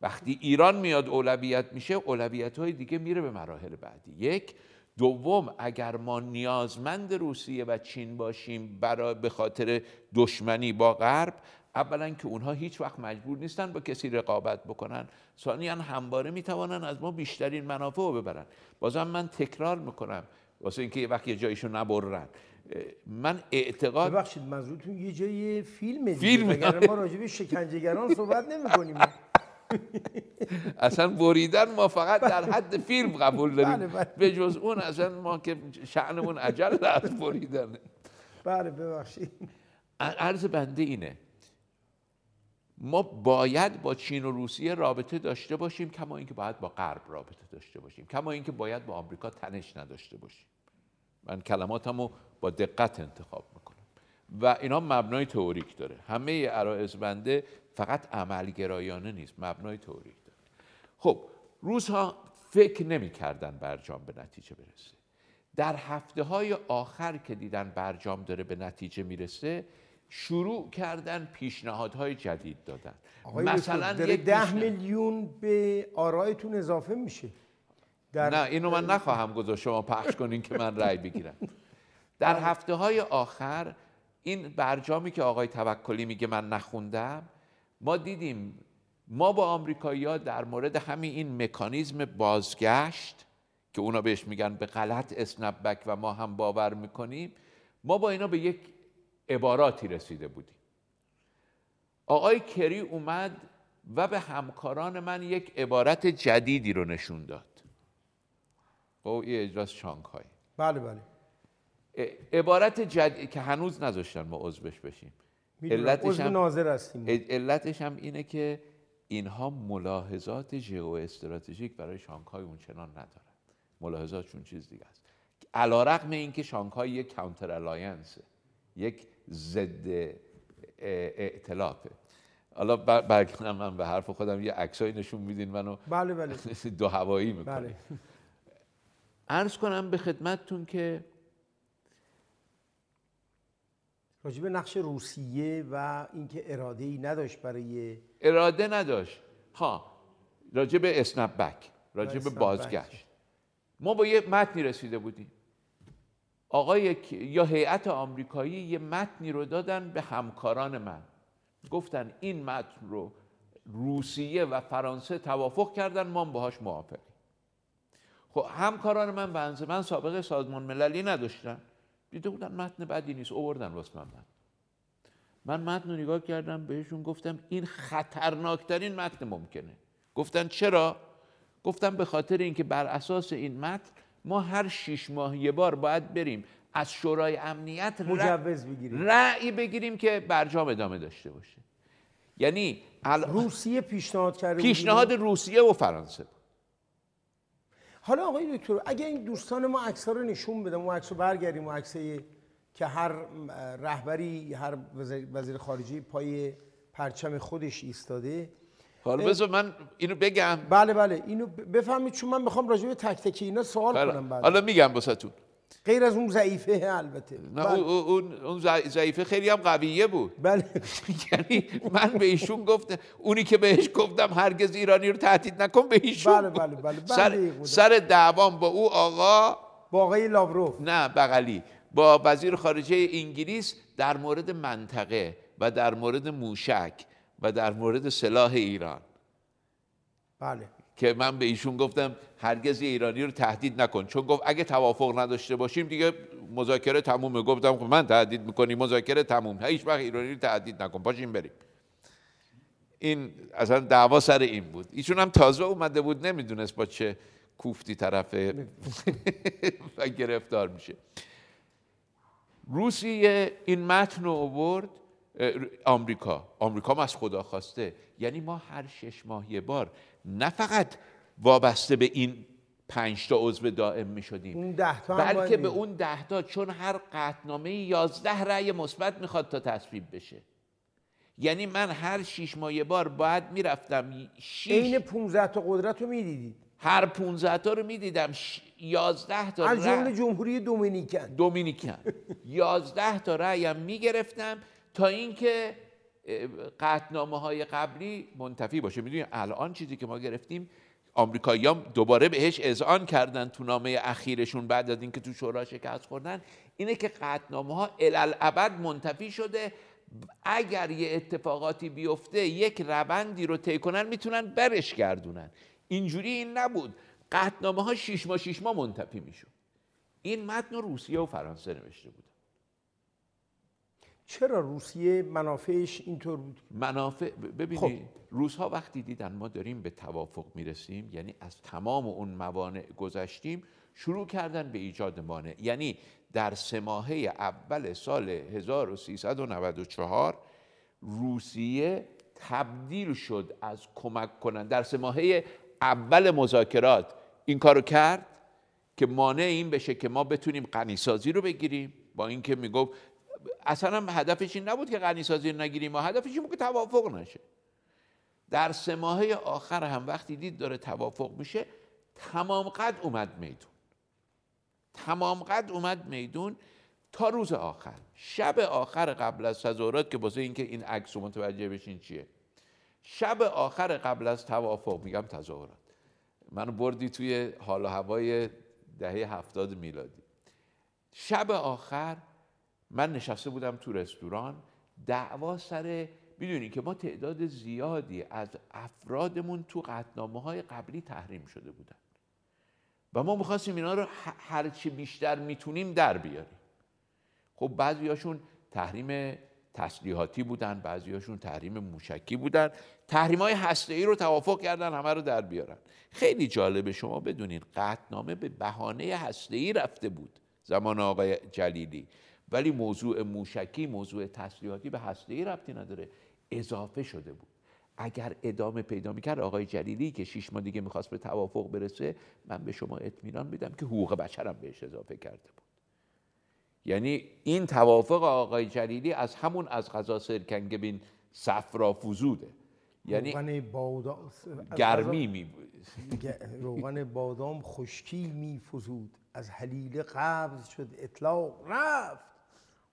وقتی ایران میاد اولویت میشه اولویت های دیگه میره به مراحل بعدی. یک دوم اگر ما نیازمند روسیه و چین باشیم برای به خاطر دشمنی با غرب اولا که اونها هیچ وقت مجبور نیستن با کسی رقابت بکنن. ثانیا همواره می‌توانن از ما بیشترین منافع رو ببرن. بازم من تکرار می‌کنم. واسه اینکه یه وقت یه جایشو نبرن. من اعتقاد ببخشید منظورتون یه جای فیلم دیگه. فیلم. ما راجع به شکنجهگران صحبت نمی کنیم اصلا بریدن ما فقط در حد فیلم قبول داریم. بله، بله. به جز اون اصلا ما که شعنمون عجل از بریدن. بله ببخشید. عرض بنده اینه. ما باید با چین و روسیه رابطه داشته باشیم کما اینکه باید با غرب رابطه داشته باشیم کما اینکه باید با آمریکا تنش نداشته باشیم. من کلماتمو با دقت انتخاب می‌کنم. و اینا مبنای تئوریک داره. همه عرایز بنده فقط عملگرایانه نیست مبنای تئوریک داره. خب روزها فکر نمی‌کردن برجام به نتیجه برسه. در هفته های آخر که دیدن برجام داره به نتیجه می‌رسه شروع کردن پیشنهادهای جدید دادن. آقای مثلا یک ده میلیون به آرایتون اضافه میشه. در نه اینو من نخواهم گذاشت. شما پخش کنین که من رأی بگیرم. در هفته های آخر این برجامی که آقای توکلی میگه من نخوندم ما دیدیم ما با آمریکایی‌ها در مورد همین این مکانیزم بازگشت که اونا بهش میگن به غلط اسنپ بک و ما هم باور می‌کنیم ما با اینا به یک عباراتی رسیده بودیم. آقای کری اومد و به همکاران من یک عبارت جدیدی رو نشون داد. او این اجلاس شانگهای. بله بله. عبارت جدید که هنوز نذاشتن ما عضوش بشیم. علتش هم- ناظر هستیم. علتش هم اینه که اینها ملاحظات ژئو استراتژیک برای شانگهای اونچنان ندارن. ملاحظاتشون چیز دیگه است. علیرغم اینکه شانگهای یک کانتر الاینسه یک ضد ا- ائتلافه حالا بر- برگردم من به حرف خودم یه عکسایی نشون میدین منو. بله بله. دو هوایی می‌کنه. بله. عرض کنم به خدمتتون که راجب نقش روسیه و اینکه اراده ای نداشت برای اراده نداشت. ها راجع به اسنپ بک اسنپ بازگشت. ما با یه متنی رسیده بودیم. آقای یا هیئت آمریکایی یه متنی رو دادن به همکاران من گفتن این متن رو روسیه و فرانسه توافق کردن ما باهاش موافقیم خب همکاران من بنزه من سابقه سازمان مللی نداشتن دیده بودن متن بدی نیست اووردن واسه من. من متن رو نگاه کردم بهشون گفتم این خطرناکترین متن ممکنه گفتن چرا؟ گفتم به خاطر اینکه بر اساس این متن ما هر شیش ماه یه بار باید بریم از شورای امنیت مجوز بگیریم. رأی بگیریم که برجام ادامه داشته باشه. یعنی ال- روسیه پیشنهاد کرده پیشنهاد روسیه و فرانسه. حالا آقای دکتر اگه این دوستان ما عکس رو نشون بدم اون عکس رو برگردیم عکسایی که هر رهبری هر وزیر- وزیر خارجه پای پرچم خودش ایستاده حالا بذار من اینو بگم. بله بله. اینو بفهمید چون من می‌خوام راجع به تک تک اینا سوال کنم بعد. حالا میگم واسهتون. غیر از اون ضعیفه البته. نه بله. اون- اون اون ضع- ضعیفه خیلی هم قویه بود. بله. یعنی من به ایشون گفتم اونی که بهش گفتم هرگز ایرانی رو تهدید نکن به ایشون بله، بله، بله. بله، سر, دقیق بودم. سر دعوام با او آقا با آقای لاوروف. نه بغلی. با وزیر خارجه انگلیس در مورد منطقه و در مورد موشک. و در مورد سلاح ایران. بله. که من به ایشون گفتم هرگز ایرانی رو تهدید نکن. چون گفت اگه توافق نداشته باشیم دیگه مذاکره تمومه. گفتم خب من تهدید می‌کنی مذاکره تموم. هیچ وقت ایرانی رو تهدید نکن. پاشیم بریم. این اصلا دعوا سر این بود. ایشون هم تازه اومده بود نمی‌دونست با چه کوفتی طرف و گرفتار میشه. روسیه این متن رو آورد. آمریکا. آمریکا هم از خدا خواسته. یعنی ما هر شش ماه یه بار نه فقط وابسته به این پنج تا عضو دائم می شدیم ده تا بلکه به. اون ده تا چون هر قطعنامه یازده رأی مثبت می‌خواد تا تصویب بشه. یعنی من هر شش ماه یه بار باید می‌رفتم شیش عین 15 تا قدرت رو می‌دیدید. هر 15 تا رو می‌دیدم 11 تا از جمله جمهوری دومینیکن. دومینیکن. یازده تا رأیم می‌گرفتم. تا اینکه اه، قطعنامه های قبلی منتفی باشه. می‌دونید الان چیزی که ما گرفتیم آمریکایی‌ها دوباره بهش اذعان کردن تو نامه اخیرشون بعد از اینکه تو شورا شکست خوردن. اینه که قطعنامه ها الالعبد منتفی شده. اگر یه اتفاقاتی بیفته یک روندی رو طی کنن می‌تونن برش گردونن. اینجوری این نبود. قطعنامه ها شیش ماه شیش ماه منتفی می‌شد. این متن رو روسیه و فرانسه نوشته بودن چرا روسیه منافعش اینطور بود؟ منافع ببینید خب. روس ها وقتی دیدن ما داریم به توافق می‌رسیم یعنی از تمام اون موانع گذشتیم شروع کردن به ایجاد مانع. یعنی در سه ماهه اول سال 1394 روسیه تبدیل شد از کمک کنند در سه ماهه اول مذاکرات این کارو کرد که مانع این بشه که ما بتونیم غنیسازی رو بگیریم. با اینکه می‌گفت اصلا هدفش این نبود که غنیسازی رو نگیریم. ما هدفش این بود که توافق نشه. در سه ماهه آخر هم وقتی دید داره توافق میشه تمام قد اومد میدون. تمام قد اومد میدون تا روز آخر. شب آخر قبل از تظاهرات که واسه اینکه این عکس رو متوجه بشین چیه؟ شب آخر قبل از توافق میگم تظاهرات. منو بردی توی حال و هوای دهه هفتاد میلادی. شب آخر من نشسته بودم تو رستوران دعوا سر می‌دونی که ما تعداد زیادی از افرادمون تو قطنامه های قبلی تحریم شده بودن. و ما می‌خواستیم اینا رو هرچی بیشتر می‌تونیم در بیاریم. خب بعضیاشون تحریم تسلیحاتی بودن بعضیاشون تحریم موشکی بودن. تحریم های هسته ای رو توافق کردن همه رو در بیارن. خیلی جالبه شما بدونید قطنامه به بهانه هسته ای رفته بود زمان آقای جلیلی. ولی موضوع موشکی موضوع تسلیحاتی به هسته ربطی نداره. اضافه شده بود. اگر ادامه پیدا می‌کرد آقای جلیلی که شیش ماه دیگه می‌خواست به توافق برسه من به شما اطمینان میدم که حقوق بشرم بهش اضافه کرده بود. یعنی این توافق آقای جلیلی از همون از غذا سرکنگبین صفرا فزوده یعنی روغن بادام گرمی می روغن بادام خشکی می فزود از حلیله قبض شد اطلاق رفت.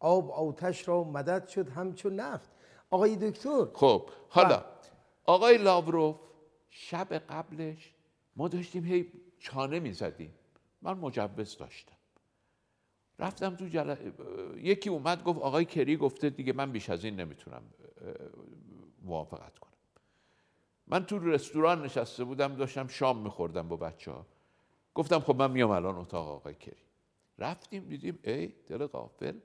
آب آتش را مدد شد همچون نفت. آقای دکتر. خب حالا بله. آقای لاوروف شب قبلش ما داشتیم هی چانه می‌زدیم. من مجوز داشتم. رفتم تو جل... یکی اومد گفت آقای کری گفته دیگه من بیش از این نمی‌تونم موافقت کنم. من تو رستوران نشسته بودم داشتم شام میخوردم با بچه ها گفتم خب من میام الان اتاق آقای کری. رفتیم دیدیم ای دل غافل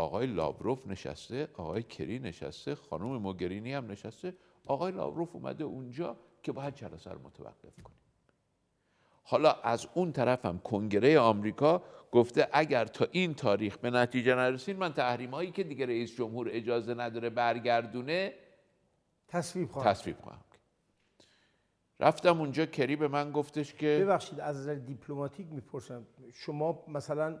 آقای لاوروف نشسته آقای کری نشسته خانم موگرینی هم نشسته. آقای لاوروف اومده اونجا که باید جلسه رو متوقف کنیم حالا از اون طرف هم کنگره آمریکا گفته اگر تا این تاریخ به نتیجه نرسین من تحریم هایی که دیگه رئیس جمهور اجازه نداره برگردونه تصویب خواهم تصویب خواهم رفتم اونجا کری به من گفتش که ببخشید از نظر دیپلماتیک می‌پرسم. شما مثلا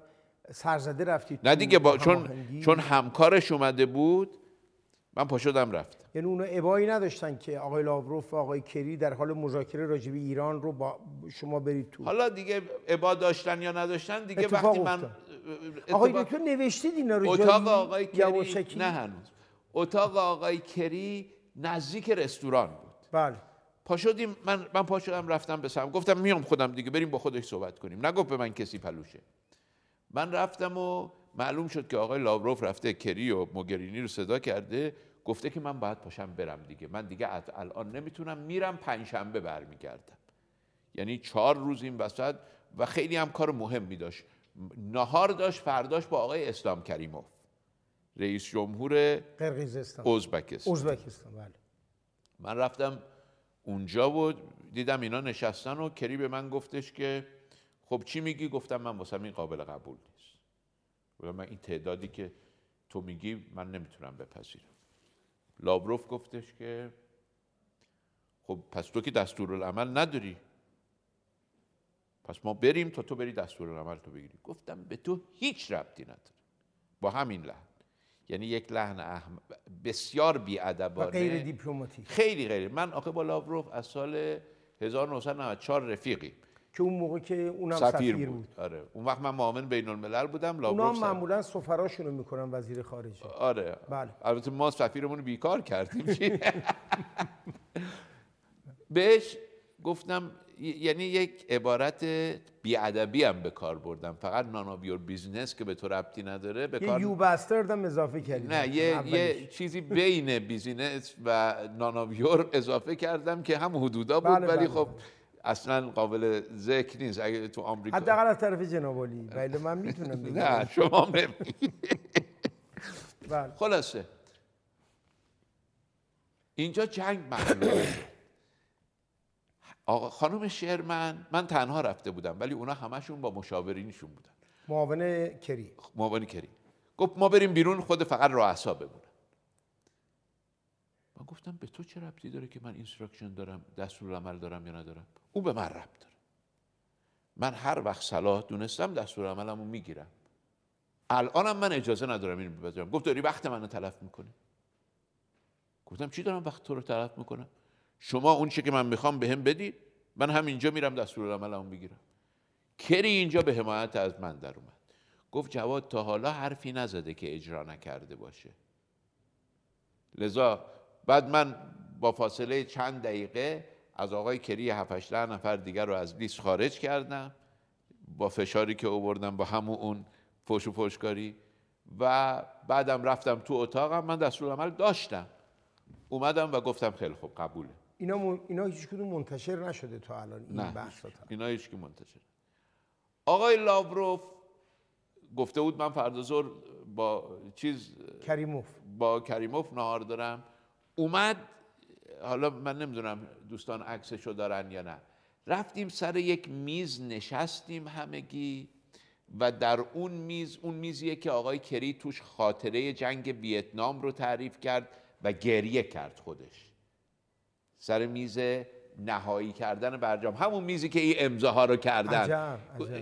سرزده رفتید نه دیگه با چون چون همکارش اومده بود من پا شدم رفتم یعنی اونا ابایی نداشتن که آقای لاوروف و آقای کری در حال مذاکره راجع ایران رو با شما برید تو. حالا دیگه ابا داشتن یا نداشتن دیگه وقتی من آقای دکتر نوشتید اینا رو اتاق آقای کری نه هنوز. اتاق آقای کری نزدیک رستوران بود. بله. پا شدیم من من پا شدم رفتم به سم گفتم میام خودم دیگه بریم با خودش صحبت کنیم. نگفت به من کسی پلوشه. من رفتم و معلوم شد که آقای لاوروف رفته کری و موگرینی رو صدا کرده گفته که من باید پاشم برم دیگه. من دیگه الان نمی‌تونم میرم پنجشنبه برمیگردم. یعنی چهار روز این وسط و خیلی هم کار مهمی داشت نهار داشت فرداش با آقای اسلام کریموف. رئیس جمهور قرقیزستان ازبکستان. ازبکستان بله. من رفتم اونجا بود دیدم اینا نشستن و کری به من گفتش که خب چی میگی؟ گفتم من واسه این قابل قبول نیست. و من این تعدادی که تو میگی من نمی‌تونم بپذیرم. لابروف گفتش که خب پس تو که دستورالعمل نداری. پس ما بریم تا تو بری دستورالعمل تو بگیری. گفتم به تو هیچ ربطی نداره. با همین لحن. یعنی یک لحن احم... بسیار بیادبانه. غیر دیپلماتیک. خیلی غیر. من آخه با لاوروف از سال 1994 رفیقی که اون موقع که اونم سفیر, بود. بود. آره. اون وقت من معاون بین الملل بودم اونا هم معمولا سفراشون رو می‌کنن وزیر خارجه. آره. بله. البته ما سفیرمون رو بیکار کردیم. بهش گفتم یعنی یک عبارت بیادبی هم به کار بردم. فقط none of your business که به تو ربطی نداره به کار you bastard هم اضافه کردی نه یه, یه چیزی بین business و none of your اضافه کردم که هم حدودا بود بله ولی بله. خب اصلا قابل ذکر نیست. اگه تو آمریکا حداقل از طرف جناب بله من می‌تونم بگم. نه شما بله. خلاصه. اینجا جنگ شد آقا خانم شرمن من تنها رفته بودم ولی اونا همشون با مشاورینشون بودن. معاون کری. معاون کری. گفت ما بریم بیرون خود فقط رؤسا بمونن من گفتم به تو چه ربطی داره که من instruction دارم دستور عمل دارم یا ندارم؟ او به من ربط داره. من هر وقت صلاح دونستم دستور عملمو می‌گیرم. الانم من اجازه ندارم اینو بپذیرم. گفت داری وقت منو تلف می‌کنی. گفتم چی دارم وقت تو رو تلف می‌کنم؟ شما اون چی که من می‌خوام به هم بدید من همینجا میرم دستور عملمو می‌گیرم. کری اینجا به حمایت از من در اومد. گفت جواد تا حالا حرفی نزده که اجرا نکرده باشه. لذا بعد من با فاصله چند دقیقه از آقای کری 7 نفر دیگر رو از لیست خارج کردم با فشاری که اووردم با همون اون فوش و فوشکاری و بعدم رفتم تو اتاقم من دستور عمل داشتم. اومدم و گفتم خیلی خوب قبوله. اینا من... اینا هیچ کدوم منتشر نشده تا الان این نه بحث اینا هیچ که منتشر آقای لاوروف گفته بود من فردا با چیز کریموف. با کریموف نهار دارم. اومد حالا من نمی‌دونم دوستان عکسشو دارن یا نه. رفتیم سر یک میز نشستیم همگی و در اون میز اون میزیه که آقای کری توش خاطره جنگ ویتنام رو تعریف کرد و گریه کرد خودش. سر میز نهایی کردن برجام همون میزی که این امضاها رو کردن.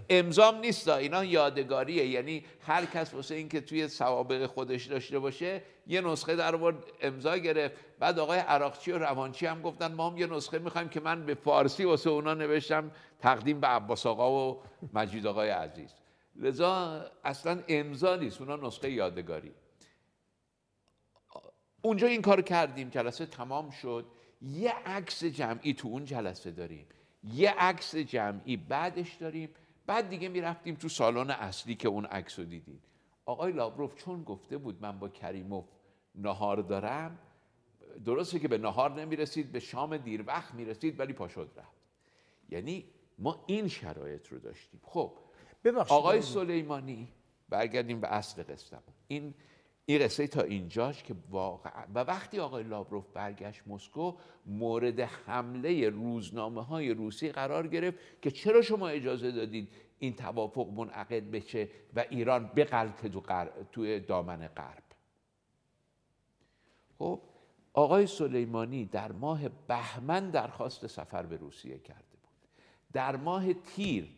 امضام نیست اینا یادگاریه. یعنی هر کس واسه اینکه توی سوابق خودش داشته باشه یه نسخه در آورد امضا گرفت. بعد آقای عراقچی و روانچی هم گفتن ما هم یه نسخه می‌خوایم که من به فارسی واسه اونا نوشتم. تقدیم به عباس آقا و مجید آقای عزیز. لذا اصلا امضا نیست. اونا نسخه یادگاری. اونجا این کار کردیم. جلسه تمام شد. یه عکس جمعی تو اون جلسه داریم. یه عکس جمعی بعدش داریم. بعد دیگه می‌رفتیم تو سالن اصلی که اون عکس رو دیدیم. آقای لاوروف چون گفته بود من با کریموف نهار دارم درسته که به نهار نمی‌رسید به شام دیر وقت می‌رسید ولی پاشد رفت. یعنی ما این شرایط رو داشتیم. خب ببخشید آقای سلیمانی برگردیم به اصل قصه این این قصه تا اینجاش که واقعا و وقتی آقای لابروف برگشت مسکو مورد حمله روزنامه های روسی قرار گرفت که چرا شما اجازه دادید این توافق منعقد بشه و ایران بغلطه تو توی دامن غرب. خب آقای سلیمانی در ماه بهمن درخواست سفر به روسیه کرده بود. در ماه تیر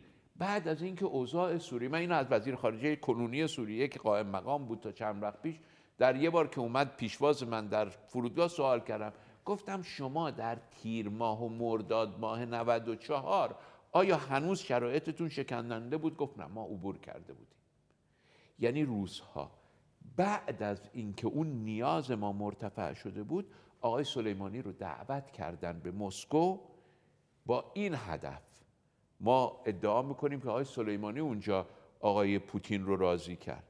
بعد از اینکه اوضاع سوریه من اینو از وزیر خارجه کنونی سوریه که قائم مقام بود تا چند وقت پیش در یه بار که اومد پیشواز من در فرودگاه سوال کردم. گفتم شما در تیر ماه و مرداد ماه 94 آیا هنوز شرایطتون شکننده بود؟ گفت نه ما عبور کرده بودیم. یعنی روزها. بعد از اینکه اون نیاز ما مرتفع شده بود آقای سلیمانی رو دعوت کردن به مسکو با این هدف ما ادعا می‌کنیم که آقای سلیمانی اونجا آقای پوتین رو راضی کرد.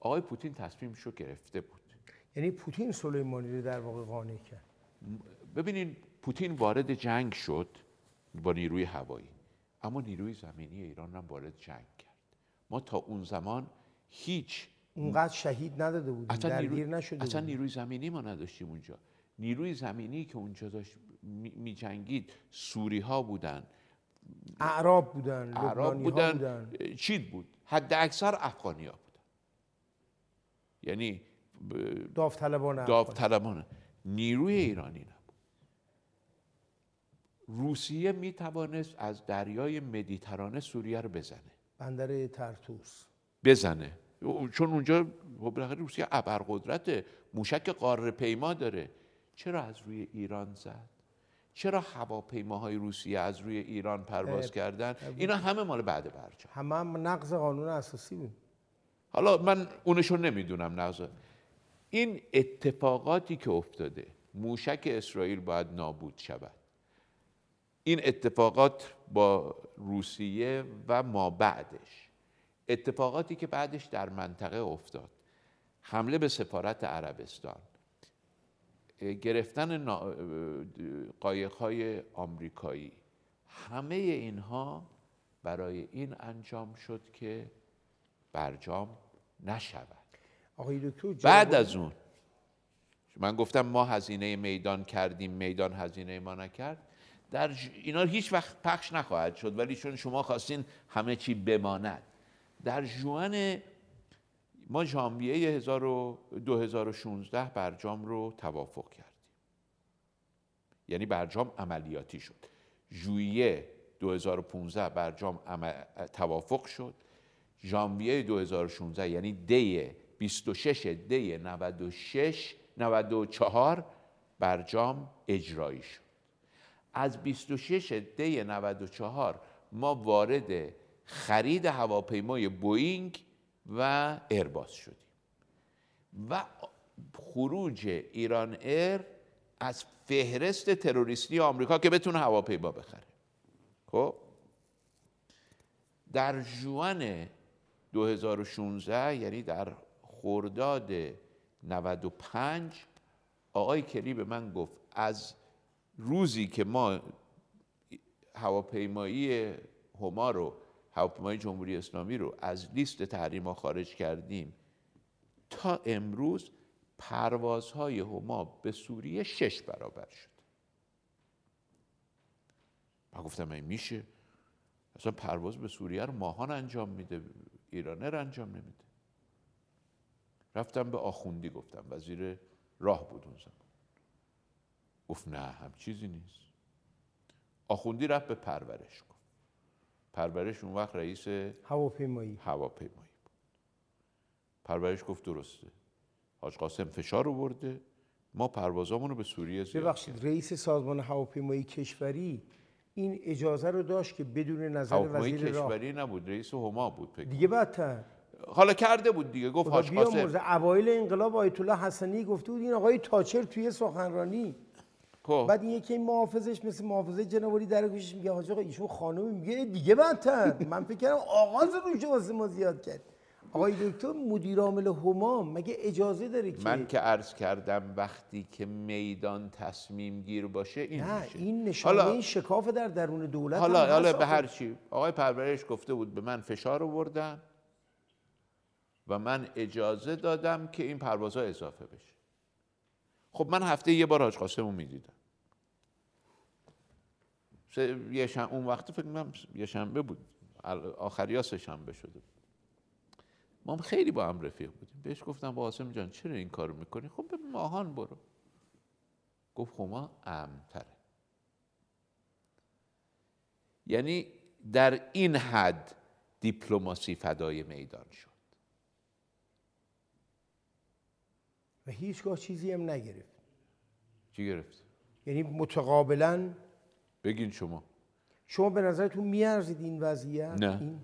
آقای پوتین تصمیمش رو گرفته بود. یعنی پوتین سلیمانی رو در واقع قانع کرد. ببینین پوتین وارد جنگ شد با نیروی هوایی اما نیروی زمینی ایران هم وارد جنگ کرد. ما تا اون زمان هیچ اونقدر شهید نداده بودیم اصلا نیروی, نشده اصلا. نیروی زمینی ما نداشتیم اونجا. نیروی زمینی که اونجا داشت می, می جنگید سوری ها بودن اعراب بودن لبنانی بودن, بودن. چید بود؟ حد اکثر افغانی ها بودن. یعنی ب- داوطلبان افغان. داوطلبانه نیروی ایرانی نبود. روسیه می توانست از دریای مدیترانه سوریه رو بزنه. بندر ترتوس. بزنه. چون اونجا خب بالاخره روسیه ابرقدرت موشک قاره پیما داره. چرا از روی ایران زد؟ چرا هواپیماهای روسیه از روی ایران پرواز کردن؟ اینا همه مال بعد برجام همه هم نقض قانون اساسی بود. حالا من اونشو نمی‌دونم نقض. این اتفاقاتی که افتاده موشک اسرائیل باید نابود شود. این اتفاقات با روسیه و ما بعدش. اتفاقاتی که بعدش در منطقه افتاد. حمله به سفارت عربستان. گرفتن قایق‌های آمریکایی. همه اینها برای این انجام شد که برجام نشود. آقای دکتر بعد از اون من گفتم ما هزینه میدان کردیم میدان هزینه ما نکرد. در اینا هیچ وقت پخش نخواهد شد ولی چون شما خواستین همه چی بماند. در جوان ما ژانویه 1000 و 2016 برجام رو توافق کردیم. یعنی برجام عملیاتی شد. ژوئیه 2015 برجام توافق شد. ژانویه 2016 یعنی دی 26 دی 96 94 برجام اجرایی شد. از 26 دی 94 ما وارد خرید هواپیمای بوئینگ و ایرباس شدیم. و خروج ایران ایر از فهرست تروریستی آمریکا که بتونه هواپیما بخره. خب؟ در جوان 2016 یعنی در خرداد 95 آقای کلی به من گفت از روزی که ما هواپیمایی هما رو هواپیمای جمهوری اسلامی رو از لیست تحریما خارج کردیم. تا امروز پروازهای هما به سوریه شش برابر شد. من گفتم این میشه؟ اصلا پرواز به سوریه رو ماهان انجام میده ایرانر انجام نمیده. رفتم به آخوندی گفتم وزیر راه بود اون زمان. گفت نه هم چیزی نیست. آخوندی رفت به پرورش پرورش اون وقت رئیس هواپیمایی. هواپیمایی بود. پرورش گفت درسته. حاج قاسم فشار آورده. ما پروازامون رو به سوریه زیاد ببخشید رئیس سازمان هواپیمایی کشوری این اجازه رو داشت که بدون نظر وزیر راه کشوری نبود رئیس هما بود فکر دیگه بدتر. حالا کرده بود دیگه گفت حاج قاسم اوایل انقلاب آیت الله حسنی گفته بود این آقای تاچر توی سخنرانی. خب. بعد این یکی محافظش مثل محافظه جنابالی در گوشش میگه حاج آقا ایشون خانم میگه دیگه بدتر من فکر کردم آغاز روش واسه ما زیاد کرد. آقای دکتر مدیر عامل همام مگه اجازه داره که من که عرض کردم وقتی که میدان تصمیم گیر باشه این نه میشه. این نشانه حالا- این شکاف در درون دولت حالا حالا به. هر چی آقای پرورش گفته بود به من فشار آوردن و من اجازه دادم که این پروازها اضافه بشه. خب من هفته یه بار حاج قاسم رو می‌دیدم. یه شن... اون وقت فکر کنم یه شنبه بود. آخریا سه شنبه شده. ما خیلی با هم رفیق بودیم. بهش گفتم با قاسم جان چرا این کارو می‌کنی؟ خب به ماهان برو. گفت خب امتره یعنی در این حد دیپلماسی فدای میدان شد. و هیچگاه چیزی هم نگرفت. چی گرفت؟ یعنی متقابلا بگین شما. شما به نظرتون میارزید این وضعیت؟ نه. این؟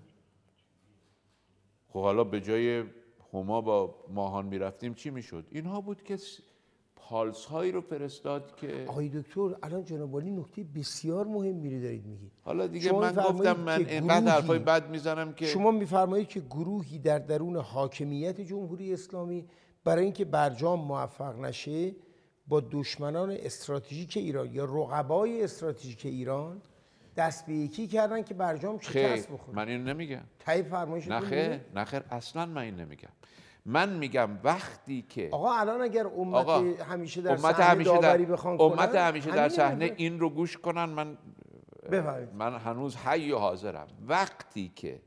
خب حالا به جای هما با ماهان می‌رفتیم چی می‌شد؟ اینها بود که پالس هایی رو فرستاد که آقای دکتر الان جناب نکته بسیار مهم میری دارید میگید. حالا دیگه من گفتم من اینقدر حرفای بد می‌زنم که شما میفرمایید که گروهی در درون حاکمیت جمهوری اسلامی برای اینکه برجام موفق نشه با دشمنان استراتژیک ایران یا رقبای استراتژیک ایران دست به یکی کردن که برجام شکست بخوره. من اینو نمیگم. تایید فرمایشتون نه خیر اینه؟ نه خیر اصلا من این نمیگم. من میگم وقتی که آقا الان اگر امت آقا همیشه در امت صحنه همیشه در بخوان امت همیشه در صحنه. این رو گوش کنن من بفرمایید. من هنوز حی و حاضرم. وقتی که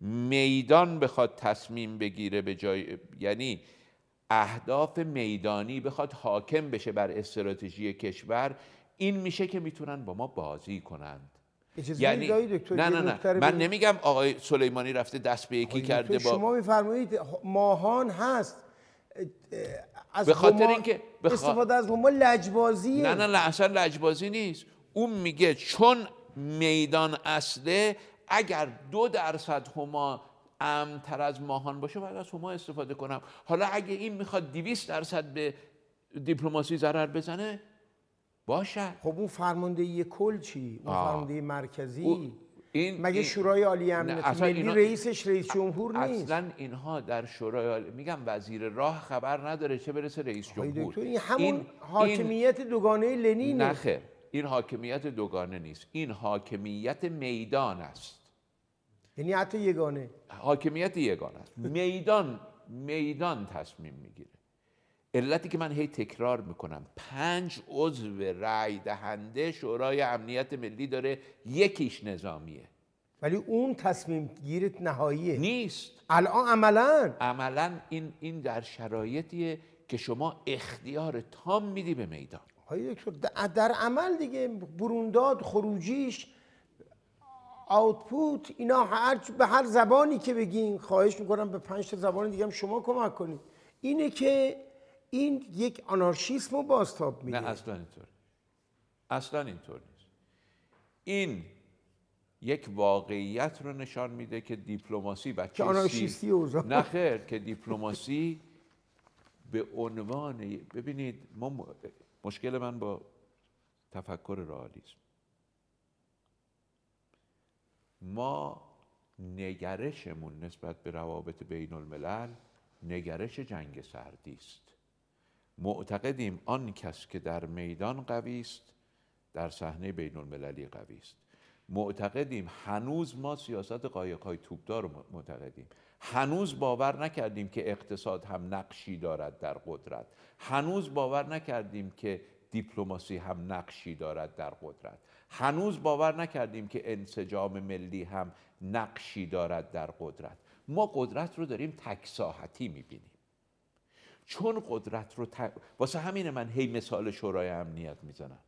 میدان بخواد تصمیم بگیره به جای یعنی اهداف میدانی بخواد حاکم بشه بر استراتژی کشور این میشه که می‌تونن با ما بازی کنند. یعنی نه نه نه. من. نمیگم آقای سلیمانی رفته دست به یکی کرده با شما میفرمایید ماهان هست. از به خاطر اینکه- به خا- استفاده از هما لجبازیه. نه نه نه اصلا لجبازی نیست. اون میگه چون میدان اصله اگر دو درصد هما امتر از ماهان باشه باید از هما استفاده کنم. حالا اگه این می‌خواد 200 درصد به دیپلماسی ضرر بزنه باشه. خب اون فرماندهی کل چی؟ اون. فرماندهی مرکزی؟ او- این مگه این- شورای عالی امنیت ملی رئیسش رئیس جمهور نیست؟ اصلا اینها در شورای عالی- میگم وزیر راه خبر نداره چه برسه رئیس جمهور. این همون این- حاکمیت دوگانه لنینه. نه خیر این حاکمیت دوگانه نیست. این حاکمیت میدان است. یعنی حتی یگانه. حاکمیت یگانه. است میدان میدان تصمیم می‌گیره. علتی که من هی تکرار می‌کنم پنج عضو رأی دهنده شورای امنیت ملی داره یکیش نظامیه. ولی اون تصمیم گیرت نهاییه. نیست. الان عملا. عملا این این در شرایطیه که شما اختیار تام میدی به میدان. های دکتر در- در عمل دیگه برونداد خروجیش آوتپوت اینا هر به هر زبانی که بگین خواهش می‌کنم به پنج تا زبان دیگه هم شما کمک کنید اینه که این یک آنارشیسم رو بازتاب میده. نه اصلا اینطور. اصلا اینطور نیست. این یک واقعیت رو نشان میده که دیپلماسی بچه که آنارشیستی. نه خیر که دیپلماسی به عنوان ببینید ما م- مشکل من با تفکر رئالیسم. ما نگرشمون نسبت به روابط بین الملل نگرش جنگ سردی است. معتقدیم آن کس که در میدان قوی است در صحنه بین المللی قوی است. معتقدیم هنوز ما سیاست قایق‌های توپدار رو معتقدیم. هنوز باور نکردیم که اقتصاد هم نقشی دارد در قدرت. هنوز باور نکردیم که دیپلماسی هم نقشی دارد در قدرت. هنوز باور نکردیم که انسجام ملی هم نقشی دارد در قدرت. ما قدرت رو داریم تک ساحتی می‌بینیم. چون قدرت رو ت... واسه همین من هی مثال شورای امنیت می‌زنم.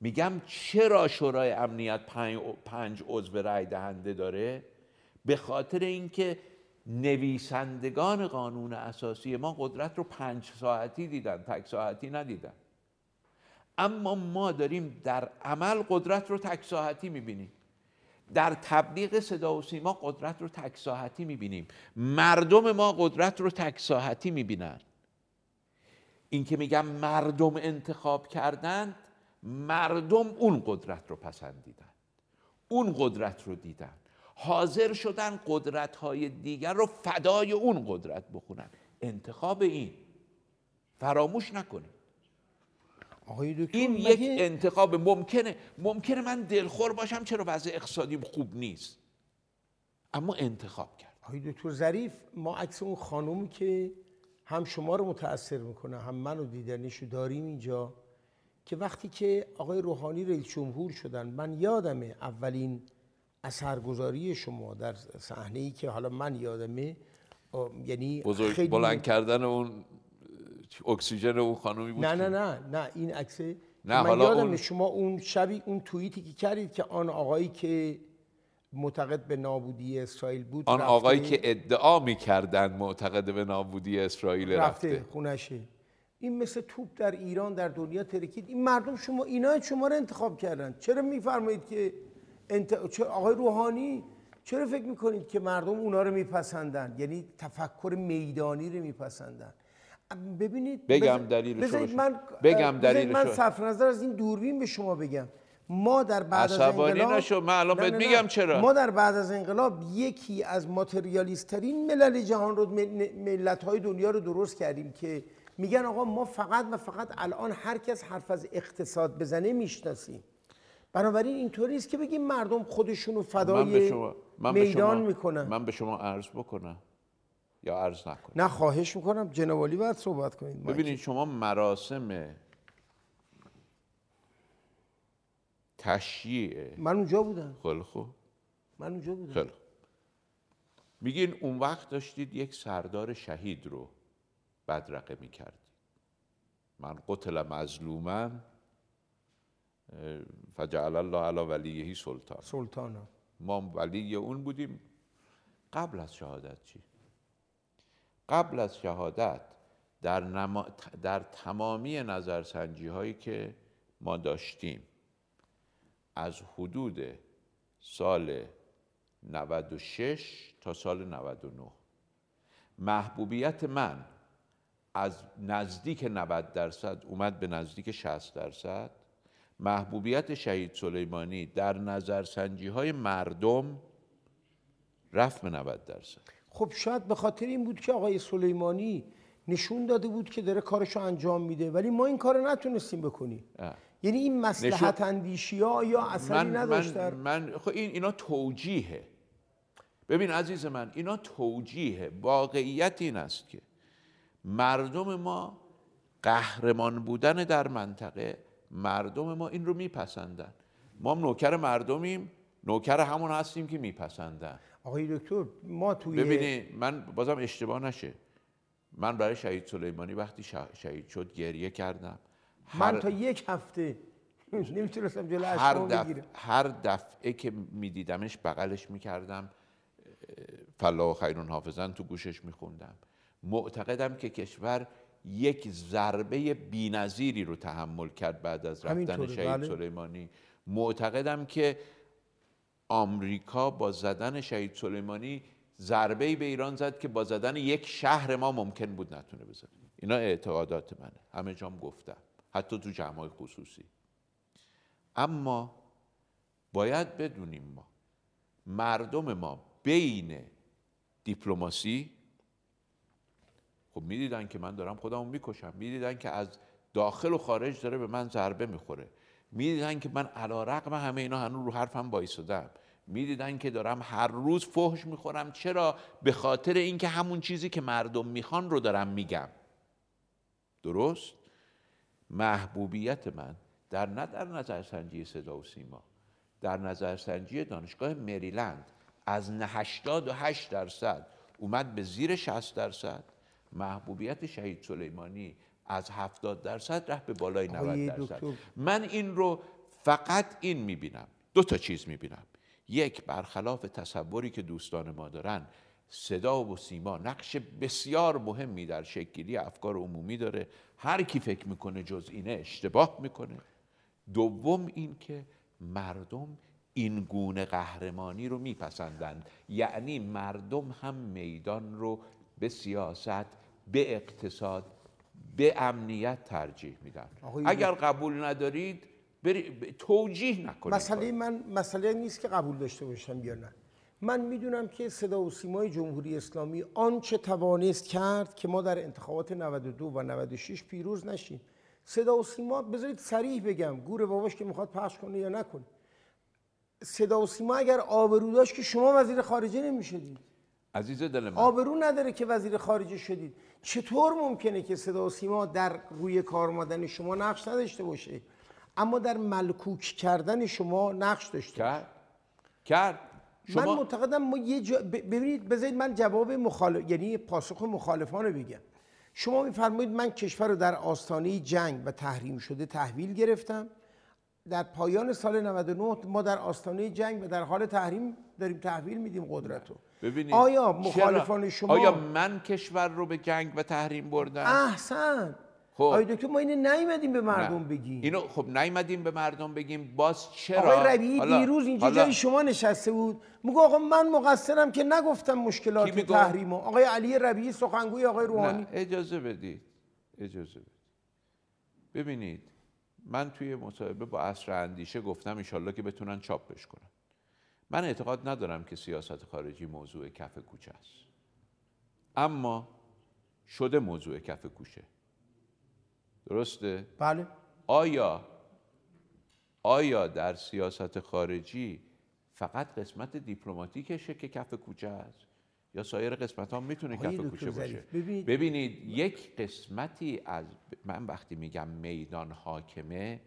میگم چرا شورای امنیت پنج, پنج عضو رأی دهنده داره؟ به خاطر اینکه نویسندگان قانون اساسی ما قدرت رو پنج ساعتی دیدن تک ساعتی ندیدن. اما ما داریم در عمل قدرت رو تک ساعتی می‌بینیم. در تبلیغ صدا و سیما قدرت رو تک ساحتی می‌بینیم. مردم ما قدرت رو تک ساحتی می‌بینن. این که میگم مردم انتخاب کردند مردم اون قدرت رو پسندیدن. اون قدرت رو دیدن. حاضر شدن قدرت های دیگر رو فدای اون قدرت بخونن. انتخاب این. فراموش نکنیم آقای دکتر این یک انتخاب ممکنه ممکنه من دلخور باشم چرا وضع اقتصادیم خوب نیست؟ اما انتخاب کرد. آقای دکتر ظریف ما عکس اون خانومی که هم شما رو متاثر می‌کنه هم منو دیدنشو داریم اینجا که وقتی که آقای روحانی رئیس جمهور شدن من یادمه اولین اثرگذاری شما در صحنه ای که حالا من یادمه یعنی بزرگ خیلی بلند کردن اون اکسیژن اون خانومی بود نه نه نه نه این عکسه نه، من حالا یادمه اون- شما اون شبی اون توییتی که کردید که آن آقایی که معتقد به نابودی اسرائیل بود آن رفته- آقایی که ادعا می‌کردن معتقد به نابودی اسرائیل رفته, رفته خونشه. این مثل توپ در ایران در دنیا ترکید. این مردم شما اینا شما رو انتخاب کردن. چرا میفرمایید که انت... چرا آقای روحانی چرا فکر می‌کنید که مردم اونا رو میپسندن؟ یعنی تفکر میدانی رو میپسندن. ببینید بگم بذارید بشه. من بگم بذارید من. صرف نظر از این دوربین به شما بگم ما در بعد از انقلاب نشو، من الان بهت. میگم چرا. ما در بعد از انقلاب یکی از ماتریالیست ترین ملل جهان رو ملت های دنیا رو درست کردیم که میگن آقا ما فقط و فقط الان هر کس حرف از اقتصاد بزنه می‌شناسیم بنابراین اینطوری است که بگیم مردم خودشون رو من به فدای شما من به میدان شما می‌کنن من به شما عرض بکنم یا عرض نکنم نه خواهش می‌کنم. جناب باید صحبت کنید. ببینید شما مراسم تشییع من اونجا بودم. خیلی خوب. من اونجا بودم. خیلی. میگین اون وقت داشتید یک سردار شهید رو بدرقه می‌کردید. من قتل مظلوما اه، فجعل الله علی ولیهی سلطان. سلطانا ما ولی اون بودیم. قبل از شهادت چی؟ قبل از شهادت در, نما... در تمامی نظرسنجی هایی که ما داشتیم. از حدود سال 96 تا سال 99 محبوبیت من از نزدیک 90 درصد اومد به نزدیک 60 درصد. محبوبیت شهید سلیمانی در نظرسنجی های مردم رفت به 90 درصد. خب شاید به خاطر این بود که آقای سلیمانی نشون داده بود که داره کارشو انجام میده ولی ما این کار نتونستیم بکنیم. اه. یعنی این مسلحت اندیشی ها یا اثری من, نداشت من, من خب این اینا توجیهه. ببین عزیز من اینا توجیه واقعیت این است که مردم ما قهرمان بودن در منطقه مردم ما این رو میپسندن. ما هم نوکر مردمیم نوکر همون هستیم که میپسندن. آقای دکتر ما توی ببینی من بازم اشتباه نشه. من برای شهید سلیمانی وقتی شهید شد گریه کردم. من تا یک هفته نمی‌تونستم جلو هر, دف... هر دفعه که میدیدمش بغلش می‌کردم فلا خیرون حافظن تو گوشش میخوندم. معتقدم که کشور یک ضربه بینظیری رو تحمل کرد بعد از رفتن شهید بله. سلیمانی. معتقدم که آمریکا با زدن شهید سلیمانی ضربه به ایران زد که با زدن یک شهر ما ممکن بود نتونه بزنه. اینا اعتقادات منه. همه جام گفتم حتی تو جمعای خصوصی. اما باید بدونیم ما مردم ما بین دیپلماسی خب می‌دیدن که من دارم خودمو می‌کشم. می‌دیدن که از داخل و خارج داره به من ضربه می‌خوره. می‌دیدن که من علا رقم همه اینا هنوز رو حرفم بایستادم می‌دیدن که دارم هر روز فحش می‌خورم. چرا؟ به خاطر اینکه همون چیزی که مردم می‌خوان رو دارم میگم. درست؟ محبوبیت من در نه در نظرسنجی صدا و سیما در نظرسنجی دانشگاه مریلند از 88 درصد اومد به زیر 60 درصد. محبوبیت شهید سلیمانی از 70 درصد رفت به بالای 90 درصد. من این رو فقط این می‌بینم. دو تا چیز می‌بینم. یک برخلاف تصوری که دوستان ما دارن صدا و سیما نقش بسیار مهمی در شکلی افکار عمومی داره. هر کی فکر می‌کنه جز اینه اشتباه می‌کنه. دوم این که مردم این گونه قهرمانی رو میپسندند. یعنی مردم هم میدان رو به سیاست به اقتصاد به امنیت ترجیح میدن. اگر قبول ندارید بری توجیه نکنید مسئله من مسئله نیست که قبول داشته باشم یا نه. من می‌دونم که صدا و سیمای جمهوری اسلامی آنچه توانست کرد که ما در انتخابات 92 و 96 پیروز نشیم. صدا و سیما بذارید سریح بگم. گور باباش که می‌خواد پخش کنه یا نکنه. صدا و سیما اگر آبرو داشت که شما وزیر خارجه نمی‌شدید. عزیز دل من. آبرو نداره که وزیر خارجه شدید. چطور ممکنه که صدا و سیما در روی کار آمدن شما نقش نداشته باشه؟ اما در ملکوک کردن شما نقش داشته کرد. کرد. شما... من معتقدم ما یه جا... ببینید بذارید من جواب مخالف یعنی پاسخ مخالفان رو بگم. شما میفرمایید من کشور رو در آستانه جنگ و تحریم شده تحویل گرفتم. در پایان سال 99 ما در آستانه جنگ و در حال تحریم داریم تحویل میدیم قدرت رو. ببینید آیا مخالفان شما آیا من کشور رو به جنگ و تحریم بردم؟ احسن. خب. آقای دکتر ما اینو نیومدیم به مردم بگیم؟ اینو خب نیومدیم به مردم بگیم. باز چرا؟ آقای ربیعی دیروز اینجا جای شما نشسته بود. میگه آقا من مقصرم که نگفتم مشکلات تحریم آقای علی ربیعی سخنگوی آقای روحانی. نه. اجازه بدید. اجازه بدید. ببینید من توی مصاحبه با اصر اندیشه گفتم ایشالله که بتونن چاپش کنن. من اعتقاد ندارم که سیاست خارجی موضوع کف کوچه است. اما شده موضوع کف کوچه. درسته؟ بله. آیا آیا در سیاست خارجی فقط قسمت دیپلماتیکشه که کف کوچه است؟ یا سایر قسمت ها می‌تونه کف کوچه باشه؟ ببینید یک قسمتی از من وقتی میگم میدان حاکمه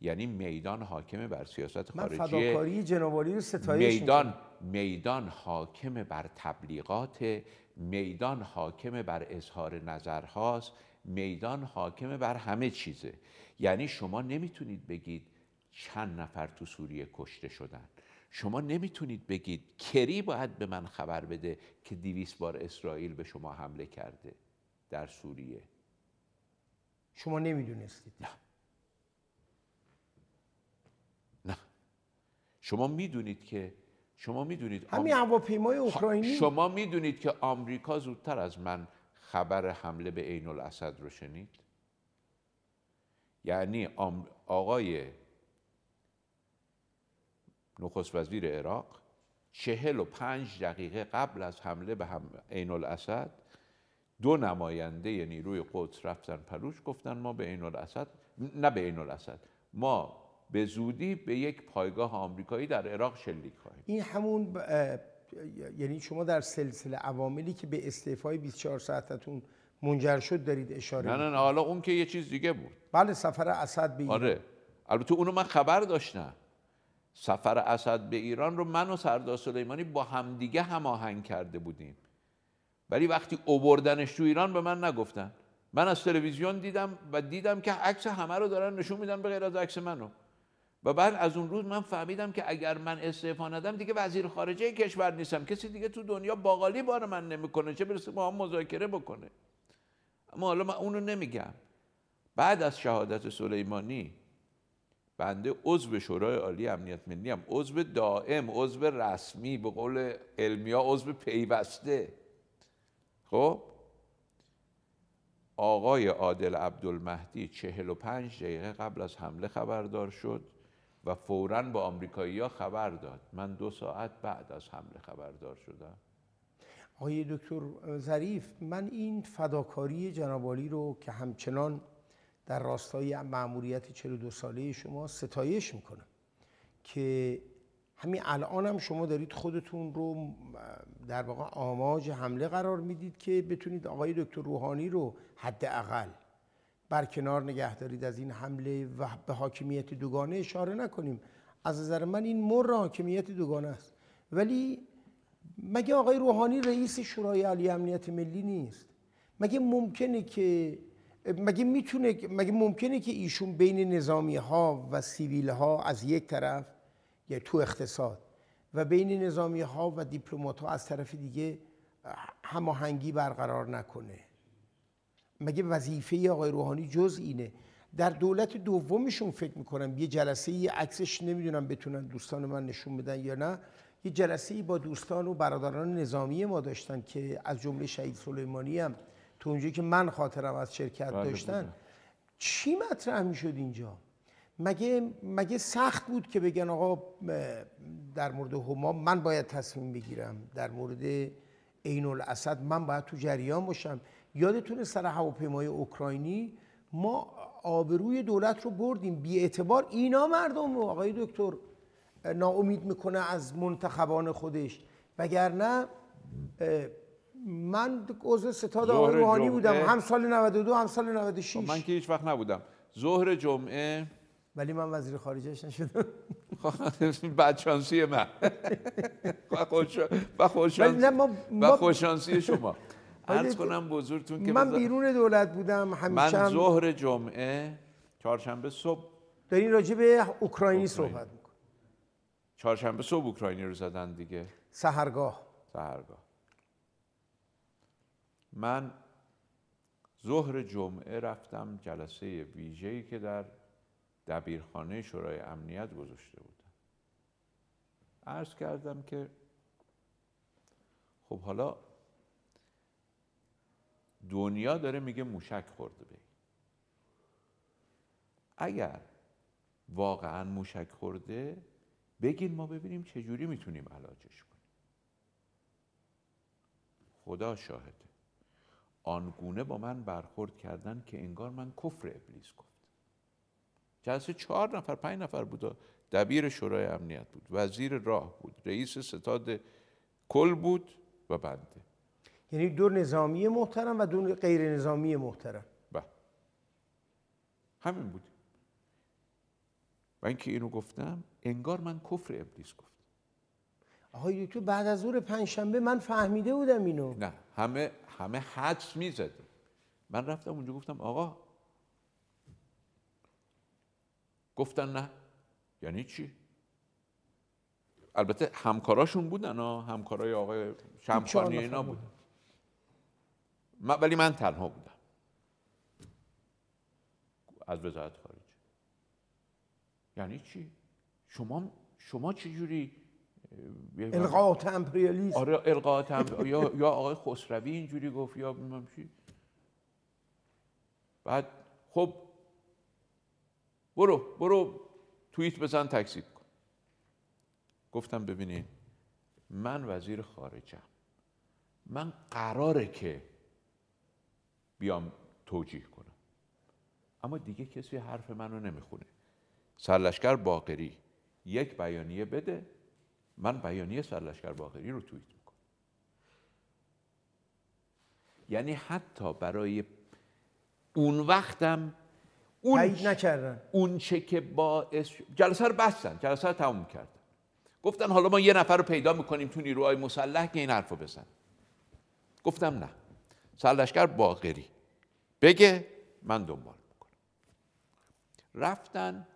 یعنی میدان حاکمه بر سیاست خارجی من فداکاری جنابالی رو ستایش میدان میدان حاکمه بر تبلیغات میدان حاکمه بر اظهار نظرهاست میدان حاکمه بر همه چیزه. یعنی شما نمی‌تونید بگید چند نفر تو سوریه کشته شدن. شما نمی‌تونید بگید کری باید به من خبر بده که دیویس بار اسرائیل به شما حمله کرده در سوریه. شما نمی‌دونستید. نه. شما می‌دونید که شما می‌دونید همین هواپیمای اوکراینی. شما می‌دونید که آمریکا زودتر از من خبر حمله به عین الاسد رو شنید؟ یعنی آقای نخست وزیر عراق چهل و پنج دقیقه قبل از حمله به هم عین الاسد دو نماینده نیروی قدس رفتن پلوش گفتن ما به عین الاسد نه به عین الاسد ما به زودی به یک پایگاه آمریکایی در عراق شلیک خواهیم این همون یعنی شما در سلسله عواملی که به استعفای 24 ساعتتون منجر شد دارید اشاره نه نه نه حالا اون که یه چیز دیگه بود. بله سفر اسد به ایران. آره البته اونو من خبر داشتم. سفر اسد به ایران رو من و سردار سلیمانی با همدیگه هماهنگ کرده بودیم. ولی وقتی اووردنش تو ایران به من نگفتن. من از تلویزیون دیدم و دیدم که عکس همه رو دارن نشون میدن به غیر از عکس منو. و بعد از اون روز من فهمیدم که اگر من استعفا ندم دیگه وزیر خارجه کشور نیستم. کسی دیگه تو دنیا باقالی بار من نمی‌کنه. چه برسه با هم مذاکره بکنه؟ اما حالا من اونو نمیگم. بعد از شهادت سلیمانی بنده عضو شورای عالی امنیت ملی هم عضو دائم عضو رسمی به قول علمیا عضو پیوسته. خب؟ آقای عادل عبدالمهدی 45 دقیقه قبل از حمله خبردار شد. و فوراً با آمریکایی‌ها خبر داد. من دو ساعت بعد از حمله خبردار شدم. آقای دکتر ظریف من این فداکاری جنابالی رو که همچنان در راستای معمولیت 42 ساله شما ستایش می‌کنم که همین الان هم شما دارید خودتون رو در واقع آماج حمله قرار می‌دید که بتونید آقای دکتر روحانی رو حداقل برکنار نگه دارید از این حمله و به حاکمیت دوگانه اشاره نکنیم. از نظر من این مر حاکمیت دوگانه است. ولی مگه آقای روحانی رئیس شورای عالی امنیت ملی نیست؟ مگه ممکنه که مگه می‌تونه مگه ممکنه که ایشون بین نظامی ها و سیویل ها از یک طرف یا تو اقتصاد و بین نظامی ها و دیپلمات ها از طرف دیگه هماهنگی برقرار نکنه؟ مگه وظیفه آقای روحانی جز اینه؟ در دولت دومشون فکر می‌کنم یه جلسه یه عکسش نمی‌دونم بتونن دوستان من نشون بدن یا نه. یه جلسه با دوستان و برادران نظامی ما داشتن که از جمله شهید سلیمانی هم تو اونجایی که من خاطرم از شرکت بله، داشتن. بله. چی مطرح می‌شد اینجا؟ مگه مگه سخت بود که بگن آقا در مورد هما من باید تصمیم بگیرم در مورد عین الاسد من باید تو جریان باشم؟ یادتونه سر هواپیمای اوکراینی ما آبروی دولت رو بردیم. بی اعتبار اینا مردم رو آقای دکتر ناامید می‌کنه از منتخبان خودش. وگرنه من عضو ستاد آقای روحانی بودم. هم سال 92 هم سال 96 خب من که هیچ وقت نبودم. ظهر جمعه ولی من وزیر خارجهش نشدم. بدشانسی من. و خوششانسی شما. عرض کنم بزرگتون که من بیرون دولت بودم همیشه من ظهر جمعه چهارشنبه صبح دارین راجع به اوکراینی اوکراین. صحبت میکن چهارشنبه صبح اوکراینی رو زدن دیگه. سهرگاه. سهرگاه. من ظهر جمعه رفتم جلسه ویژه‌ای که در دبیرخانه شورای امنیت گذاشته بودم. عرض کردم که خب حالا دنیا داره میگه موشک خورده به. اگر واقعا موشک خورده بگین ما ببینیم چجوری می‌تونیم علاجش کنیم. خدا شاهده. آنگونه با من برخورد کردن که انگار من کفر ابلیس گفت. جلسه چهار نفر پنج نفر بود دبیر شورای امنیت بود. وزیر راه بود رئیس ستاد کل بود و بنده. یعنی دو نظامی محترم و دو غیر نظامی محترم. بله. همین بود. و اینکه اینو گفتم انگار من کفر ابلیس گفتم آقای دکتر بعد از ظهر پنجشنبه من فهمیده بودم اینو. نه همه همه حدس می‌زده من رفتم اونجا گفتم آقا گفتن نه. یعنی چی؟ البته همکاراشون بودن ها همکارای آقای شمخانی اینا بودن. ولی من تنها بودم. از وزارت خارجه. یعنی چی؟ شما شما چه جوری القاءات امپریالیسم آره القاءات هم یا یا آقای خسروی اینجوری گفت یا نمی‌دونم چی. بعد خب برو برو توییت بزن تکذیب کن. گفتم ببینین من وزیر خارجم. من قراره که بیام توجیه کنم. اما دیگه کسی حرف منو نمی‌خونه. سرلشکر باقری یک بیانیه بده من بیانیه سرلشکر باقری رو توییت می‌کنم. یعنی حتی برای اون وقتم اون نکردن. اون چه که باعث جلسه رو بستن جلسه رو تموم کردن. گفتن حالا ما یه نفر رو پیدا می‌کنیم تو نیروهای مسلح که این حرف رو بزن گفتم نه. سرلشکر باقری. بگه من دنبال می‌کنم. رفتن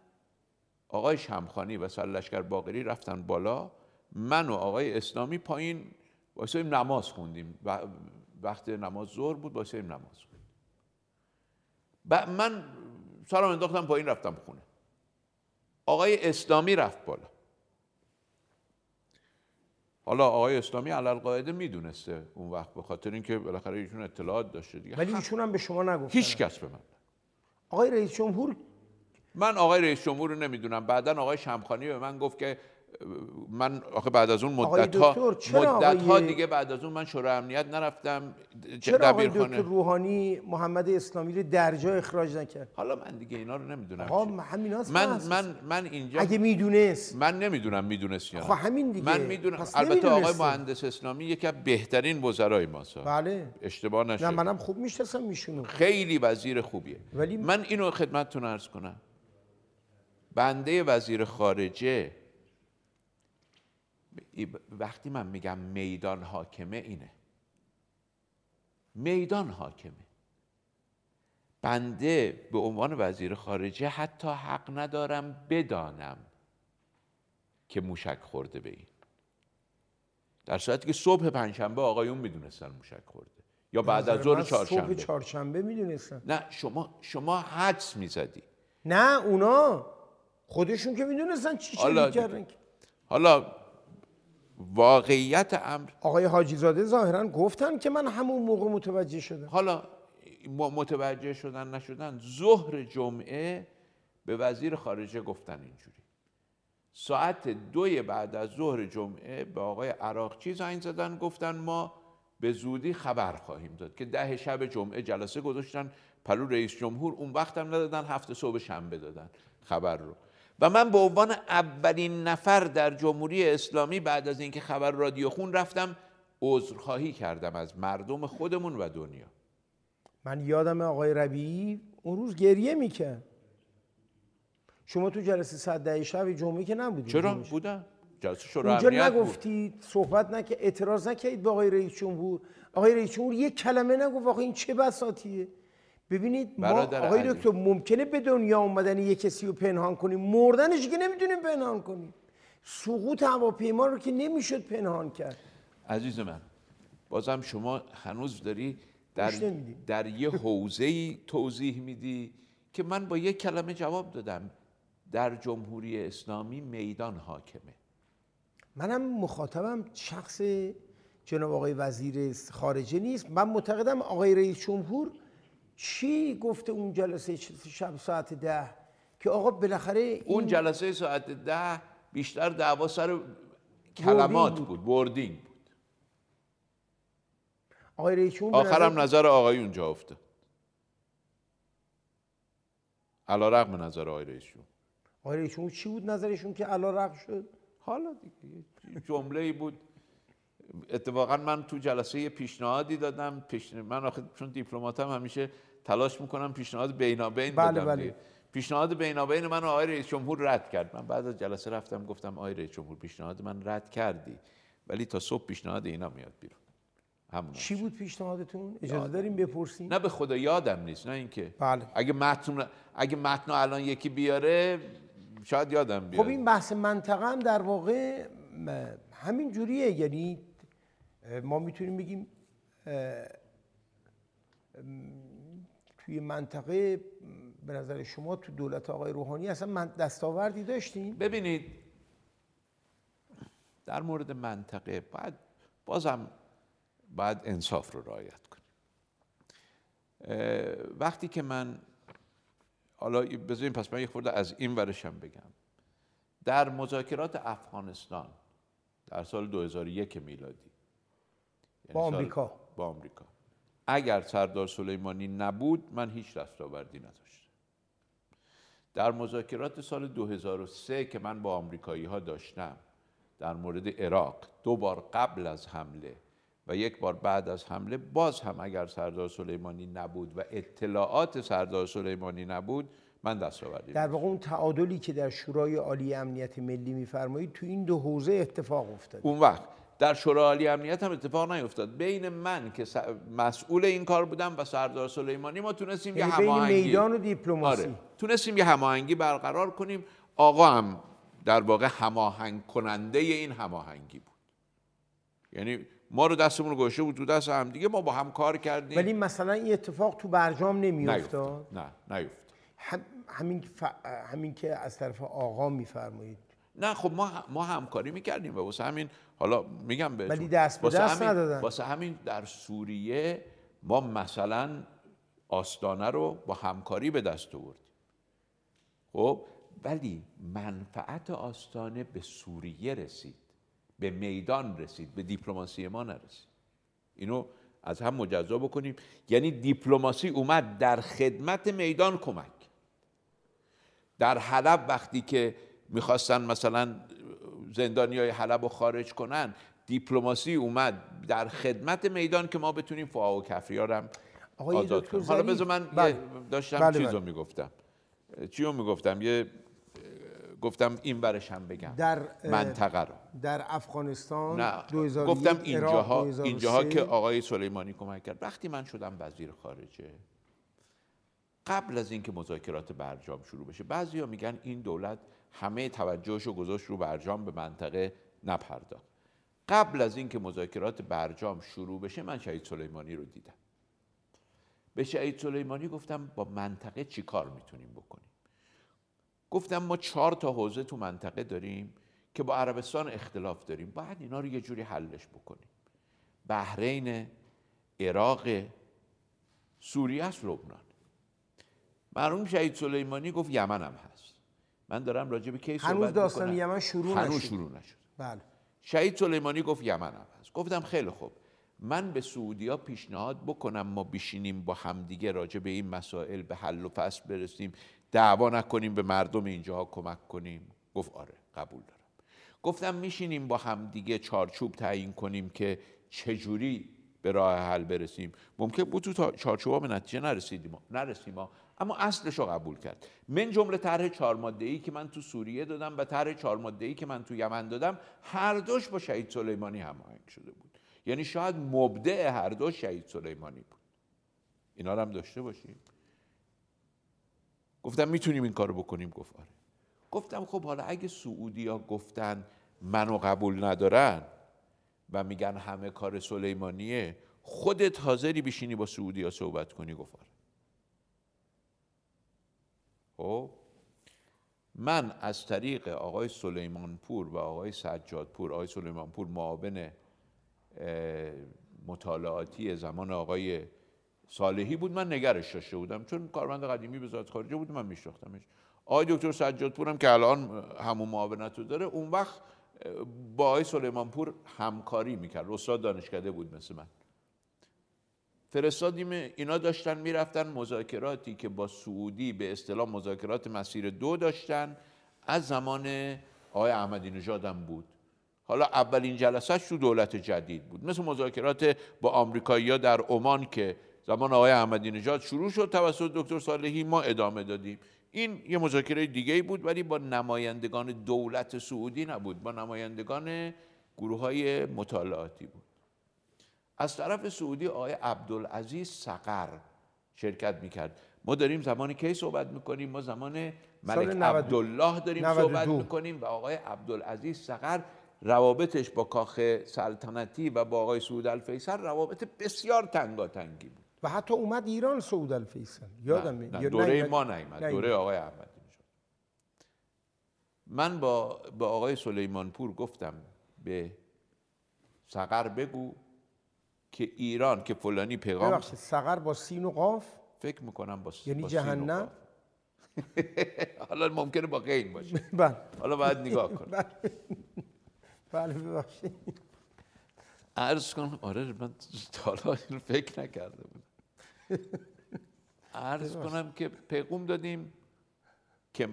آقای شمخانی و سرلشکر باقری رفتن بالا من و آقای اسلامی پایین واسه نماز خوندیم. و وقت نماز ظهر بود واسه نماز خوندیم. من سلام انداختم پایین رفتم خونه. آقای اسلامی رفت بالا. حالا آقای اسلامی علل قاعده می‌دونسته اون وقت به خاطر اینکه بالاخره ایشون اطلاعات داشته دیگه. ولی ایشون هم به شما نگفتن. هیچ کس به من آقای رئیس جمهور من آقای رئیس جمهور رو نمی‌دونم. بعدا آقای شمخانی به من گفت که من آخه بعد از اون مدت ها مدت ها دیگه بعد از اون من شورای امنیت نرفتم چرا آقای. دکتر روحانی محمد اسلامی رو در جا اخراج نکرد حالا من دیگه اینا رو نمی‌دونم. همین من. من من اینجا اگه می‌دونست من نمی‌دونم می‌دونست یا نه. خب همین دیگه. من می‌دونم البته آقای. مهندس اسلامی یکی از بهترین وزرای ماست بله اشتباه نه نشه منم خوب می‌شناسم میشونو خیلی وزیر خوبیه ولی- من اینو خدمتتون عرض کنم بنده وزیر خارجه وقتی من میگم میدان حاکمه اینه. میدان حاکمه. بنده به عنوان وزیر خارجه حتی حق ندارم بدانم که موشک خورده به این. در صورتی که صبح پنجشنبه آقایون می‌دونستن موشک خورده. یا بعد از ظهر من صبح چهارشنبه. چهارشنبه می‌دونستم نه شما شما حدس می‌زدی. نه اونا خودشون که می‌دونستن چی حالا چه کردن حالا واقعیت امر. آقای حاجی زاده ظاهرا گفتن که من همون موقع متوجه شدم. حالا متوجه شدن نشدن ظهر جمعه به وزیر خارجه گفتن اینجوری. ساعت دوی بعد از ظهر جمعه به آقای عراقچی زنگ زدن؟ گفتن ما به زودی خبر خواهیم داد که ده شب جمعه جلسه گذاشتن پلو رئیس جمهور اون وقت هم ندادن هفته صبح شنبه دادن خبر رو. و من به عنوان اولین نفر در جمهوری اسلامی بعد از اینکه خبر رادیو خون رفتم عذرخواهی کردم از مردم خودمون و دنیا. من یادم آقای ربیعی اون روز گریه می‌کرد. شما تو جلسه صد ده شب جمعه که نبودید چرا. بودن جلسه شورای اونجا بود. نگفتید صحبت نکرد اعتراض نکردید به آقای رئیس جمهور؟ آقای رئیس جمهور یک کلمه نگفت آقا این چه بساتیه؟ ببینید ما آقای. دکتر ممکنه به دنیا اومدن یک کسی رو پنهان کنیم؟ مردنش که نمی‌تونیم پنهان کنیم. سقوط هواپیما رو که نمی‌شد پنهان کرد. عزیز من بازم شما هنوز داری در. در یه حوزه توضیح میدی که من با یک کلمه جواب دادم. در جمهوری اسلامی میدان حاکمه. منم مخاطبم شخص جناب آقای وزیر خارجه نیست. من معتقدم آقای رئیس جمهور چی گفته اون جلسه شب ساعت ده؟ که آقا بالاخره این اون جلسه ساعت ده بیشتر دعوا سر کلمات بود. بود wording بود. آقای رئیس جمهور به آخرم نظر- نظر آقای اونجا افتاد. علی رغم نظر آقای رئیس جمهور آقای رئیس جمهور چی بود نظرشون که علی رغم شد؟ حالا دیگه جمله ای بود. اتفاقا من تو جلسه یه پیشنهادی دادم پیش... من آخه چون دیپلماتم همیشه تلاش می‌کنم پیشنهاد بینابین بله، بدم بله. پیشنهاد بینابین من آقای رئیس جمهور رد کرد. من بعد از جلسه رفتم گفتم آقای رئیس جمهور پیشنهاد من رد کردی. ولی تا صبح پیشنهاد اینا میاد بیرون. همون چی بود پیشنهادتون؟ اجازه داریم بپرسیم؟ نه به خدا یادم نیست نه اینکه. بله. اگه متن اگه متن الان یکی بیاره شاید یادم بیاد. خب این بحث منطقه هم در واقع همین جوریه. یعنی ما می‌تونیم بگیم توی منطقه به نظر شما تو دولت آقای روحانی اصلا من دستاوردی داشتین؟ ببینید در مورد منطقه باید بازم باید انصاف رو رعایت کنیم. وقتی که من حالا بذاریم پس من یه خورده از این ورشم بگم. در مذاکرات افغانستان در سال 2001 میلادی یعنی با آمریکا. با آمریکا. اگر سردار سلیمانی نبود من هیچ دستاوردی نداشتم. در مذاکرات سال 2003 که من با آمریکایی ها داشتم در مورد عراق دو بار قبل از حمله و یک بار بعد از حمله باز هم اگر سردار سلیمانی نبود و اطلاعات سردار سلیمانی نبود من دستاوردی در واقع اون تعادلی که در شورای عالی امنیت ملی میفرمایید تو این دو حوزه اتفاق افتاد اون وقت در شورای عالی امنیت هم اتفاق نیفتاد. بین من که مسئول این کار بودم و سردار سلیمانی ما تونستیم یه یعنی هماهنگی. میدان و دیپلماسی. آره. تونستیم یه هماهنگی برقرار کنیم. آقا هم در واقع هماهنگ کننده این هماهنگی بود. یعنی ما رو دستمون رو گوشه بود تو دست هم دیگه ما با هم کار کردیم. ولی مثلا این اتفاق تو برجام نمیافتاد؟ نه نیفتاد. هم همین ف... همین که از طرف آقا میفرمایید. نه خب ما ما همکاری می‌کردیم. و واسه همین حالا میگم به ولی دست به دست همین ندادن. واسه همین در سوریه ما مثلا آستانه رو با همکاری به دست آوردیم. خب ولی منفعت آستانه به سوریه رسید. به میدان رسید به دیپلماسی ما نرسید. اینو از هم مجزا بکنیم. یعنی دیپلماسی اومد در خدمت میدان کمک. در حلب وقتی که می‌خواستن مثلا زندانی های حلب رو خارج کنن دیپلماسی اومد در خدمت میدان که ما بتونیم فعا و کفریار هم آزاد کنیم حالا بذار من بله. داشتم بله، چیز بله. رو می‌گفتم چی رو می‌گفتم یه گفتم این برش هم بگم در منطقه رو در افغانستان نه 2001 گفتم اینجاها 2003. اینجاها که آقای سلیمانی کمک کرد وقتی من شدم وزیر خارجه قبل از اینکه مذاکرات برجام شروع بشه بعضیا میگن این دولت همه توجهش رو گذاشت رو برجام به منطقه نپرداخت. قبل از اینکه مذاکرات برجام شروع بشه من شهید سلیمانی رو دیدم. به شهید سلیمانی گفتم با منطقه چی کار می‌تونیم بکنیم؟ گفتم ما چهار تا حوزه تو منطقه داریم که با عربستان اختلاف داریم. باید اینا رو یه جوری حلش بکنیم. بحرین عراق سوریه است لبنان. مرحوم شهید سلیمانی گفت یمن هم هست. من دارم راجع به کی هنوز داستان می‌کنم. یمن شروع هنوز نشد. شروع نشد. بله. شهید سلیمانی گفت یمن هم هست. گفتم خیلی خوب. من به سعودیا پیشنهاد بکنم ما بشینیم با همدیگه راجع به این مسائل به حل و فصل برسیم. دعوا نکنیم به مردم اینجاها کمک کنیم. گفت آره قبول دارم. گفتم میشینیم با همدیگه چارچوب تعیین کنیم که چجوری به راه حل برسیم. ممکن بود تو چارچوبا به نتیجه نرسیدیم. نرسیم. اما اصلش رو قبول کرد. من جمله طرح چهار ماده ای که من تو سوریه دادم و طرح چهار ماده ای که من تو یمن دادم هر دوش با شهید سلیمانی هماهنگ شده بود. یعنی شاید مبدع هر دو شهید سلیمانی بود. اینا رو هم داشته باشیم. گفتم می‌تونیم این کارو بکنیم گفت آره. گفتم خب حالا اگه سعودی ها گفتن منو قبول ندارن و میگن همه کار سلیمانیه خودت حاضری بشینی با سعودی ها صحبت کنی گفت آره. خب؟ من از طریق آقای سلیمانپور و آقای سجادپور آقای سلیمانپور معاون اه، مطالعاتی زمان آقای صالحی بود. من نگرش داشته بودم. چون کارمند قدیمی وزارت خارجه بود من میشناختمش. آقای دکتر سجادپور هم که الان همون معاونت رو داره اون وقت با آقای سلیمانپور همکاری می‌کرد. استاد دانشکده بود مثل من. فرستادیم اینا داشتن می‌رفتن مذاکراتی که با سعودی به اصطلاح مذاکرات مسیر دو داشتن. از زمان آقای احمدی نژاد هم بود. حالا اولین جلسهش تو دولت جدید بود. مثل مذاکرات با آمریکایی‌ها در عمان که زمان آقای احمدی نژاد شروع شد توسط دکتر صالحی ما ادامه دادیم. این یه مذاکره دیگه بود ولی با نمایندگان دولت سعودی نبود با نمایندگان گروه های مطالعاتی بود. از طرف سعودی آقای عبدالعزیز سقر شرکت می‌کرد ما داریم زمان کی صحبت می‌کنیم ما زمان ملک 92. عبدالله داریم 92. صحبت می‌کنیم و آقای عبدالعزیز سقر روابطش با کاخ سلطنتی و با آقای سعود الفیصل روابط بسیار تنگاتنگی بود و حتی اومد ایران سعود الفیصل یادم نه،. نه، دوره؟ ما نیومد. دوره آقای احمدی نژاد من با با آقای سلیمانپور گفتم به سقر بگو که ایران که فلانی پیغام ببخشید سقر با سین و قاف؟ فکر می‌کنم با یعنی با جهنم؟ حالا ممکنه با غین باشه. بله. حالا باید نگاه کن بله. بله ببخشید. عرض کنم آره من حالا فکر نکرده بودم. عرض کنم که پیغام دادیم که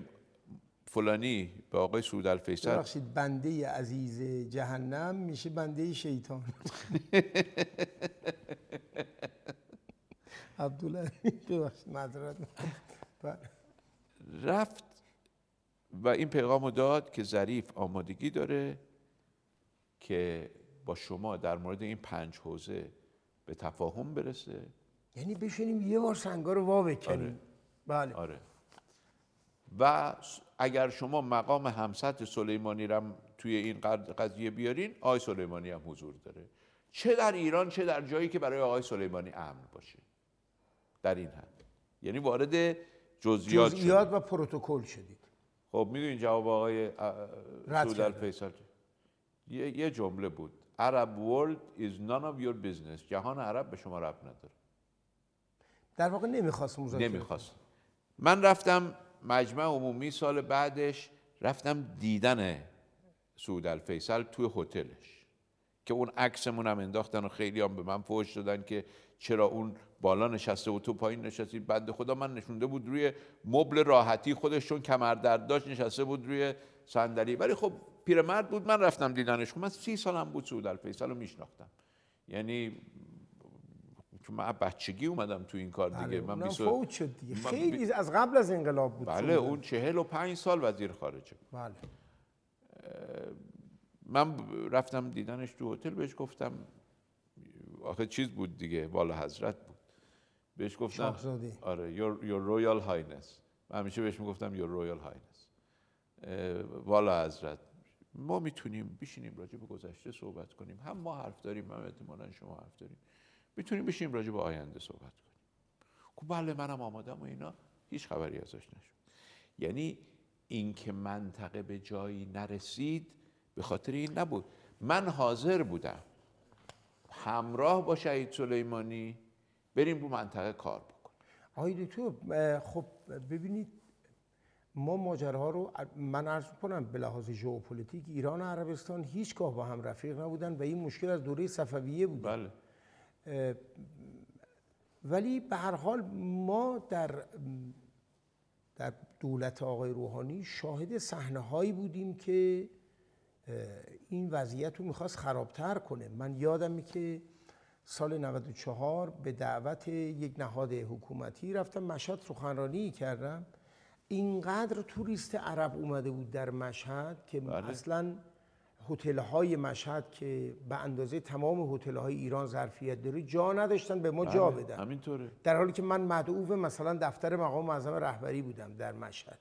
فلانی به آقای سعود الفیصل ببخشید بنده عزیز جهنم میشه بنده شیطان. عبدالله ببخشید معذرت. بله. رفت و این پیغام رو داد که ظریف آمادگی داره که با شما در مورد این پنج حوزه به تفاهم برسه. یعنی بشینیم یه بار سنگا رو وا بکنیم. بله. آره. و اگر شما مقام همسط سلیمانی هم توی این قض- قضیه بیارین آقای سلیمانی هم حضور داره. چه در ایران چه در جایی که برای آقای سلیمانی امن باشه. در این حد. یعنی وارد جزئیات جزئیات و پروتکل شدید. خب می‌دونین جواب آقای کردن. الفیصل یه, یه جمله بود. Arab world is none of your business. جهان عرب به شما رب نداره. در واقع نمی‌خواست مذاکره نمی‌خواست. من رفتم مجمع عمومی سال بعدش رفتم دیدن سعود الفیصل توی هتلش که اون عکسمون هم انداختن و خیلی هم به من فوش دادن که چرا اون بالا نشسته و تو پایین نشستی. بند خدا من نشونده بود روی مبل راحتی خودش چون کمر درد داشت نشسته بود روی صندلی. ولی خب پیرمرد بود من رفتم دیدنش. خب من سی سالم بود سعود الفیصل رو میشناختم. یعنی چون من از بچگی اومدم تو این کار دیگه. بله، من اونم بیست و- فوت شد دیگه. من خیلی از قبل از انقلاب بود بله. اون چهل و پنج سال وزیر خارجه. بله. من رفتم دیدنش تو هتل بهش گفتم آخه چیز بود دیگه والا حضرت بود. بهش گفتم شاهزاده. آره your, your royal highness. من همیشه بهش می‌گفتم your royal highness. اه، والا حضرت. ما می‌تونیم بشینیم راجع به گذشته صحبت کنیم. هم ما حرف داریم هم احتمالا شما حرف داریم. می‌تونیم بشینیم راجع به آینده صحبت کنیم. خب بله منم آمادم و اینا. هیچ خبری ازش نشد. یعنی اینکه منطقه به جایی نرسید به خاطر این نبود. من حاضر بودم همراه با شهید سلیمانی بریم رو منطقه کار بکنیم. آقای دکتر اه، خب ببینید ما ماجراها رو من عرض کنم به لحاظ ژئوپلیتیک ایران و عربستان هیچگاه با هم رفیق نبودن و این مشکل از دوره صفویه بود. بله. ولی به هر حال ما در در دولت آقای روحانی شاهد صحنه هایی بودیم که این وضعیت رو می‌خواست خرابتر کنه من یادمه که سال 94 به دعوت یک نهاد حکومتی رفتم مشهد سخنرانی کردم اینقدر توریست عرب اومده بود در مشهد که بله. اصلا هتل های مشهد که به اندازه تمام هتل های ایران ظرفیت داره جا نداشتن به ما جا بله، بدن. همینطوره. در حالی که من مدعو مثلا دفتر مقام معظم رهبری بودم در مشهد.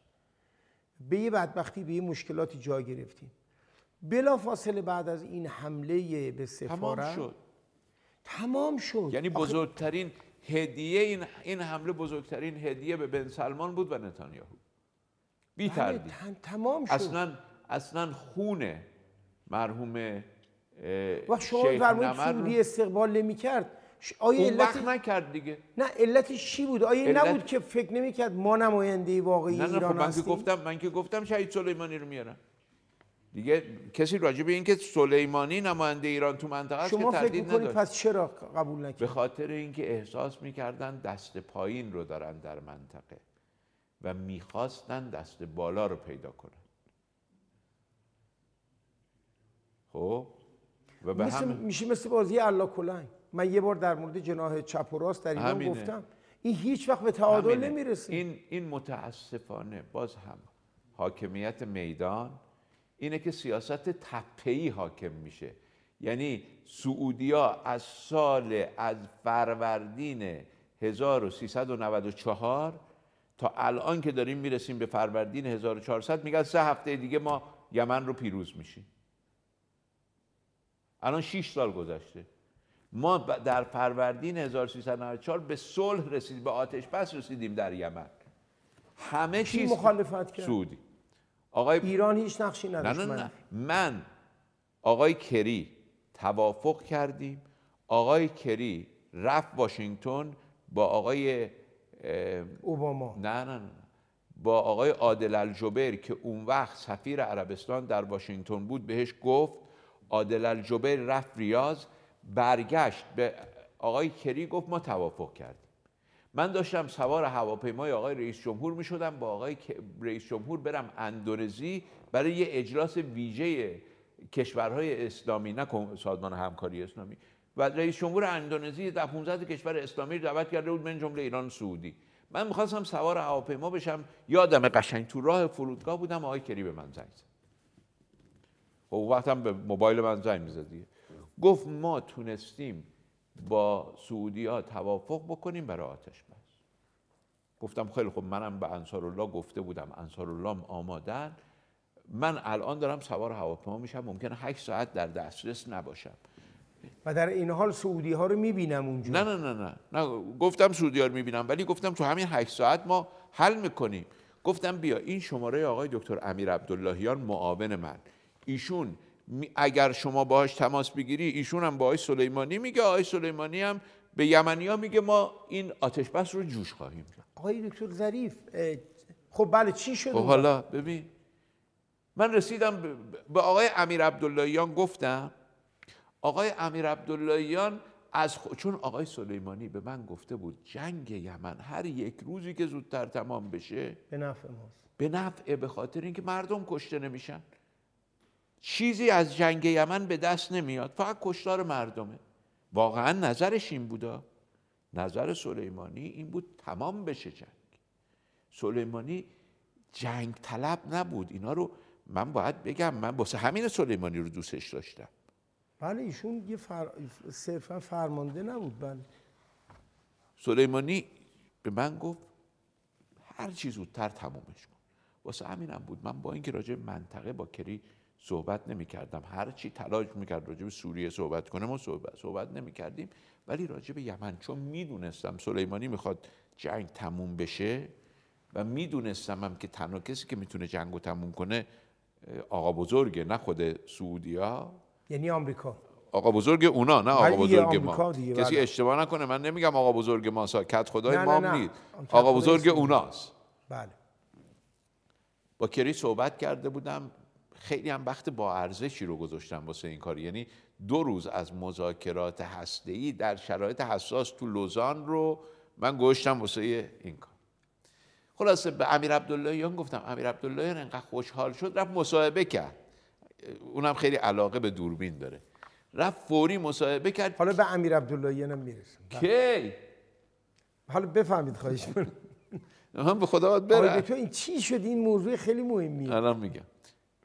به یه بدبختی به یه مشکلاتی جا گرفتیم. بلا فاصله بعد از این حمله به تمام سفارت شد. تمام شد. یعنی بزرگترین هدیه این این حمله بزرگترین هدیه به بن سلمان بود و نتانیاهو. بی بله، تردید. تمام شد. اصلا اصلا خون مرحوم وقت شما فرمودید سعودی استقبال نمی‌کرد. آیا اون علت وقت نکرد دیگه. نه علتش چی بود؟ آیا علت- نبود که فکر نمی‌کرد ما نماینده واقعی نه نه خب ایران من که گفتم من که گفتم شهید سلیمانی رو میارم دیگه کسی راجع به اینکه سلیمانی نماینده ایران تو منطقه است که شما فکر تردید می‌کنید نداشت. پس چرا قبول به نکرد خاطر اینکه احساس می‌کردن دست پایین رو دارن در منطقه و می‌خواستن دست بالا رو پیدا کنن. خب؟ و به مثل همه میشه مثل بازی الله کلنگ. من یه بار در مورد جناح چپ و راست در ایران. گفتم. این هیچ وقت به تعادل همینه. نمی‌رسه. این این متاسفانه باز هم حاکمیت میدان اینه که سیاست تپه‌ای حاکم میشه. یعنی سعودیا از سال از فروردین 1394 تا الان که داریم می‌رسیم به فروردین 1400 میگن سه هفته دیگه ما یمن رو پیروز میشیم. الان 6 سال گذشته. ما در فروردین 1394 به صلح رسیدیم به آتش بس رسیدیم در یمن. همه چیز مخالفت کرد؟ سعودی. آقای ایران هیچ نقشی نه نداشت نه من. نه. من آقای کری توافق کردیم. آقای کری رفت واشنگتن با آقای اوباما. نه نه نه نه. با آقای عادل الجبر که اون وقت سفیر عربستان در واشنگتن بود بهش گفت عادل الجبر رفت ریاض برگشت به آقای کری گفت ما توافق کردیم. من داشتم سوار هواپیمای آقای رئیس جمهور می شدم با آقای رئیس جمهور برم اندونزی برای یه اجلاس ویژه کشورهای اسلامی نه سازمان همکاری اسلامی. و رئیس جمهور اندونزی در 15 کشور اسلامی دعوت کرده بود من جمله ایران سعودی. من می‌خواستم سوار هواپیما بشم یادم قشنگ تو راه فرودگاه بودم آقای کری به من زنگ زد. خب وقتم به موبایل من زنگ می‌زد گفت ما تونستیم با سعودی ها توافق بکنیم برای آتش بس. گفتم خیلی خب منم به انصار الله گفته بودم. انصار الله آمادن. من الان دارم سوار هواپیما میشم. ممکنه 8 ساعت در دسترس نباشم. و در این حال سعودی ها رو می‌بینم اونجا. نه نه نه نه. نه گفتم سعودی ها رو می‌بینم ولی گفتم تو همین 8 ساعت ما حل می‌کنیم. گفتم بیا این شماره آقای دکتر امیر عبداللهیان معاون من. ایشون اگر شما باهاش تماس بگیری ایشون هم با آقای سلیمانی میگه آقای سلیمانی هم به یمنی ها میگه ما این آتش بس رو جوش خواهیم آقای دکتر ظریف خب بله چی شد؟ خب حالا ببین من رسیدم به آقای امیر عبداللهیان گفتم. آقای امیر عبداللهیان از چون آقای سلیمانی به من گفته بود جنگ یمن هر یک روزی که زودتر تمام بشه به نفع ماست. به نفع به خاطر اینکه مردم کشته نمیشن. چیزی از جنگ یمن به دست نمیاد. فقط کشتار مردمه. واقعا نظرش این بودا. نظر سلیمانی این بود تمام بشه جنگ. سلیمانی جنگ طلب نبود. اینا رو من باید بگم من واسه همین سلیمانی رو دوستش داشتم. بله ایشون یه فر... صرفا فرمانده نبود. بله. سلیمانی به من گفت هر چی زودتر تمومش کن. واسه همینم بود. من با اینکه راجع منطقه با کری صحبت نمی کردم هر چی تلاش می‌کرد راجع به سوریه صحبت کنه ما صحبت, صحبت نمی کردیم ولی راجع به یمن چون می‌دونستم سلیمانی می‌خواد جنگ تموم بشه و می‌دونستم هم که تنها کسی که می‌تونه جنگ رو تموم کنه آقا بزرگه نه خود سعودیا. یعنی آمریکا. آقا بزرگ اونا نه آقا بزرگ ما. کسی بله. اشتباه نکنه من نمیگم آقا بزرگ ما کت خدای ما نیست. آقا بزرگ اوناست. بله. با کری صحبت کرده بودم. خیلی هم وقت با ارزشی رو گذاشتم واسه این کار. یعنی دو روز از مذاکرات هسته‌ای در شرایط حساس تو لوزان رو من گذاشتم واسه این کار. خلاصه به امیر عبداللهیان گفتم امیر عبداللهیان انقدر خوشحال شد رفت مصاحبه کرد. اونم خیلی علاقه به دوربین داره. رفت فوری مصاحبه کرد. حالا به امیر عبداللهیان هم می‌رسم کی؟ حالا بفهمید خواهش من به خدا برم. تو این چی شد؟ این موضوع خیلی مهمیه. الان میگم.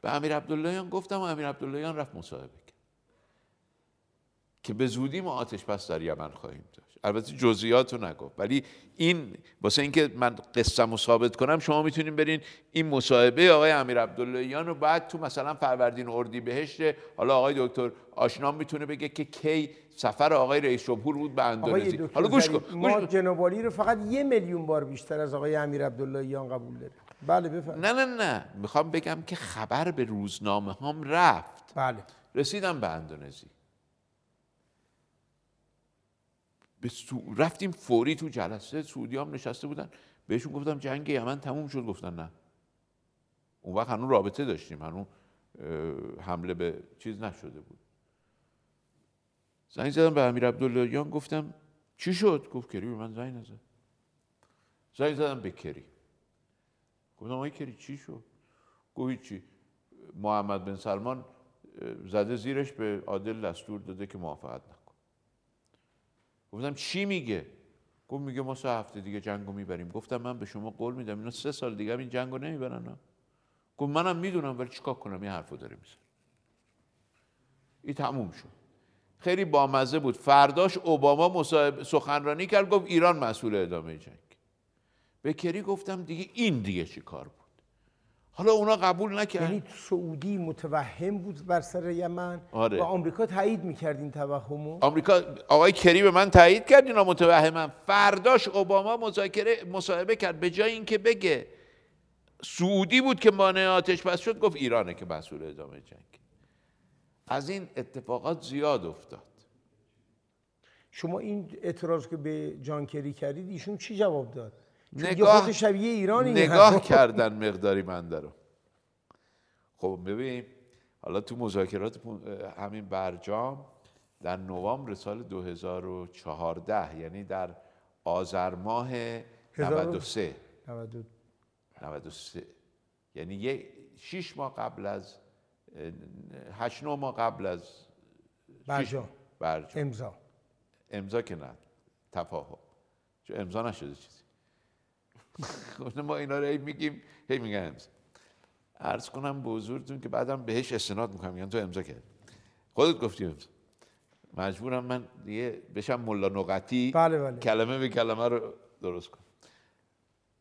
به امیر عبداللهیان گفتم و امیر عبداللهیان رفت مصاحبه کرد. که به زودی ما آتش بس در یمن خواهیم داشت. البته جزئیات رو نگفت. ولی این واسه اینکه من قصه رو ثابت کنم شما می‌تونین برین این مصاحبه آقای امیر عبداللهیان رو بعد تو مثلا فروردین اردی بهشت حالا آقای دکتر آشنام می‌تونه بگه که کی سفر آقای رئیس جمهور بود به اندونزی. حالا گوش کن ما جنابالی رو فقط یه میلیون بار بیشتر از آقای امیر عبداللهیان قبول داریم. بله بفرمایید. نه نه نه. می‌خوام بگم که خبر به روزنامه هام رفت. بله. رسیدم به اندونزی. به رفتیم فوری تو جلسه سعودی هم نشسته بودن. بهشون گفتم جنگ یمن تموم شد. گفتن نه. اون وقت هنوز رابطه داشتیم. هنوز حمله به چیز نشده بود. زنگ زدم به امیر عبداللهیان. گفتم چی شد؟ گفت کری به من زنگ نزد. زنگ زدم به کری. گفتم آقای کری چی شد؟ گفت چی محمد بن سلمان زده زیرش به عادل دستور داده که موافقت نکن. گفتم چی میگه؟ گفت میگه ما سه هفته دیگه جنگو می‌بریم. گفتم من به شما قول میدم اینا سه سال دیگه این جنگو نمی‌برن. گفت منم می‌دونم ولی چیکار کنم؟ این حرفو داره میزن این تموم شد. خیلی بامزه بود. فرداش اوباما سخنرانی کرد گفت ایران مسئول ادامه جنگ. به کری گفتم دیگه این دیگه چی کار بود؟ حالا اونا قبول نکرد. یعنی سعودی متوهم بود بر سر یمن آره. و آمریکا تایید می‌کرد این توهمو. آمریکا آقای کری به من تایید کرد اینا متوهمن. فرداش اوباما مذاکره مصاحبه کرد. به جای اینکه بگه سعودی بود که مانع آتش بس شد گفت ایرانه که مسئول ادامه جنگ. از این اتفاقات زیاد افتاد. شما این اعتراض که به جان کری کردید ایشون چی جواب داد؟ نگاه شبیه ایرانی نگاه کردن مقداری من رو خب ببین حالا تو مذاکرات همین برجام در نوامبر سال 2014 یعنی در آذر ماه هزار و- 93 92 93 یعنی یه شیش ماه قبل از اه، هشت نه ماه قبل از برجام. برجام. امضا. امضا که نه تفاهم. چون امضا نشده چیزی. ما اینا رو هی میگیم هی میگن امضا. عرض کنم به حضورتون که بعدم بهش استناد می‌کنم میگن تو امضا کرد خودت گفتی امضا. مجبورم من دیگه بشم ملا نقطی. بله، بله. کلمه به کلمه رو درست کنم.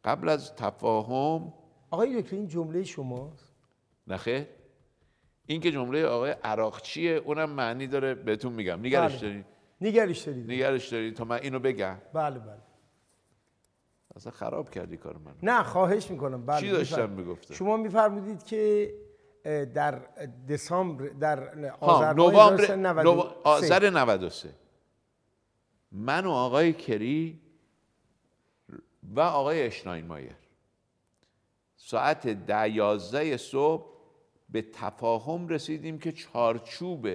قبل از تفاهم آقای دکتر این جمله شماست؟ نخه این که جمله آقای عراقچیه اونم معنی داره بهتون میگم. نگرش بله. دارین نگرش دارید. نگرش دارین تا من اینو بگم. بله بله. اصلا خراب کردی کار منو نه خواهش می‌کنم بله چی داشتم. می‌گفتم؟ شما میفرمودید که در دسامبر در آذر ماه نوامبر 1993 نو- آذر 93 من و آقای کری و آقای اشناینمایر ساعت ده یازده صبح به تفاهم رسیدیم که چارچوب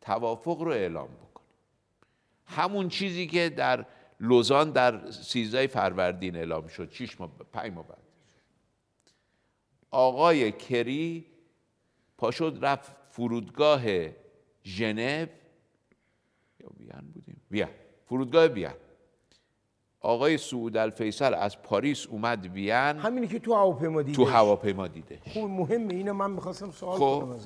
توافق رو اعلام بکنیم همون چیزی که در لوزان در سیزده فروردین اعلام شد شیش ماه پنج ماه بعد. آقای کری پاشد رفت فرودگاه ژنو. یا وین بودیم؟ وین. فرودگاه وین. آقای سعود الفیصل از پاریس اومد وین. همینی که تو هواپیما دیدی تو هواپیما دیده خوب مهمه اینو من می‌خواستم سوال خب. کنم.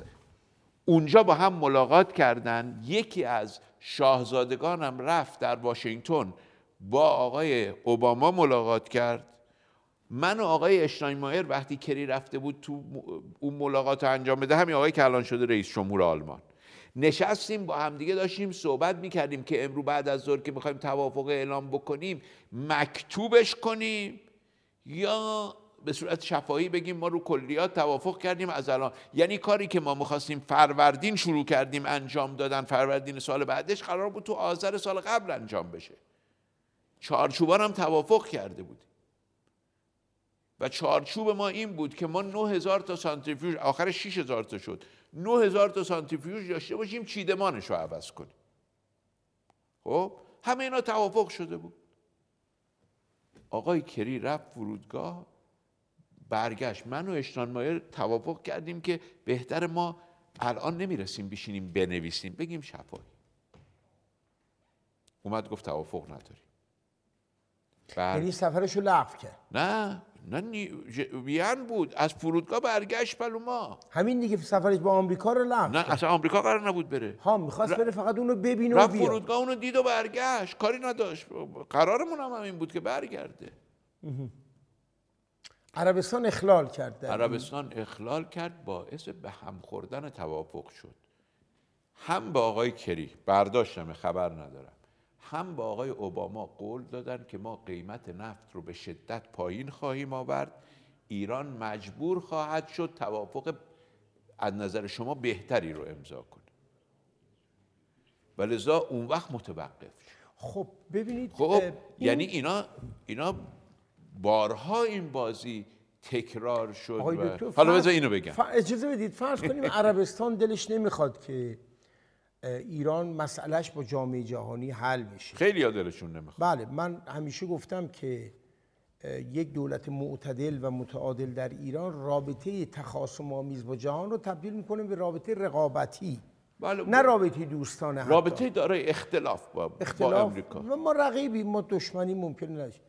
اونجا با هم ملاقات کردن. یکی از شاهزادگانم رفت در واشنگتن. با آقای اوباما ملاقات کرد. من و آقای اشتاینمایر وقتی کری رفته بود تو اون ملاقات رو انجام بده همین آقای که الان شده رئیس جمهور آلمان. نشستیم با همدیگه داشتیم صحبت می‌کردیم که امرو بعد از ظهر که می‌خوایم توافق اعلام بکنیم مکتوبش کنیم. یا به صورت شفاهی بگیم ما رو کلیات توافق کردیم از الان. یعنی کاری که ما می‌خواستیم فروردین شروع کردیم انجام دادن فروردین سال بعدش قرار بود تو آذر سال قبل انجام بشه. چارچوبان هم توافق کرده بودیم و چارچوب ما این بود که ما 9000 تا سانتریفیوژ آخر 6000 تا شد. 9000 تا سانتریفیوژ داشته باشیم چیدمانش رو عوض کنیم. خب همه اینا توافق شده بود. آقای کری رفت فرودگاه برگشت. من و اشتان مایر توافق کردیم که بهتر ما الان نمی‌رسیم بشینیم بنویسیم بگیم شفاهی. اومد گفت توافق نداریم. بعد یعنی سفرشو لغو کرد. نه نه نی... وین بود. از فرودگاه برگشت پلوما همین دیگه سفرش با آمریکا رو لغو نه اصلا آمریکا قرار نبود بره. ها می‌خواست بره فقط اونو ببینه و بیاد. فرودگاه اونو دید و برگشت. کاری نداشت. قرارمون هم همین بود که برگرده. عربستان اخلال کرد. عربستان اخلال کرد باعث به هم خوردن توافق شد. هم با آقای کری برداشتم خبر ندارم. هم با آقای اوباما قول دادن که ما قیمت نفت رو به شدت پایین خواهیم آورد. ایران مجبور خواهد شد توافق از نظر شما بهتری رو امضا کنه. و لذا اون وقت متوقف شد. خب ببینید خب این- یعنی اینا اینا بارها این بازی تکرار شد و حالا بذار اینو بگم. اجازه بدید فرض کنیم عربستان دلش نمی‌خواد که ایران مسئلهش با جامعه جهانی حل بشه خیلی ها دلشون نمی‌خواد. بله من همیشه گفتم که یک دولت معتدل و متعادل در ایران رابطه تخاصم آمیز با جهان رو تبدیل می‌کنه به رابطه رقابتی. بله نه رابطه دوستانه حتی. رابطه دارای اختلاف با, با اختلاف. امریکا. و ما رقیبی ما دشمنی ممکن نشه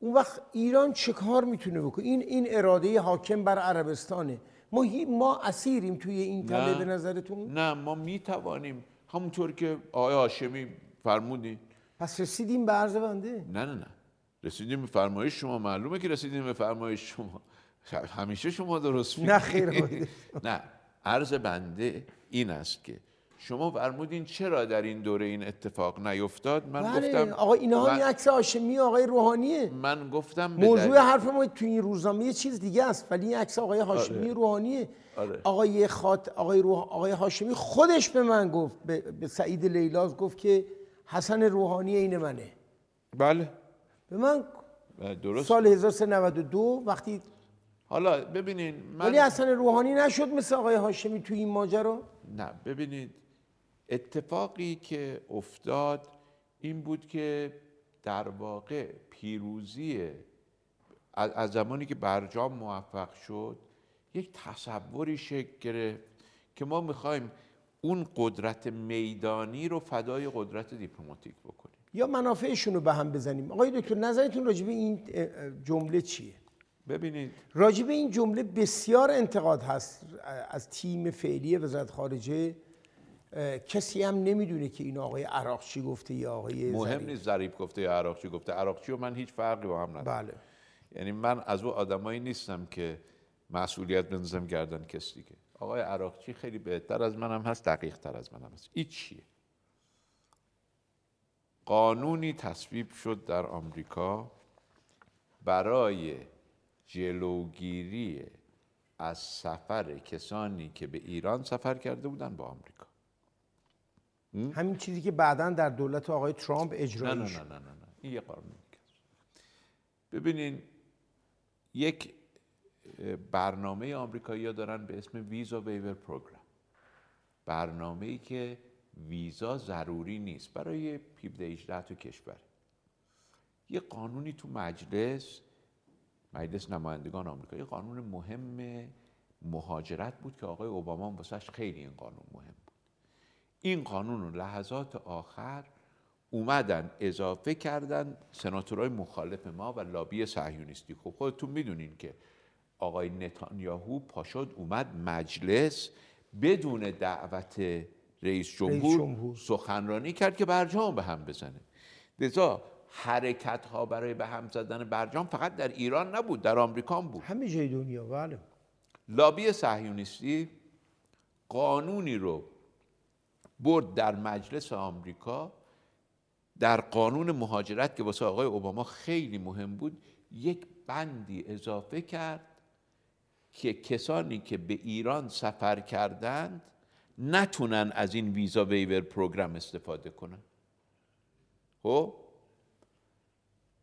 اون وقت ایران چه کار می‌تونه بکنه؟ این این اراده حاکم بر عربستانه. ما ما اسیریم توی این تله به نظرتون؟ نه ما می توانیم همونطور که آقای هاشمی فرمودین. پس رسیدیم به عرض بنده؟ نه نه نه. رسیدیم به فرمایش شما. معلومه که رسیدیم به فرمایش شما. همیشه شما درست میگید نه خیر نه. عرض بنده این است که شما فرمودین چرا در این دوره این اتفاق نیفتاد؟ من بله گفتم آقا اینها من, این عکس هاشمی آقای روحانیه. من گفتم موضوع دلیل- حرف ما تو این روزنامه یه چیز دیگه است ولی این عکس آقای هاشمی آره. روحانیه. آره. آقای خات آقای روح... آقای هاشمی خودش به من گفت به, به سعید لیلاز گفت که حسن روحانی عین منه. بله. به من بله، درست. سال 1392 وقتی حالا ببینین من ولی حسن روحانی نشد مثل آقای هاشمی تو این ماجرا؟ نه ببینید اتفاقی که افتاد این بود که در واقع پیروزی از زمانی که برجام موفق شد یک تصوری شکل گرفت که ما می‌خوایم اون قدرت میدانی رو فدای قدرت دیپلماتیک بکنیم. یا منافعشون رو به هم بزنیم. آقای دکتر نظرتون راجبه این جمله چیه؟ ببینید. راجبه این جمله بسیار انتقاد هست از تیم فعلی وزارت خارجه. کسی هم نمی‌دونه که این آقای عراقچی گفته یا آقای مهم نیست ظریف گفته یا عراقچی گفته. عراقچی و من هیچ فرقی با هم ندارم. بله. یعنی من از او آدمایی نیستم که مسئولیت بنزم گردن کسی دیگه. آقای عراقچی خیلی بهتر از منم هست دقیق تر از منم هست. این چیه؟ قانونی تصویب شد در آمریکا برای جلوگیری از سفر کسانی که به ایران سفر کرده بودن با آمریکا. همین چیزی که بعدا در دولت آقای ترامپ اجرا نه نه نه نه نه, نه. این یه قانون ببینین یک برنامه آمریکایی دارن به اسم ویزا ویور پروگرام. برنامه ای که ویزا ضروری نیست برای 17 18 تا کشور. یه قانونی تو مجلس مجلس نمایندگان آمریکا یه قانون مهم مهاجرت بود که آقای اوباما واسش خیلی این قانون مهم این قانون رو لحظات آخر اومدن اضافه کردن سناتورهای مخالف ما و لابی صهیونیستی. خب خودتون می‌دونین که آقای نتانیاهو پاشد اومد مجلس بدون دعوت رئیس جمهور, سخنرانی کرد که برجام به هم بزنه. لذا حرکت ها برای به هم زدن برجام فقط در ایران نبود در آمریکا بود. همه جای دنیا بله. لابی صهیونیستی قانونی رو برد در مجلس آمریکا در قانون مهاجرت که واسه آقای اوباما خیلی مهم بود یک بندی اضافه کرد که کسانی که به ایران سفر کردند نتونن از این ویزا ویور پروگرام استفاده کنن. خب؟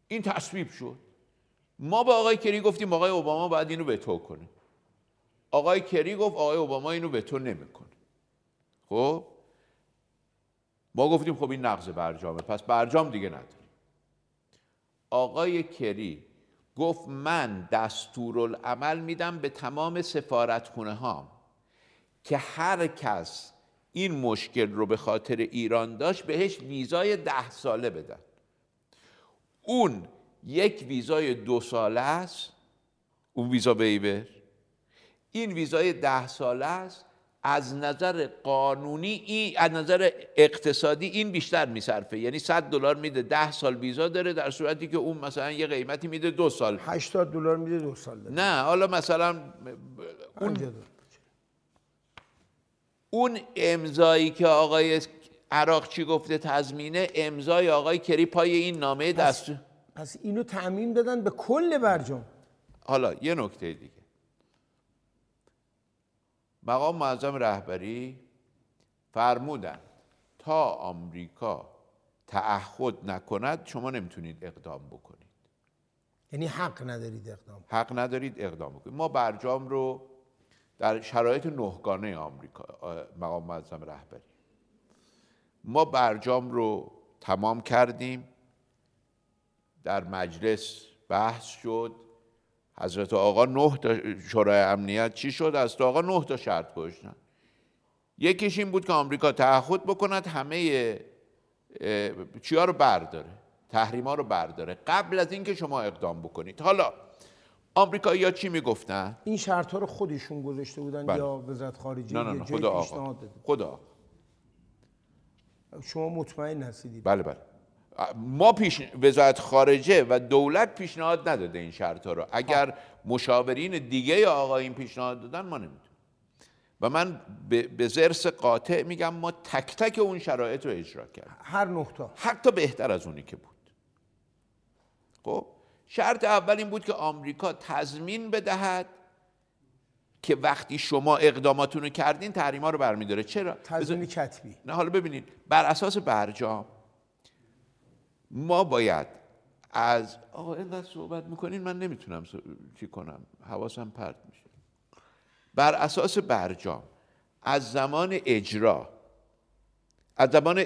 این تصویب شد. ما با آقای کری گفتیم آقای اوباما باید اینو به تو کنه. آقای کری گفت آقای اوباما اینو به تو نمی‌کنه. خب؟ ما گفتیم خب این نقض برجامه پس برجام دیگه نداریم. آقای کری گفت من دستورالعمل میدم به تمام سفارتخونه ها که هر کس این مشکل رو به خاطر ایران داشت بهش ویزای ده ساله بدن. اون یک ویزای دو ساله است اون ویزا بیبر این ویزای ده ساله است از نظر قانونی این از نظر اقتصادی این بیشتر میصرفه. یعنی 100 دلار میده 10 سال ویزا داره در صورتی که اون مثلا یه قیمتی میده دو سال. 80 دلار میده دو سال داره. نه حالا مثلا اون اون امضایی که آقای عراق چی گفته تضمینه امضای آقای کری پای این نامه دست پس اینو تعمین دادن به کل برجام. حالا یه نکته دیگه. مقام معظم رهبری فرمودن تا آمریکا تعهد نکند شما نمی‌تونید اقدام بکنید. یعنی حق ندارید اقدام حق ندارید اقدام بکنید. ما برجام رو در شرایط نهگانه آمریکا مقام معظم رهبری. ما برجام رو تمام کردیم. در مجلس بحث شد. حضرت آقا نه تا شورای امنیت چی شد؟ از آقا نه تا شرط گذاشتن یکیش این بود که آمریکا تعهد بکند همه چیا رو برداره؟ تحریما رو برداره. قبل از اینکه شما اقدام بکنید. حالا آمریکا یا چی می‌گفتن؟ این شرط ها رو خودشون گذاشته بودن بله. یا وزارت خارجه نه نه نه خدا آقا. خدا شما مطمئن هستید؟ بله بله. ما پیش وزارت خارجه و دولت پیشنهاد نداده این شرط ها رو اگر مشاورین دیگه آقا این پیشنهاد دادن ما نمی‌دونیم و من به زرس قاطع میگم ما تک تک اون شرایط رو اجرا کردیم. هر نقطه حتی بهتر از اونی که بود. خب؟ شرط اول این بود که آمریکا تضمین بدهد که وقتی شما اقداماتون رو کردین تحریما رو برمیداره. چرا؟ تضمین کتبی. نه حالا ببینید بر اساس برجام ما باید از آقا اینقدر صحبت می‌کنین من نمی‌تونم چی کنم. حواسم پرت میشه. بر اساس برجام از زمان اجرا از زمان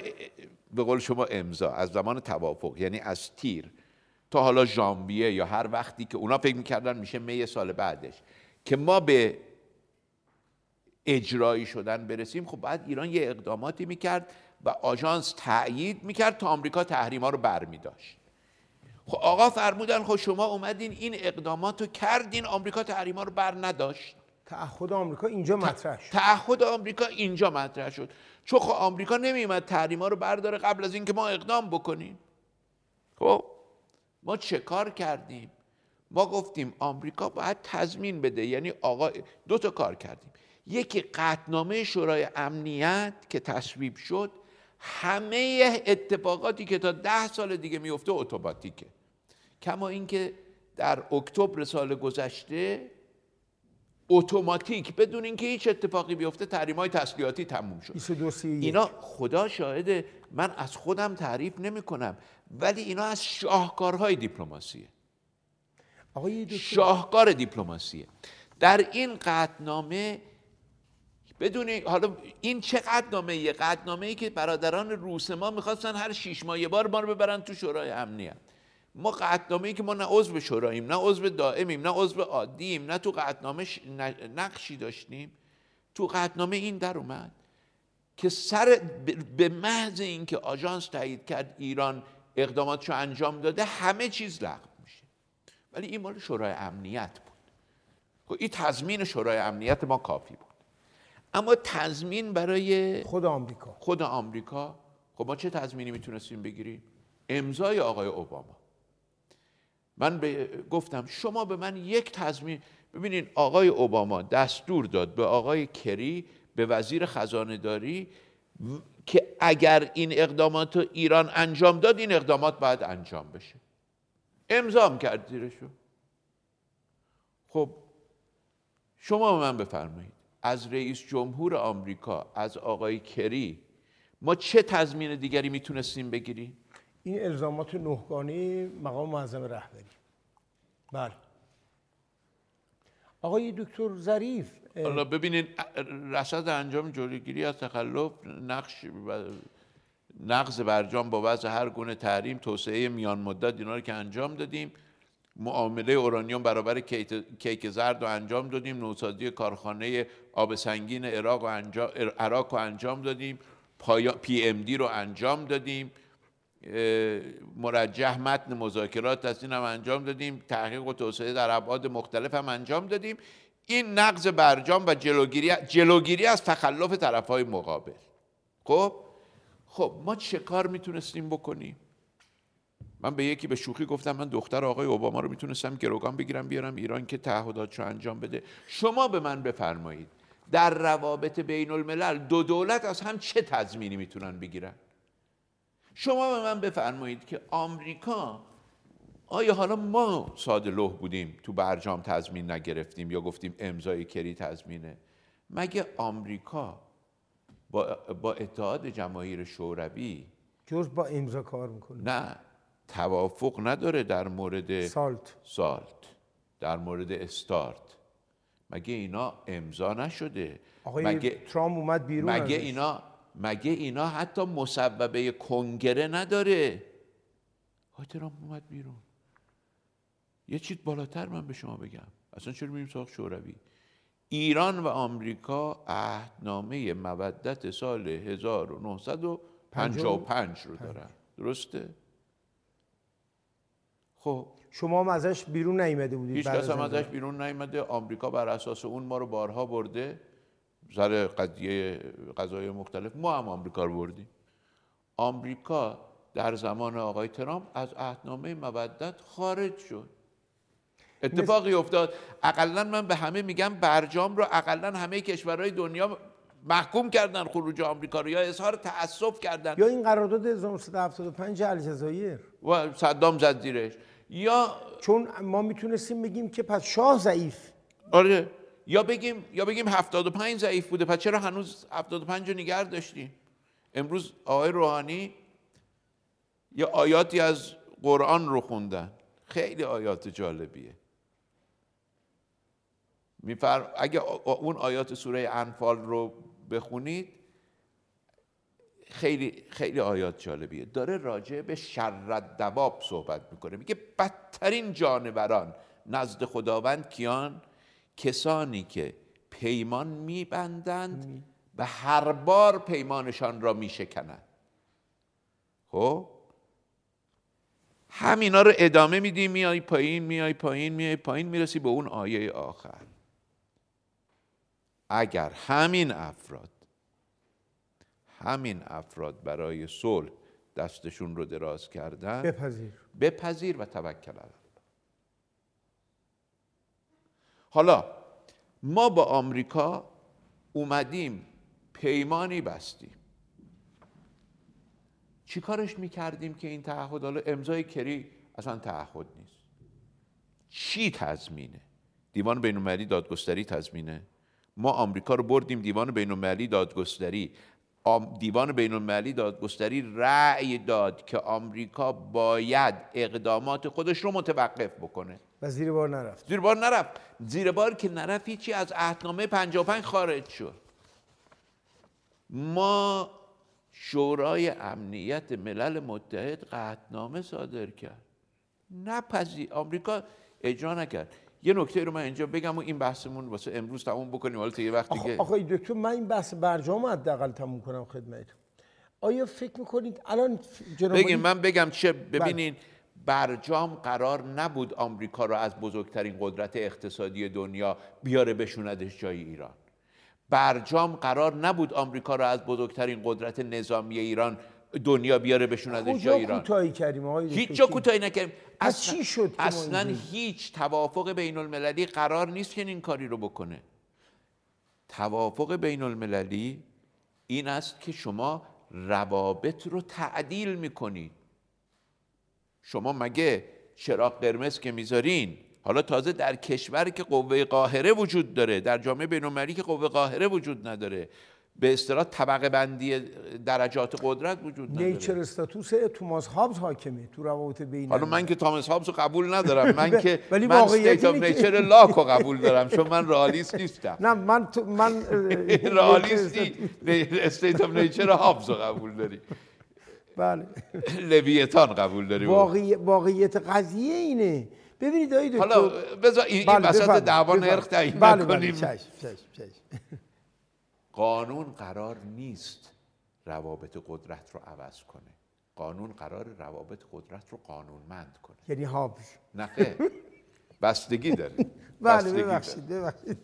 به قول شما امضا از زمان توافق یعنی از تیر تا حالا ژانویه یا هر وقتی که اونا فکر می‌کردن میشه می سال بعدش که ما به اجرایی شدن برسیم خب بعد ایران یه اقداماتی می‌کرد و آژانس تأیید می‌کرد تا آمریکا تحریما رو برمیداشت. خب آقا فرمودن خب شما اومدین این اقدامات رو کردین آمریکا تحریما رو بر نداشت. تعهد آمریکا اینجا مطرح شد. تعهد آمریکا اینجا مطرح شد. چون خب آمریکا نمیومد تحریما رو برداره قبل از اینکه ما اقدام بکنیم. خب ما چه کار کردیم؟ ما گفتیم آمریکا باید تضمین بده. یعنی آقا دو تا کار کردیم. یکی قطنامه شورای امنیت که تصویب شد همه اتفاقاتی که تا ده سال دیگه میفته اتوماتیکه. کما اینکه در اکتبر سال گذشته اتوماتیک بدون اینکه هیچ اتفاقی بیفته تحریم های تسلیحاتی تموم شد. 22 اینا خدا شاهده من از خودم تعریف نمی کنم ولی اینا از شاهکارهای دیپلماسیه. شاهکار دیپلماسیه. در این قطنامه بدون حالا این چه قطنامه یه؟ قطنامه ای که برادران روس ما می‌خواستن هر شیش ماه یه بار ما رو ببرن تو شورای امنیت. ما قطنامه ای که ما نه عضو شوراییم نه عضو دائمیم نه عضو عادیم نه تو قطنامه نقشی داشتیم. تو قطنامه این در اومد که سر به محض اینکه آژانس تایید کرد ایران اقداماتشو انجام داده همه چیز لغو میشه. ولی این مال شورای امنیت بود. خب این تضمین شورای امنیت ما کافی بود. اما تضمین برای خود آمریکا. خود آمریکا خب ما چه تضمینی می‌تونستیم بگیریم؟ امضای آقای اوباما. من به گفتم شما به من یک تضمین ببینین آقای اوباما دستور داد به آقای کری به وزیر خزانه داری که اگر این اقدامات رو ایران انجام داد این اقدامات باید انجام بشه. امضام کرد زیرشو خب شما به من بفرمایید. از رئیس جمهور آمریکا از آقای کری ما چه تضمین دیگری می‌تونستیم بگیریم؟ این الزامات نهگانه مقام معظم رهبری. بله. آقای دکتر ظریف حالا ببینید رصد انجام جلوگیری از تخلف نقش و نقض برجام با وضع هر گونه تحریم توسعه میان مدت اینا رو که انجام دادیم. معامله اورانیوم برابر کیک زرد رو انجام دادیم. نوسازی کارخانه آب سنگین عراق رو انجام, عراق رو انجام دادیم. پی ام دی رو انجام دادیم. مرجح متن مذاکرات از این هم انجام دادیم. تحقیق و توسعه در ابعاد مختلف هم انجام دادیم. این نقض برجام و جلوگیری جلوگیری از تخلف طرفهای مقابل. خب؟ خب ما چه کار می‌تونستیم بکنیم؟ من به یکی به شوخی گفتم من دختر آقای اوباما رو می‌تونستم گروگان بگیرم بیارم ایران که تعهداتشو انجام بده. شما به من بفرمایید. در روابط بین الملل دو دولت از هم چه تضمینی می‌تونن بگیرن؟ شما به من بفرمایید که آمریکا آیا حالا ما ساده لوح بودیم تو برجام تضمین نگرفتیم یا گفتیم امضای کری تضمینه؟ مگه آمریکا با, با اتحاد جماهیر شوروی جز با امضا کار می‌کنه؟ نه توافق نداره در مورد سالت. سالت در مورد استارت. مگه اینا امضا نشده؟ آقای مگه ترامپ اومد بیرون مگه. اینا مگه اینا حتی مصوبه کنگره نداره؟ آقای ترامپ اومد بیرون. یه چیز بالاتر من به شما بگم. اصلا چرا میریم سراغ شوروی؟ ایران و آمریکا عهدنامه مودت سال 1955 رو دارن. درسته؟ خب شما هم ازش بیرون نیامده بودید هیچ کس هم. ازش بیرون نیامده آمریکا بر اساس اون ما رو بارها برده. سر قضیه قضای مختلف. ما هم آمریکا رو بردیم. آمریکا در زمان آقای ترامپ از عهدنامه مودت خارج شد. اتفاقی افتاد. اقلا من به همه میگم برجام رو اقلا همه کشورهای دنیا محکوم کردن خروج آمریکا رو یا اظهار تأسف کردن. یا این قرارداد 1975 الجزایر و صدام زد زیرش. یا چون ما می‌تونستیم بگیم که پس شاه ضعیف. آره. یا بگیم یا بگیم 75 ضعیف بوده پس چرا هنوز 75 رو نگه داشتیم؟ امروز آقای روحانی یه آیاتی از قرآن رو خوندن. خیلی آیات جالبیه. میفر... اگه اون آیات سوره انفال رو بخونید خیلی خیلی آیات جالبیه. داره راجع به شر دواب صحبت می‌کنه. میگه بدترین جانوران نزد خداوند کیان؟ کسانی که پیمان میبندند و هر بار پیمانشان را میشکنند. خب؟ همینا رو ادامه میدی میای پایین میای پایین میای پایین می‌رسی به اون آیه آخر. اگر همین افراد همین افراد برای صلح دستشون رو دراز کردن بپذیر. بپذیر و توکل علی حالا ما با آمریکا اومدیم پیمانی بستیم. چی کارش می‌کردیم که این تعهد؟ حالا امضای کری اصلا تعهد نیست. چی تضمینه؟ دیوان بین المللی دادگستری تضمینه. ما آمریکا رو بردیم دیوان بین المللی دادگستری. دیوان بین المللی دادگستری رأی داد که آمریکا باید اقدامات خودش رو متوقف بکنه. و زیر بار نرفت. زیر بار نرفت. زیر بار که نرفت چی از عهدنامه 55 خارج شد. ما شورای امنیت ملل متحد قطنامه صادر کرد. نپذی آمریکا اجرا نکرد. یه نکته رو من اینجا بگم و این بحثمون واسه امروز تموم بکنیم. حالا یه وقت دیگه آقای دکتر من این بحث برجام حداقل تموم کنم خدمتتون. آیا فکر می‌کنید الان جناب بگیم من بگم چه ببینین برجام قرار نبود آمریکا رو از بزرگترین قدرت اقتصادی دنیا بیاره بشوندش جای ایران. برجام قرار نبود آمریکا را از بزرگترین قدرت نظامی ایران دنیا بیاره بشوندش جای ایران. کوتاهی کردیم آقای هیچ جا کوتاهی نکردیم. اصلا چی شد اصلا هیچ توافق بین المللی قرار نیست که این کاری رو بکنه. توافق بین المللی این است که شما روابط رو تعدیل می‌کنید. شما مگه چراغ قرمز که می‌ذارین؟ حالا تازه در کشوری که قوه قاهره وجود داره در جامعه بین‌المللی که قوه قاهره وجود نداره. به اصطلاح طبقه بندی درجات قدرت وجود نداره. nature status توماس هابز حاکمه تو روابط بین حالا من که توماس هابز رو قبول ندارم من که ولی من state of nature لاک رو قبول دارم چون من رئالیست نیستم. نه من من رئالیستی state of nature هابز رو قبول داری. بله. لویتان قبول داری واقعیت قضیه اینه. ببینید آقای دکتر حالا بذار این, بله وسط دعوا نرخ تعیین بله نکنیم بله چش چش چش. قانون قرار نیست روابط قدرت رو عوض کنه. قانون قرار روابط قدرت رو قانونمند کنه. یعنی هابز نه بستگی داره. بله ببخشید ببخشید.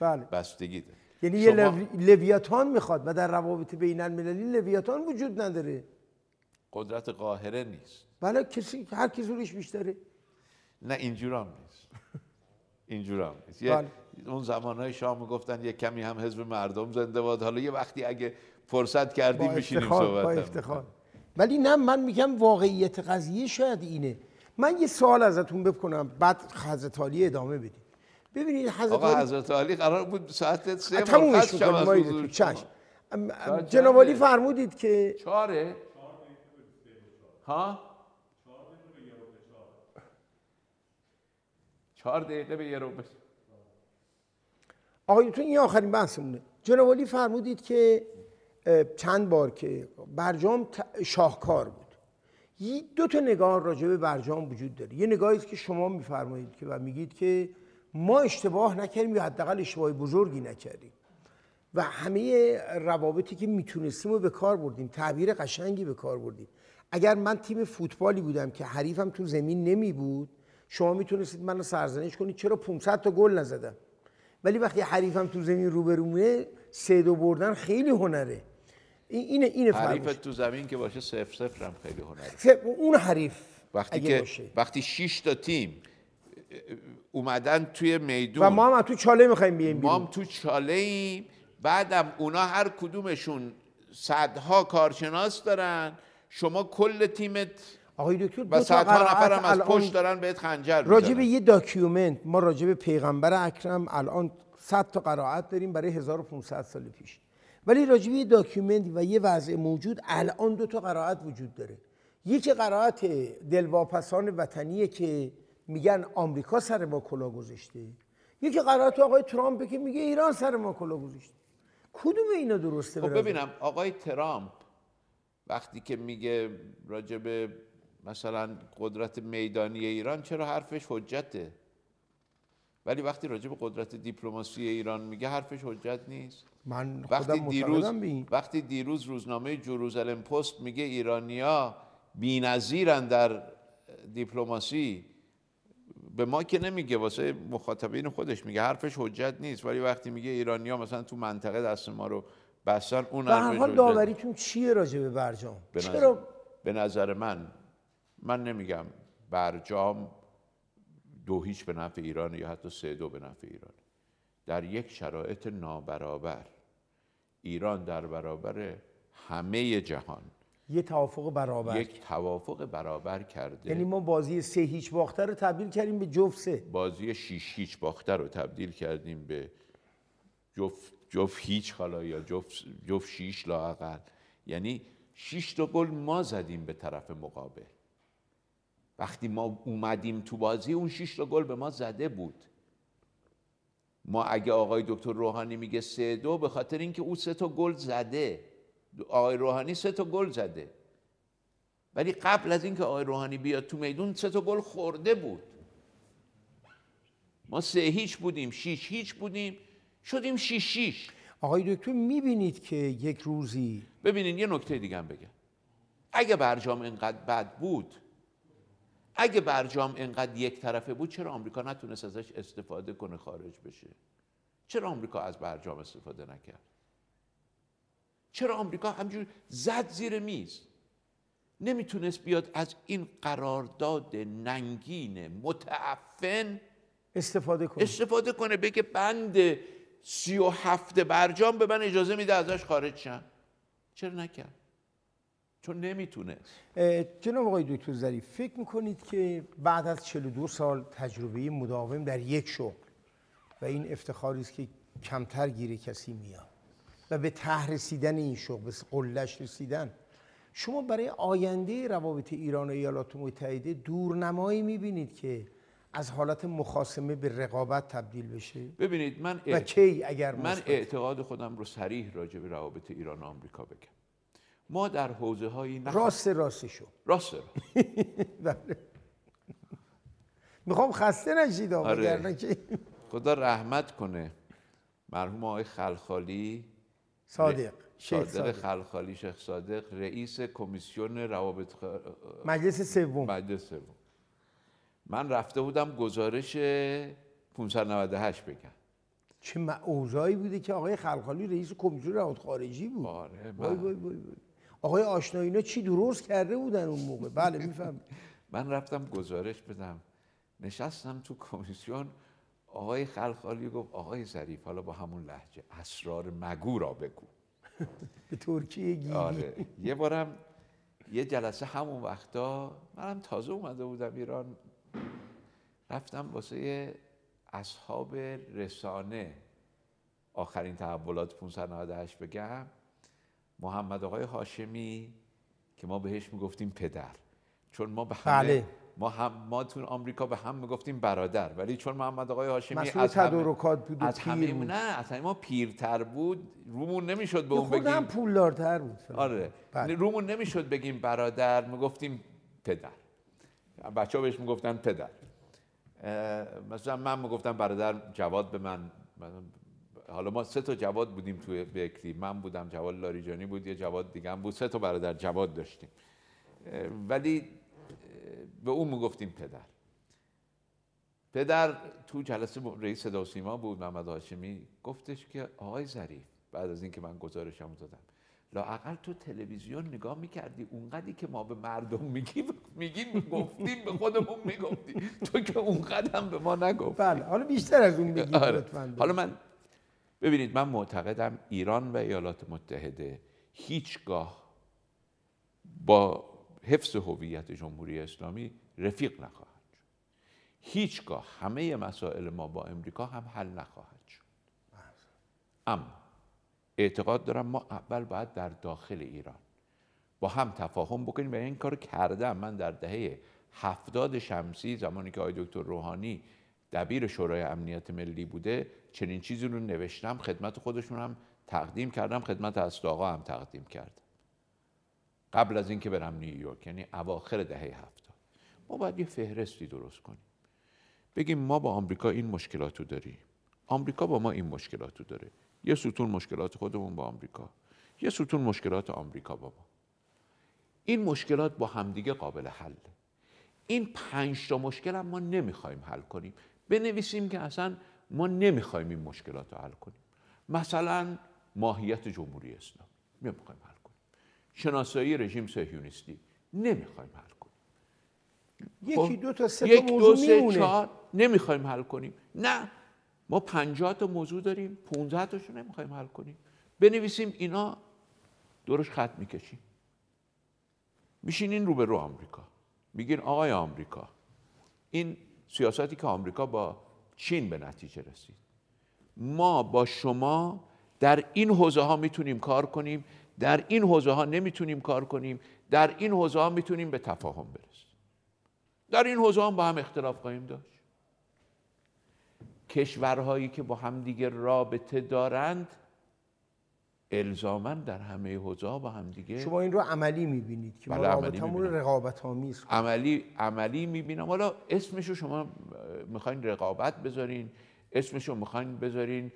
بله. بستگی داره. یعنی یه لویاتان می‌خواد و در روابط بین المللی لویاتان وجود نداره. قدرت قاهره نیست. بله کسی هر کی زورش بیشتره. نه اینجور هم نیست. اینجور هم نیست بله. اون زمانهای شاه می‌گفتن یه کمی هم حزب مردم زنده باد. حالا یه وقتی اگه فرصت کردیم میشینیم صحبت با افتخار. ولی نه من میگم واقعیت قضیه شاید اینه. من یه سوال ازتون بکنم بعد حضرت علی ادامه بدیم ببینید حضرت آقا حضرت علی قرار بود ساعت سه مرخص شب از جناب علی فرمودید که چاره ها؟ چهار دقیقه به یه رو آقایتون این آخرین بحثمونه. جناب علی فرمودید که چند بار که برجام شاهکار بود. دو تا نگاه راجع به برجام وجود داره. یه نگاهی که شما میفرمایید که و میگید که ما اشتباه نکردیم یا حداقل اشتباه بزرگی نکردیم. و همه روابطی که می‌تونستیم رو به کار بردیم تعبیر قشنگی به کار بردیم. اگر من تیم فوتبالی بودم که حریفم تو زمین نمی بود شما می‌تونستید منو سرزنش کنید چرا 500 تا گل نزدم؟ ولی وقتی حریفم تو زمین روبرومونه سه دو بردن خیلی هنره. این اینه حریف تو زمین که باشه صفر صفر هم خیلی هنره. اون حریف وقتی که باشه. وقتی 6 تا تیم اومدن توی میدون. و ما هم تو چاله می‌خوایم بیایم ما هم تو چاله ایم بعدم اونا هر کدومشون صدها کارشناس دارن. شما کل تیمت آقای دکتر و صدها نفر هم از پشت دارن بهت خنجر راجع به یه document ما راجع به پیغمبر اکرم الان 100 تا قرائت داریم برای 1500 سال پیش. ولی راجع به یه document و یه وضع موجود الان دو تا قرائت وجود داره. یکی قرائت دلواپسان وطنیه که میگن آمریکا سر ما کلا گذاشته. یکی قرائت آقای ترامپ که میگه ایران سر ما کلا گذاشته. کدوم اینا درسته خب ببینم آقای ترامپ وقتی که میگه راجب مثلا قدرت میدانی ایران چرا حرفش حجته؟ ولی وقتی راجب قدرت دیپلماسی ایران میگه حرفش حجت نیست. من وقتی دیروز به وقتی دیروز روزنامه جروزالم پست میگه ایرانیا بی‌نظیرن در دیپلماسی به ما که نمیگه واسه مخاطبین خودش میگه حرفش حجت نیست. ولی وقتی میگه ایرانیا مثلا تو منطقه دست ما رو بستن اون به هر حال داوریتون چیه راجع به برجام؟ به نظر, چرا به نظر من من نمیگم برجام دو هیچ به نفع ایران یا حتی سه دو به نفع ایران در یک شرایط نابرابر ایران در برابر همه جهان یه توافق برابر یک توافق برابر کرده. یعنی ما بازی سه هیچ باخته رو تبدیل کردیم به جفت سه. بازی شیش هیچ باخته رو تبدیل کردیم به جفت, جفت هیچ حالا یا جفت, جفت شیش لاقل یعنی شیش تا گل ما زدیم به طرف مقابل. وقتی ما اومدیم تو بازی اون شیش تا گل به ما زده بود. ما اگه آقای دکتر روحانی میگه سه دو به خاطر اینکه او سه تا گل زده. آقای روحانی سه تا گل زده. ولی قبل از اینکه آقای روحانی بیاد تو میدون سه تا گل خورده بود. ما سه هیچ بودیم شیش هیچ بودیم. شدیم شیش شیش. آقای دکتر می‌بینید که یک روزی ببینین یه نکته دیگه هم بگم. اگه برجام اینقدر بد بود اگه برجام اینقدر یک طرفه بود چرا آمریکا نتونست ازش استفاده کنه خارج بشه؟ چرا آمریکا از برجام استفاده نکرد؟ چرا آمریکا همجور زد زیر میز؟ نمی‌تونست بیاد از این قرارداد ننگین متعفن استفاده کنید استفاده کنه بگه بند سی و هفت برجام به من اجازه میده ازش خارج شم. چرا نکرد؟ چون نمی‌تونه. جناب آقای دکتر ظریف فکر می‌کنید که بعد از 42 سال تجربه مداوم در یک شغل و این افتخاری است که کمتر گیر کسی میاد و به ته رسیدن این شغل به قلش رسیدن شما برای آینده روابط ایران و ایالات متحده دورنمایی می‌بینید که از حالت مخاسمه به رقابت تبدیل بشه؟ ببینید من و کی اگر من؟ اعتقاد خودم رو سریح راجع به روابط ایران و آمریکا بگم. ما در حوزه هایی. راست راستشو. راست بله. می‌خوام خسته نشید آقا آره. که خدا رحمت کنه. مرحوم آقای خلخالی. صادق. شیخ صادق خلخالی شیخ صادق رئیس کمیسیون روابط خ... مجلس سوم. مجلس سوم. من رفته بودم گزارش 598 بگم. چه اوضاعی بوده که آقای خلخالی رئیس کمیسیون روابط خارجی بود. آره وای من, وای وای وای. آقای آشنایی اینا چی درست کرده بودن اون موقع؟ بله میفهم من رفتم گزارش بدم. نشستم تو کمیسیون آقای خلخالی گفت آقای ظریف حالا با همون لحجه اسرار مگو را بگو. به ترکیه گیری. آره. یه بارم یه جلسه همون وقتا منم تازه اومده بودم ایران. رفتم واسه اصحاب رسانه. آخرین تحولات 598 بگم. محمد آقای هاشمی که ما بهش می‌گفتیم پدر. چون ما به همه بله. ما هم ما تو آمریکا به هم می‌گفتیم برادر. ولی چون محمد آقای هاشمی از تدارکات بود از همه بود. نه از همه ما پیرتر بود. رومون نمی‌شد به اون هم بگیم پولدارتر بود آره. بله. رومون نمی‌شد بگیم برادر می‌گفتیم پدر. بچه ها بهش می‌گفتن پدر. مثلا من می‌گفتم برادر جواد به من- حالا ما سه تا جواد بودیم توی بکری. من بودم جواد لاریجانی بود یه جواد دیگه هم بود. سه تا برادر جواد داشتیم. ولی به اون می‌گفتیم پدر. پدر تو جلسه رئیس صدا و سیما بود محمد هاشمی. گفتش که آقای ظریف بعد از اینکه من گزارشم دادم لااقل تو تلویزیون نگاه می‌کردی اونقدری که ما به مردم میگیم میگیم گفتیم به خودمون می‌گفتیم. تو که اونقدر هم به ما نگفت بله حالا بیشتر از اون بگید آره. حالا من ببینید من معتقدم ایران و ایالات متحده هیچگاه با حفظ هویت جمهوری اسلامی رفیق نخواهند شد. هیچگاه همه مسائل ما با امریکا هم حل نخواهد شد. اما اعتقاد دارم ما اول باید در داخل ایران با هم تفاهم بکنیم و این کار کردم. من در دهه هفتاد شمسی زمانی که آقای دکتر روحانی دبیر شورای امنیت ملی بوده چنین چیزی رو نوشتم خدمت خودشون هم تقدیم کردم خدمت اسلاقا هم تقدیم کردم قبل از اینکه برم نیویورک یعنی اواخر دهه هفتاد. ما باید یه فهرستی درست کنیم. بگیم ما با آمریکا این مشکلات رو داریم. آمریکا با ما این مشکلات رو داره. یه ستون مشکلات خودمون با آمریکا. یه ستون مشکلات آمریکا با ما. این مشکلات با همدیگه قابل حل. این پنج تا مشکل هم ما نمی‌خوایم حل کنیم. بنویسیم که اصلا ما نمی‌خوایم این مشکلات رو حل کنیم. مثلا ماهیت جمهوری اسلامی. نمی‌خوایم حل کنیم. شناسایی رژیم صهیونیستی. نمی‌خوایم حل کنیم. یکی دو تا سه یک دو سه میمونه. چهار نمی‌خوایم حل کنیم. نه ما 50 تا موضوع داریم 15 تاشو نمی‌خوایم حل کنیم. بنویسیم اینا درش خط می‌کشیم. میشینین رو به رو آمریکا. میگین آقای آمریکا. این سیاستی که آمریکا با چین به نتیجه رسید. ما با شما در این حوزه ها می‌تونیم کار کنیم در این حوزه ها نمی‌تونیم کار کنیم در این حوزه ها می‌تونیم به تفاهم برسیم. در این حوزه هم با هم اختلاف خواهیم داشت. کشورهایی که با همدیگه رابطه دارند الزاما در همه حوزه ها با همدیگه شما این رو عملی می‌بینید که ما بله، عملی می‌بینم. رقابت آمیز. عملی عملی می‌بینم حالا اسمش رو شما می‌خواین رقابت بذارین اسمش رو می‌خواین بذارین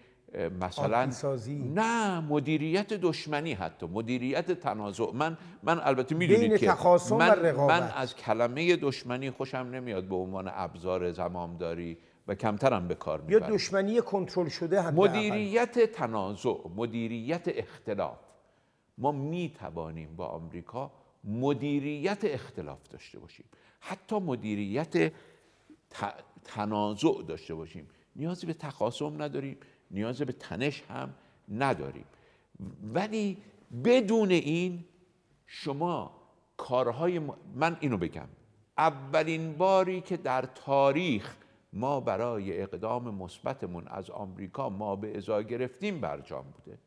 مثلا آبی‌سازی. نه مدیریت دشمنی حتی مدیریت تنازع من من البته می‌دونید که و من, رقابت. من از کلمه دشمنی خوشم نمیاد به عنوان ابزار زمامداری و کمترم به کار یا می‌برم. دشمنی کنترل شده حتی مدیریت تنازع مدیریت اختلاف. ما می توانیم با آمریکا مدیریت اختلاف داشته باشیم. حتی مدیریت تنازع داشته باشیم. نیازی به تخاصم نداریم نیازی به تنش هم نداریم. ولی بدون این شما کارهای من اینو بگم. اولین باری که در تاریخ ما برای اقدام مثبتمون از آمریکا ما به ازا گرفتیم برجام بوده.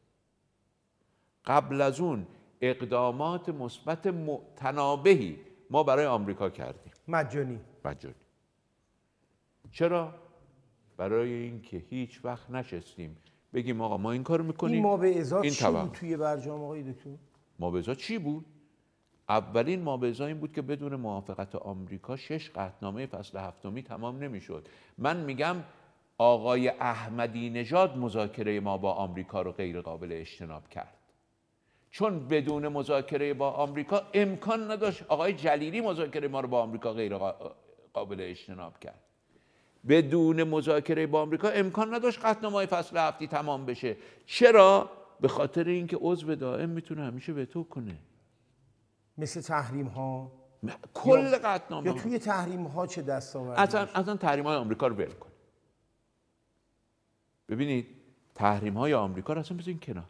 قبل از اون اقدامات مثبت متنابهی ما برای آمریکا کردیم. مجانی. مجانی. چرا؟ برای اینکه هیچ وقت نشستیم. بگیم آقا ما این کارو می‌کنیم. این ما به ازا چی. بود توی برجام آقای دکتر؟ مابزا چی بود؟ اولین مابزا این بود که بدون موافقت آمریکا شش قطعنامه فصل هفتمی تمام نمی‌شد. من میگم آقای احمدی نژاد مذاکره ما با آمریکا رو غیر قابل اجتناب کرد. چون بدون مذاکره با آمریکا امکان نداشت آقای جلیلی مذاکره ما رو با آمریکا غیر قا- قابل اجتناب کرد. بدون مذاکره با آمریکا امکان نداشت قطعنامه فصل هفتی تمام بشه. چرا؟ به خاطر اینکه عضو دائم می‌تونه همیشه وتو کنه. مثل تحریم ها کل قطعنامه یا. توی تحریم ها چه دستاوردی؟ اصلا اصلا تحریم های آمریکا رو ول کن. ببینید تحریم های آمریکا رو اصلا بزنین کنار.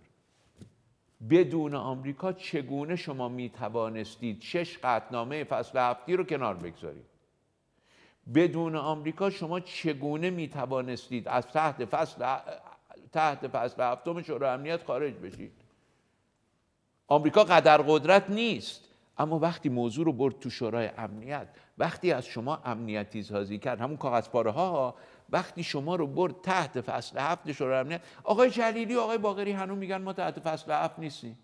بدون آمریکا چگونه شما می توانستید شش قطعنامه فصل هفتی رو کنار بگذارید؟ بدون آمریکا شما چگونه می توانستید از تحت فصل تحت فصل هفتم شورای امنیت خارج بشید؟ آمریکا قدر قدرت نیست. اما وقتی موضوع رو برد تو شورای امنیت وقتی از شما امنیتی سازی کرد همون کاغذ پاره ها وقتی شما رو برد تحت فصل هفت شورای امنیت آقای جلیلی آقای باقری هنوز میگن ما تحت فصل هفت نیستیم.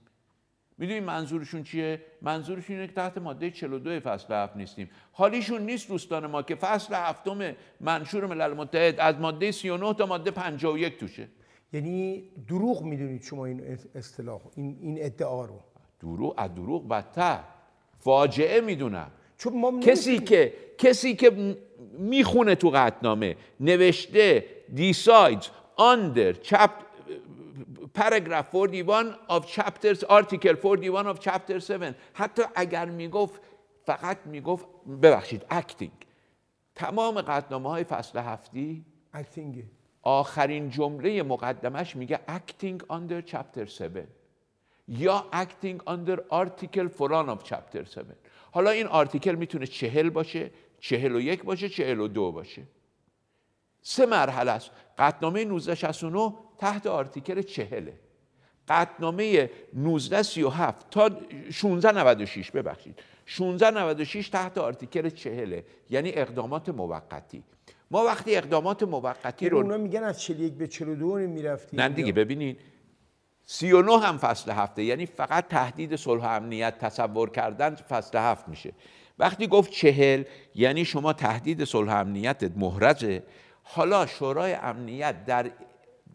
می‌دونی منظورشون چیه؟ منظورشون اینه که تحت ماده 42 فصل هفت نیستیم. حالیشون نیست دوستان ما که فصل هفتم منشور ملل متحد از ماده 39 تا ماده 51 توشه. یعنی دروغ می‌دونید شما این اصطلاح این این ادعا رو. دروغ از دروغ بدتر. فاجعه می‌دونم. چون ما کسی که کسی که می‌خونه تو قطنامه نوشته decides under chap paragraph 41 of chapters article 41 of chapter 7 حتی اگر می‌گفت فقط می‌گفت ببخشید acting. تمام قطنامه های فصل هفتی اکتینگ آخرین جمله مقدمش میگه acting under chapter 7 یا acting under article فلان of chapter 7 حالا این article می‌تونه چهل باشه چهل و یک باشه چهل و دو باشه. سه مرحله است. قطنامه 1969 تحت article چهله قطنامه 1937 تا 1696 ببخشید. 1696 تحت article چهله یعنی اقدامات موقتی. ما وقتی اقدامات موقتی یعنی رو اونا میگن از 41 به 42 می‌رفتیم. نه دیگه ببینید 39 هم فصل هفته یعنی فقط تهدید صلح و امنیت تصور کردن فصل هفت میشه. وقتی گفت چهل یعنی شما تهدید صلح و امنیتت محرزه حالا شورای امنیت در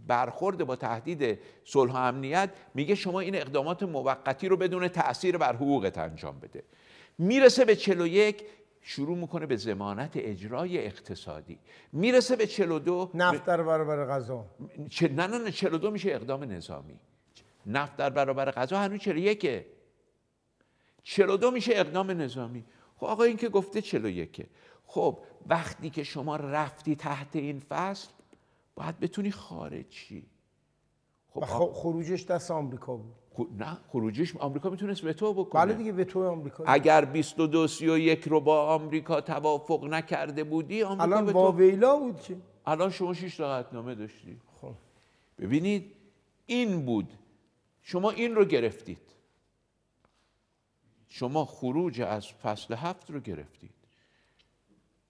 برخورد با تهدید صلح و امنیت میگه شما این اقدامات موقتی رو بدون تاثیر بر حقوقت انجام بده. می‌رسه به 41 شروع می‌کنه به زمانت اجرای اقتصادی. می‌رسه به 42 نفت در برابر غذا. چه نه نه نه 42 میشه اقدام نظامی. نفت در برابر غذا هنوز 41 42 میشه اقدام نظامی. خب آقا این که گفته 41 خب وقتی که شما رفتی تحت این فصل باید بتونی خارجی. خب خروجش دست آمریکا بود. نه خروجش آمریکا می‌تونست وتو بکنه. بله دیگه وتو آمریکا. اگر 22 31 رو با آمریکا توافق نکرده بودی آمریکا الان با ویلا بود که الان شما 6 تا قطعنامه داشتی. خب. ببینید این بود شما این رو گرفتید. شما خروج از فصل هفت رو گرفتید.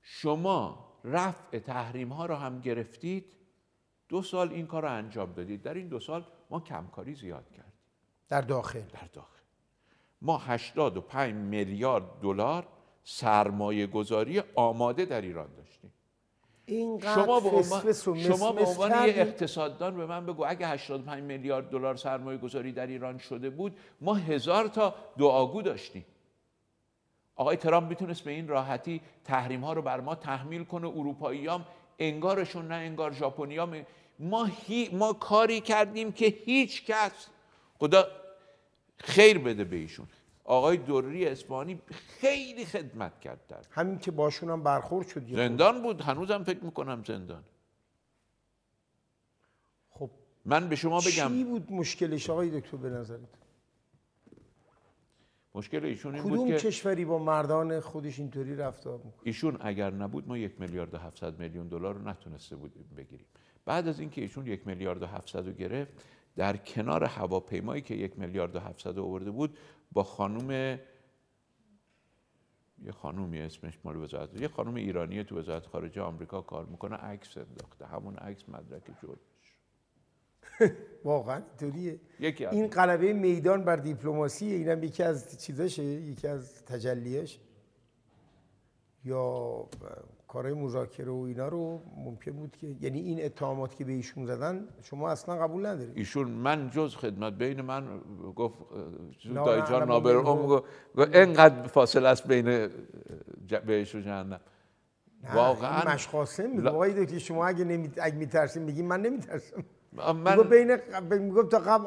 شما رفع تحریم ها رو هم گرفتید. دو سال این کار رو انجام دادید. در این دو سال ما کمکاری زیاد کردیم. در داخل. در داخل. ما 85 میلیارد دلار سرمایه گذاری آماده در ایران داشتیم. شما به عنوان, شما به عنوان یه اقتصاددان به من بگو اگه 85 میلیارد دلار سرمایه گذاری در ایران شده بود ما هزار تا دعاگو داشتیم. آقای ترامپ می‌تونست به این راحتی تحریم ها رو بر ما تحمیل کنه اروپاییام انگارشون نه انگار ژاپنیا ما ما کاری کردیم که هیچ کس خدا خیر بده به ایشون. آقای دوری اسپانی خیلی خدمت کرد در همین که باشون هم برخورد شد زندان بود هنوزم فکر می‌کنم زندان. خب من به شما بگم. چی بود مشکلش آقای دکتر به نظرت؟ مشکل ایشون این بود که کشوری با مردان خودش اینطوری رفتار می‌کنه ایشون اگر نبود ما یک میلیارد و 700 میلیون دلار رو نتونسته بودیم بگیریم. بعد از اینکه ایشون یک میلیارد و 700 رو گرفت در کنار هواپیمایی که یک میلیارد و 700 آورده بود با خانم یه خانومی اسمش مال وزارت یه خانم ایرانی تو وزارت خارجه آمریکا کار می‌کنه عکس انداخته. همون عکس مدرک جرمش. واقعا اینطوریه. این قلبه میدان بر دیپلماسی اینم یکی از چیزاشه یکی از تجلیش. یا کارهای مذاکره و اینا رو ممکن بود که یعنی این اتهامات که به ایشون زدن شما اصلا قبول ندارید. ایشون من جز خدمت بین من گفت دایجان نابر گفت اینقدر فاصله است بین بهش و جهنم. واقعا مشقاسم میگه که شما اگه نمی اگه میترسین بگین من نمیترسم. من بین میگم تا قبل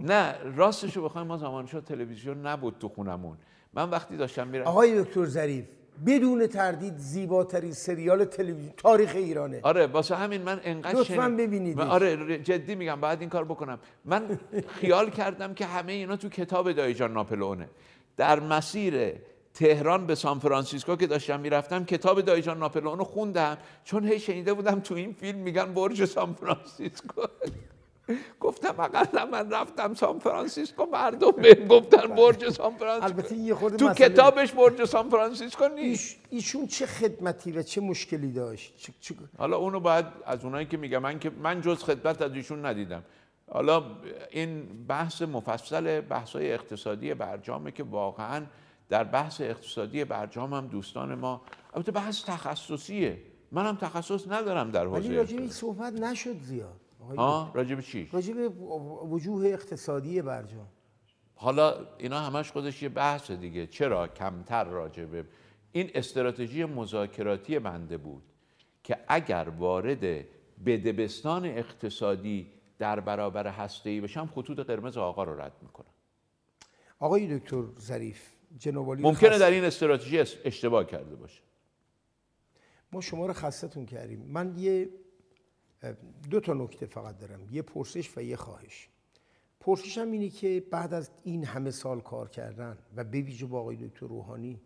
نه راستشو بخوایم ما زمان شد تلویزیون نبود تو خونمون. من وقتی داشتم میرم آقای دکتر ظریف بدون تردید زیباترین سریال تلویزیون تاریخ ایرانه. آره واسه همین من انقدر لطفا ببینید آره جدی میگم بعد این کار بکنم. من خیال کردم که همه اینا تو کتاب دایی جان ناپلئونه. در مسیر تهران به سان فرانسیسکو که داشتم می‌رفتم کتاب دایی جان ناپلئون رو خوندم. چون هی شنیده بودم تو این فیلم میگن برج سان فرانسیسکو. گفتم اقلا من رفتم سان فرانسیسکو مردم به گفتن برج سان فرانسیسکو. تو کتابش برج سان فرانسیسکو نیست. ایشون چه خدمتی و چه مشکلی داشت؟ حالا اونو باید از اونایی که میگم من که من جز خدمت از ایشون ندیدم. حالا این بحث مفصل بحث های اقتصادی برجامه که واقعا در بحث اقتصادی برجام هم دوستان ما البته بحث تخصصیه. منم تخصص ندارم در حوزه ولی راجع صحبت نشد زیاد. آه راجب چی؟ راجب وجوه اقتصادی برجام. حالا اینا همش خودش یه بحث دیگه. چرا کمتر راجبه این استراتژی مذاکراتی بنده بود که اگر وارد بدبستان اقتصادی در برابر هسته‌ای بشم خطوط قرمز آقا رو رد می‌کنم. آقای دکتر ظریف جناب ممکنه در این استراتژی اشتباه کرده باشه. ما شما رو خستتون کردیم. من یه دو تا نکته فقط دارم یه پرسش و یه خواهش. پرسشم اینه که بعد از این همه سال کار کردن و به ویژه با آقای دکتر روحانی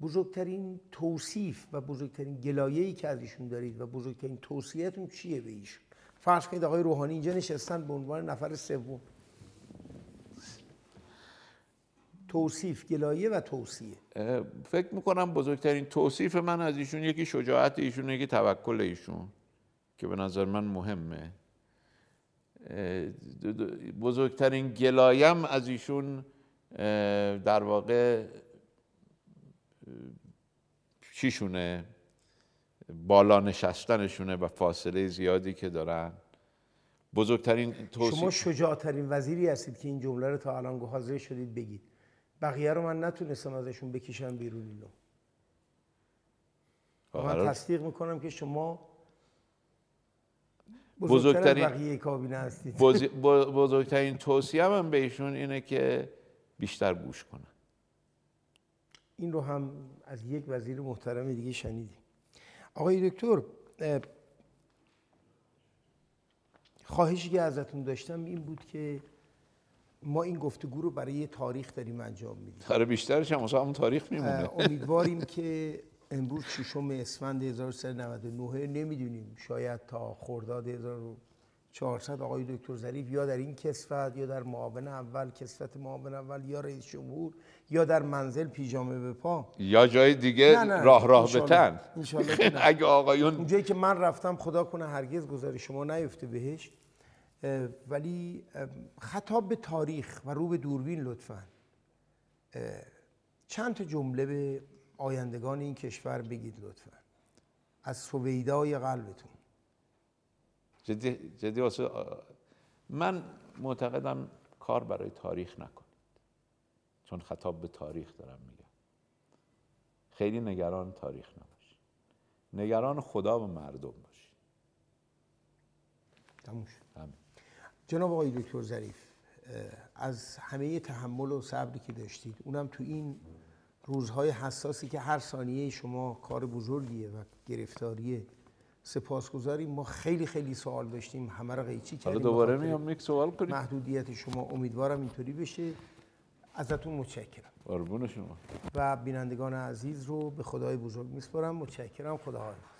بزرگترین توصیف و بزرگترین گلایه‌ای که از ایشون دارید و بزرگترین توصیهتون چیه به ایشون؟ فرض کنید آقای روحانی اینجا نشستن به عنوان نفر سوم. توصیف گلایه و توصیه. فکر می‌کنم بزرگترین توصیف من از ایشون یکی شجاعت ایشون یکی توکل ایشون. که به نظر من مهمه. بزرگترین گلایم از ایشون در واقع چیشونه؟ بالا نشستنشونه و فاصله زیادی که دارن. بزرگترین توصیف شما شجاعترین وزیری هستید که این جمله رو تا الان حاضر شدید بگید. بقیه رو من نتونستم ازشون بکشم بیرون اینو. من تصدیق می‌کنم که شما بزرگترین بقیه کابینه هستید بزرگترین توصیه من بهشون اینه که بیشتر گوش کنن. این رو هم از یک وزیر محترم دیگه شنیدیم. آقای دکتر خواهشی که ازتون داشتم این بود که ما این گفتگو رو برای تاریخ داریم انجام میدیم. آره بیشترش هم همون تاریخ میمونه. امیدواریم که امروز ششم اسفند 1399 نمی‌دونیم شاید تا خرداد 1400 آقای دکتر ظریف یا در این کسفت یا در معاون اول کسفت معاون اول یا رئیس جمهور یا در منزل پیژامه به پا. یا جای دیگه نه نه. راه راه به تن اگه آقایون اونجایی که من رفتم خدا کنه هرگز گذاری شما نیفته بهش. ولی خطاب به تاریخ و رو به دوربین لطفا. چند تا جمله به آیندگان این کشور بگید لطفا. از سویدای قلبتون. جدی, جدی واسه من معتقدم کار برای تاریخ نکنید. چون خطاب به تاریخ دارم میگم. خیلی نگران تاریخ نباشید. نگران خدا و مردم باشید. تموش جناب آقای دکتر ظریف از همه تحمل و صبری که داشتید اونم تو این روزهای حساسی که هر ثانیه شما کار بزرگیه و گرفتاریه سپاسگزاریم ما خیلی خیلی سوال داشتیم همه رو قیچی کردیم. دوباره میام یک سوال کنیم. محدودیت شما امیدوارم اینطوری بشه. ازتون متشکرم. قربون شما. و بینندگان عزیز رو به خدای بزرگ میسپارم. متشکرم. خدا حافظ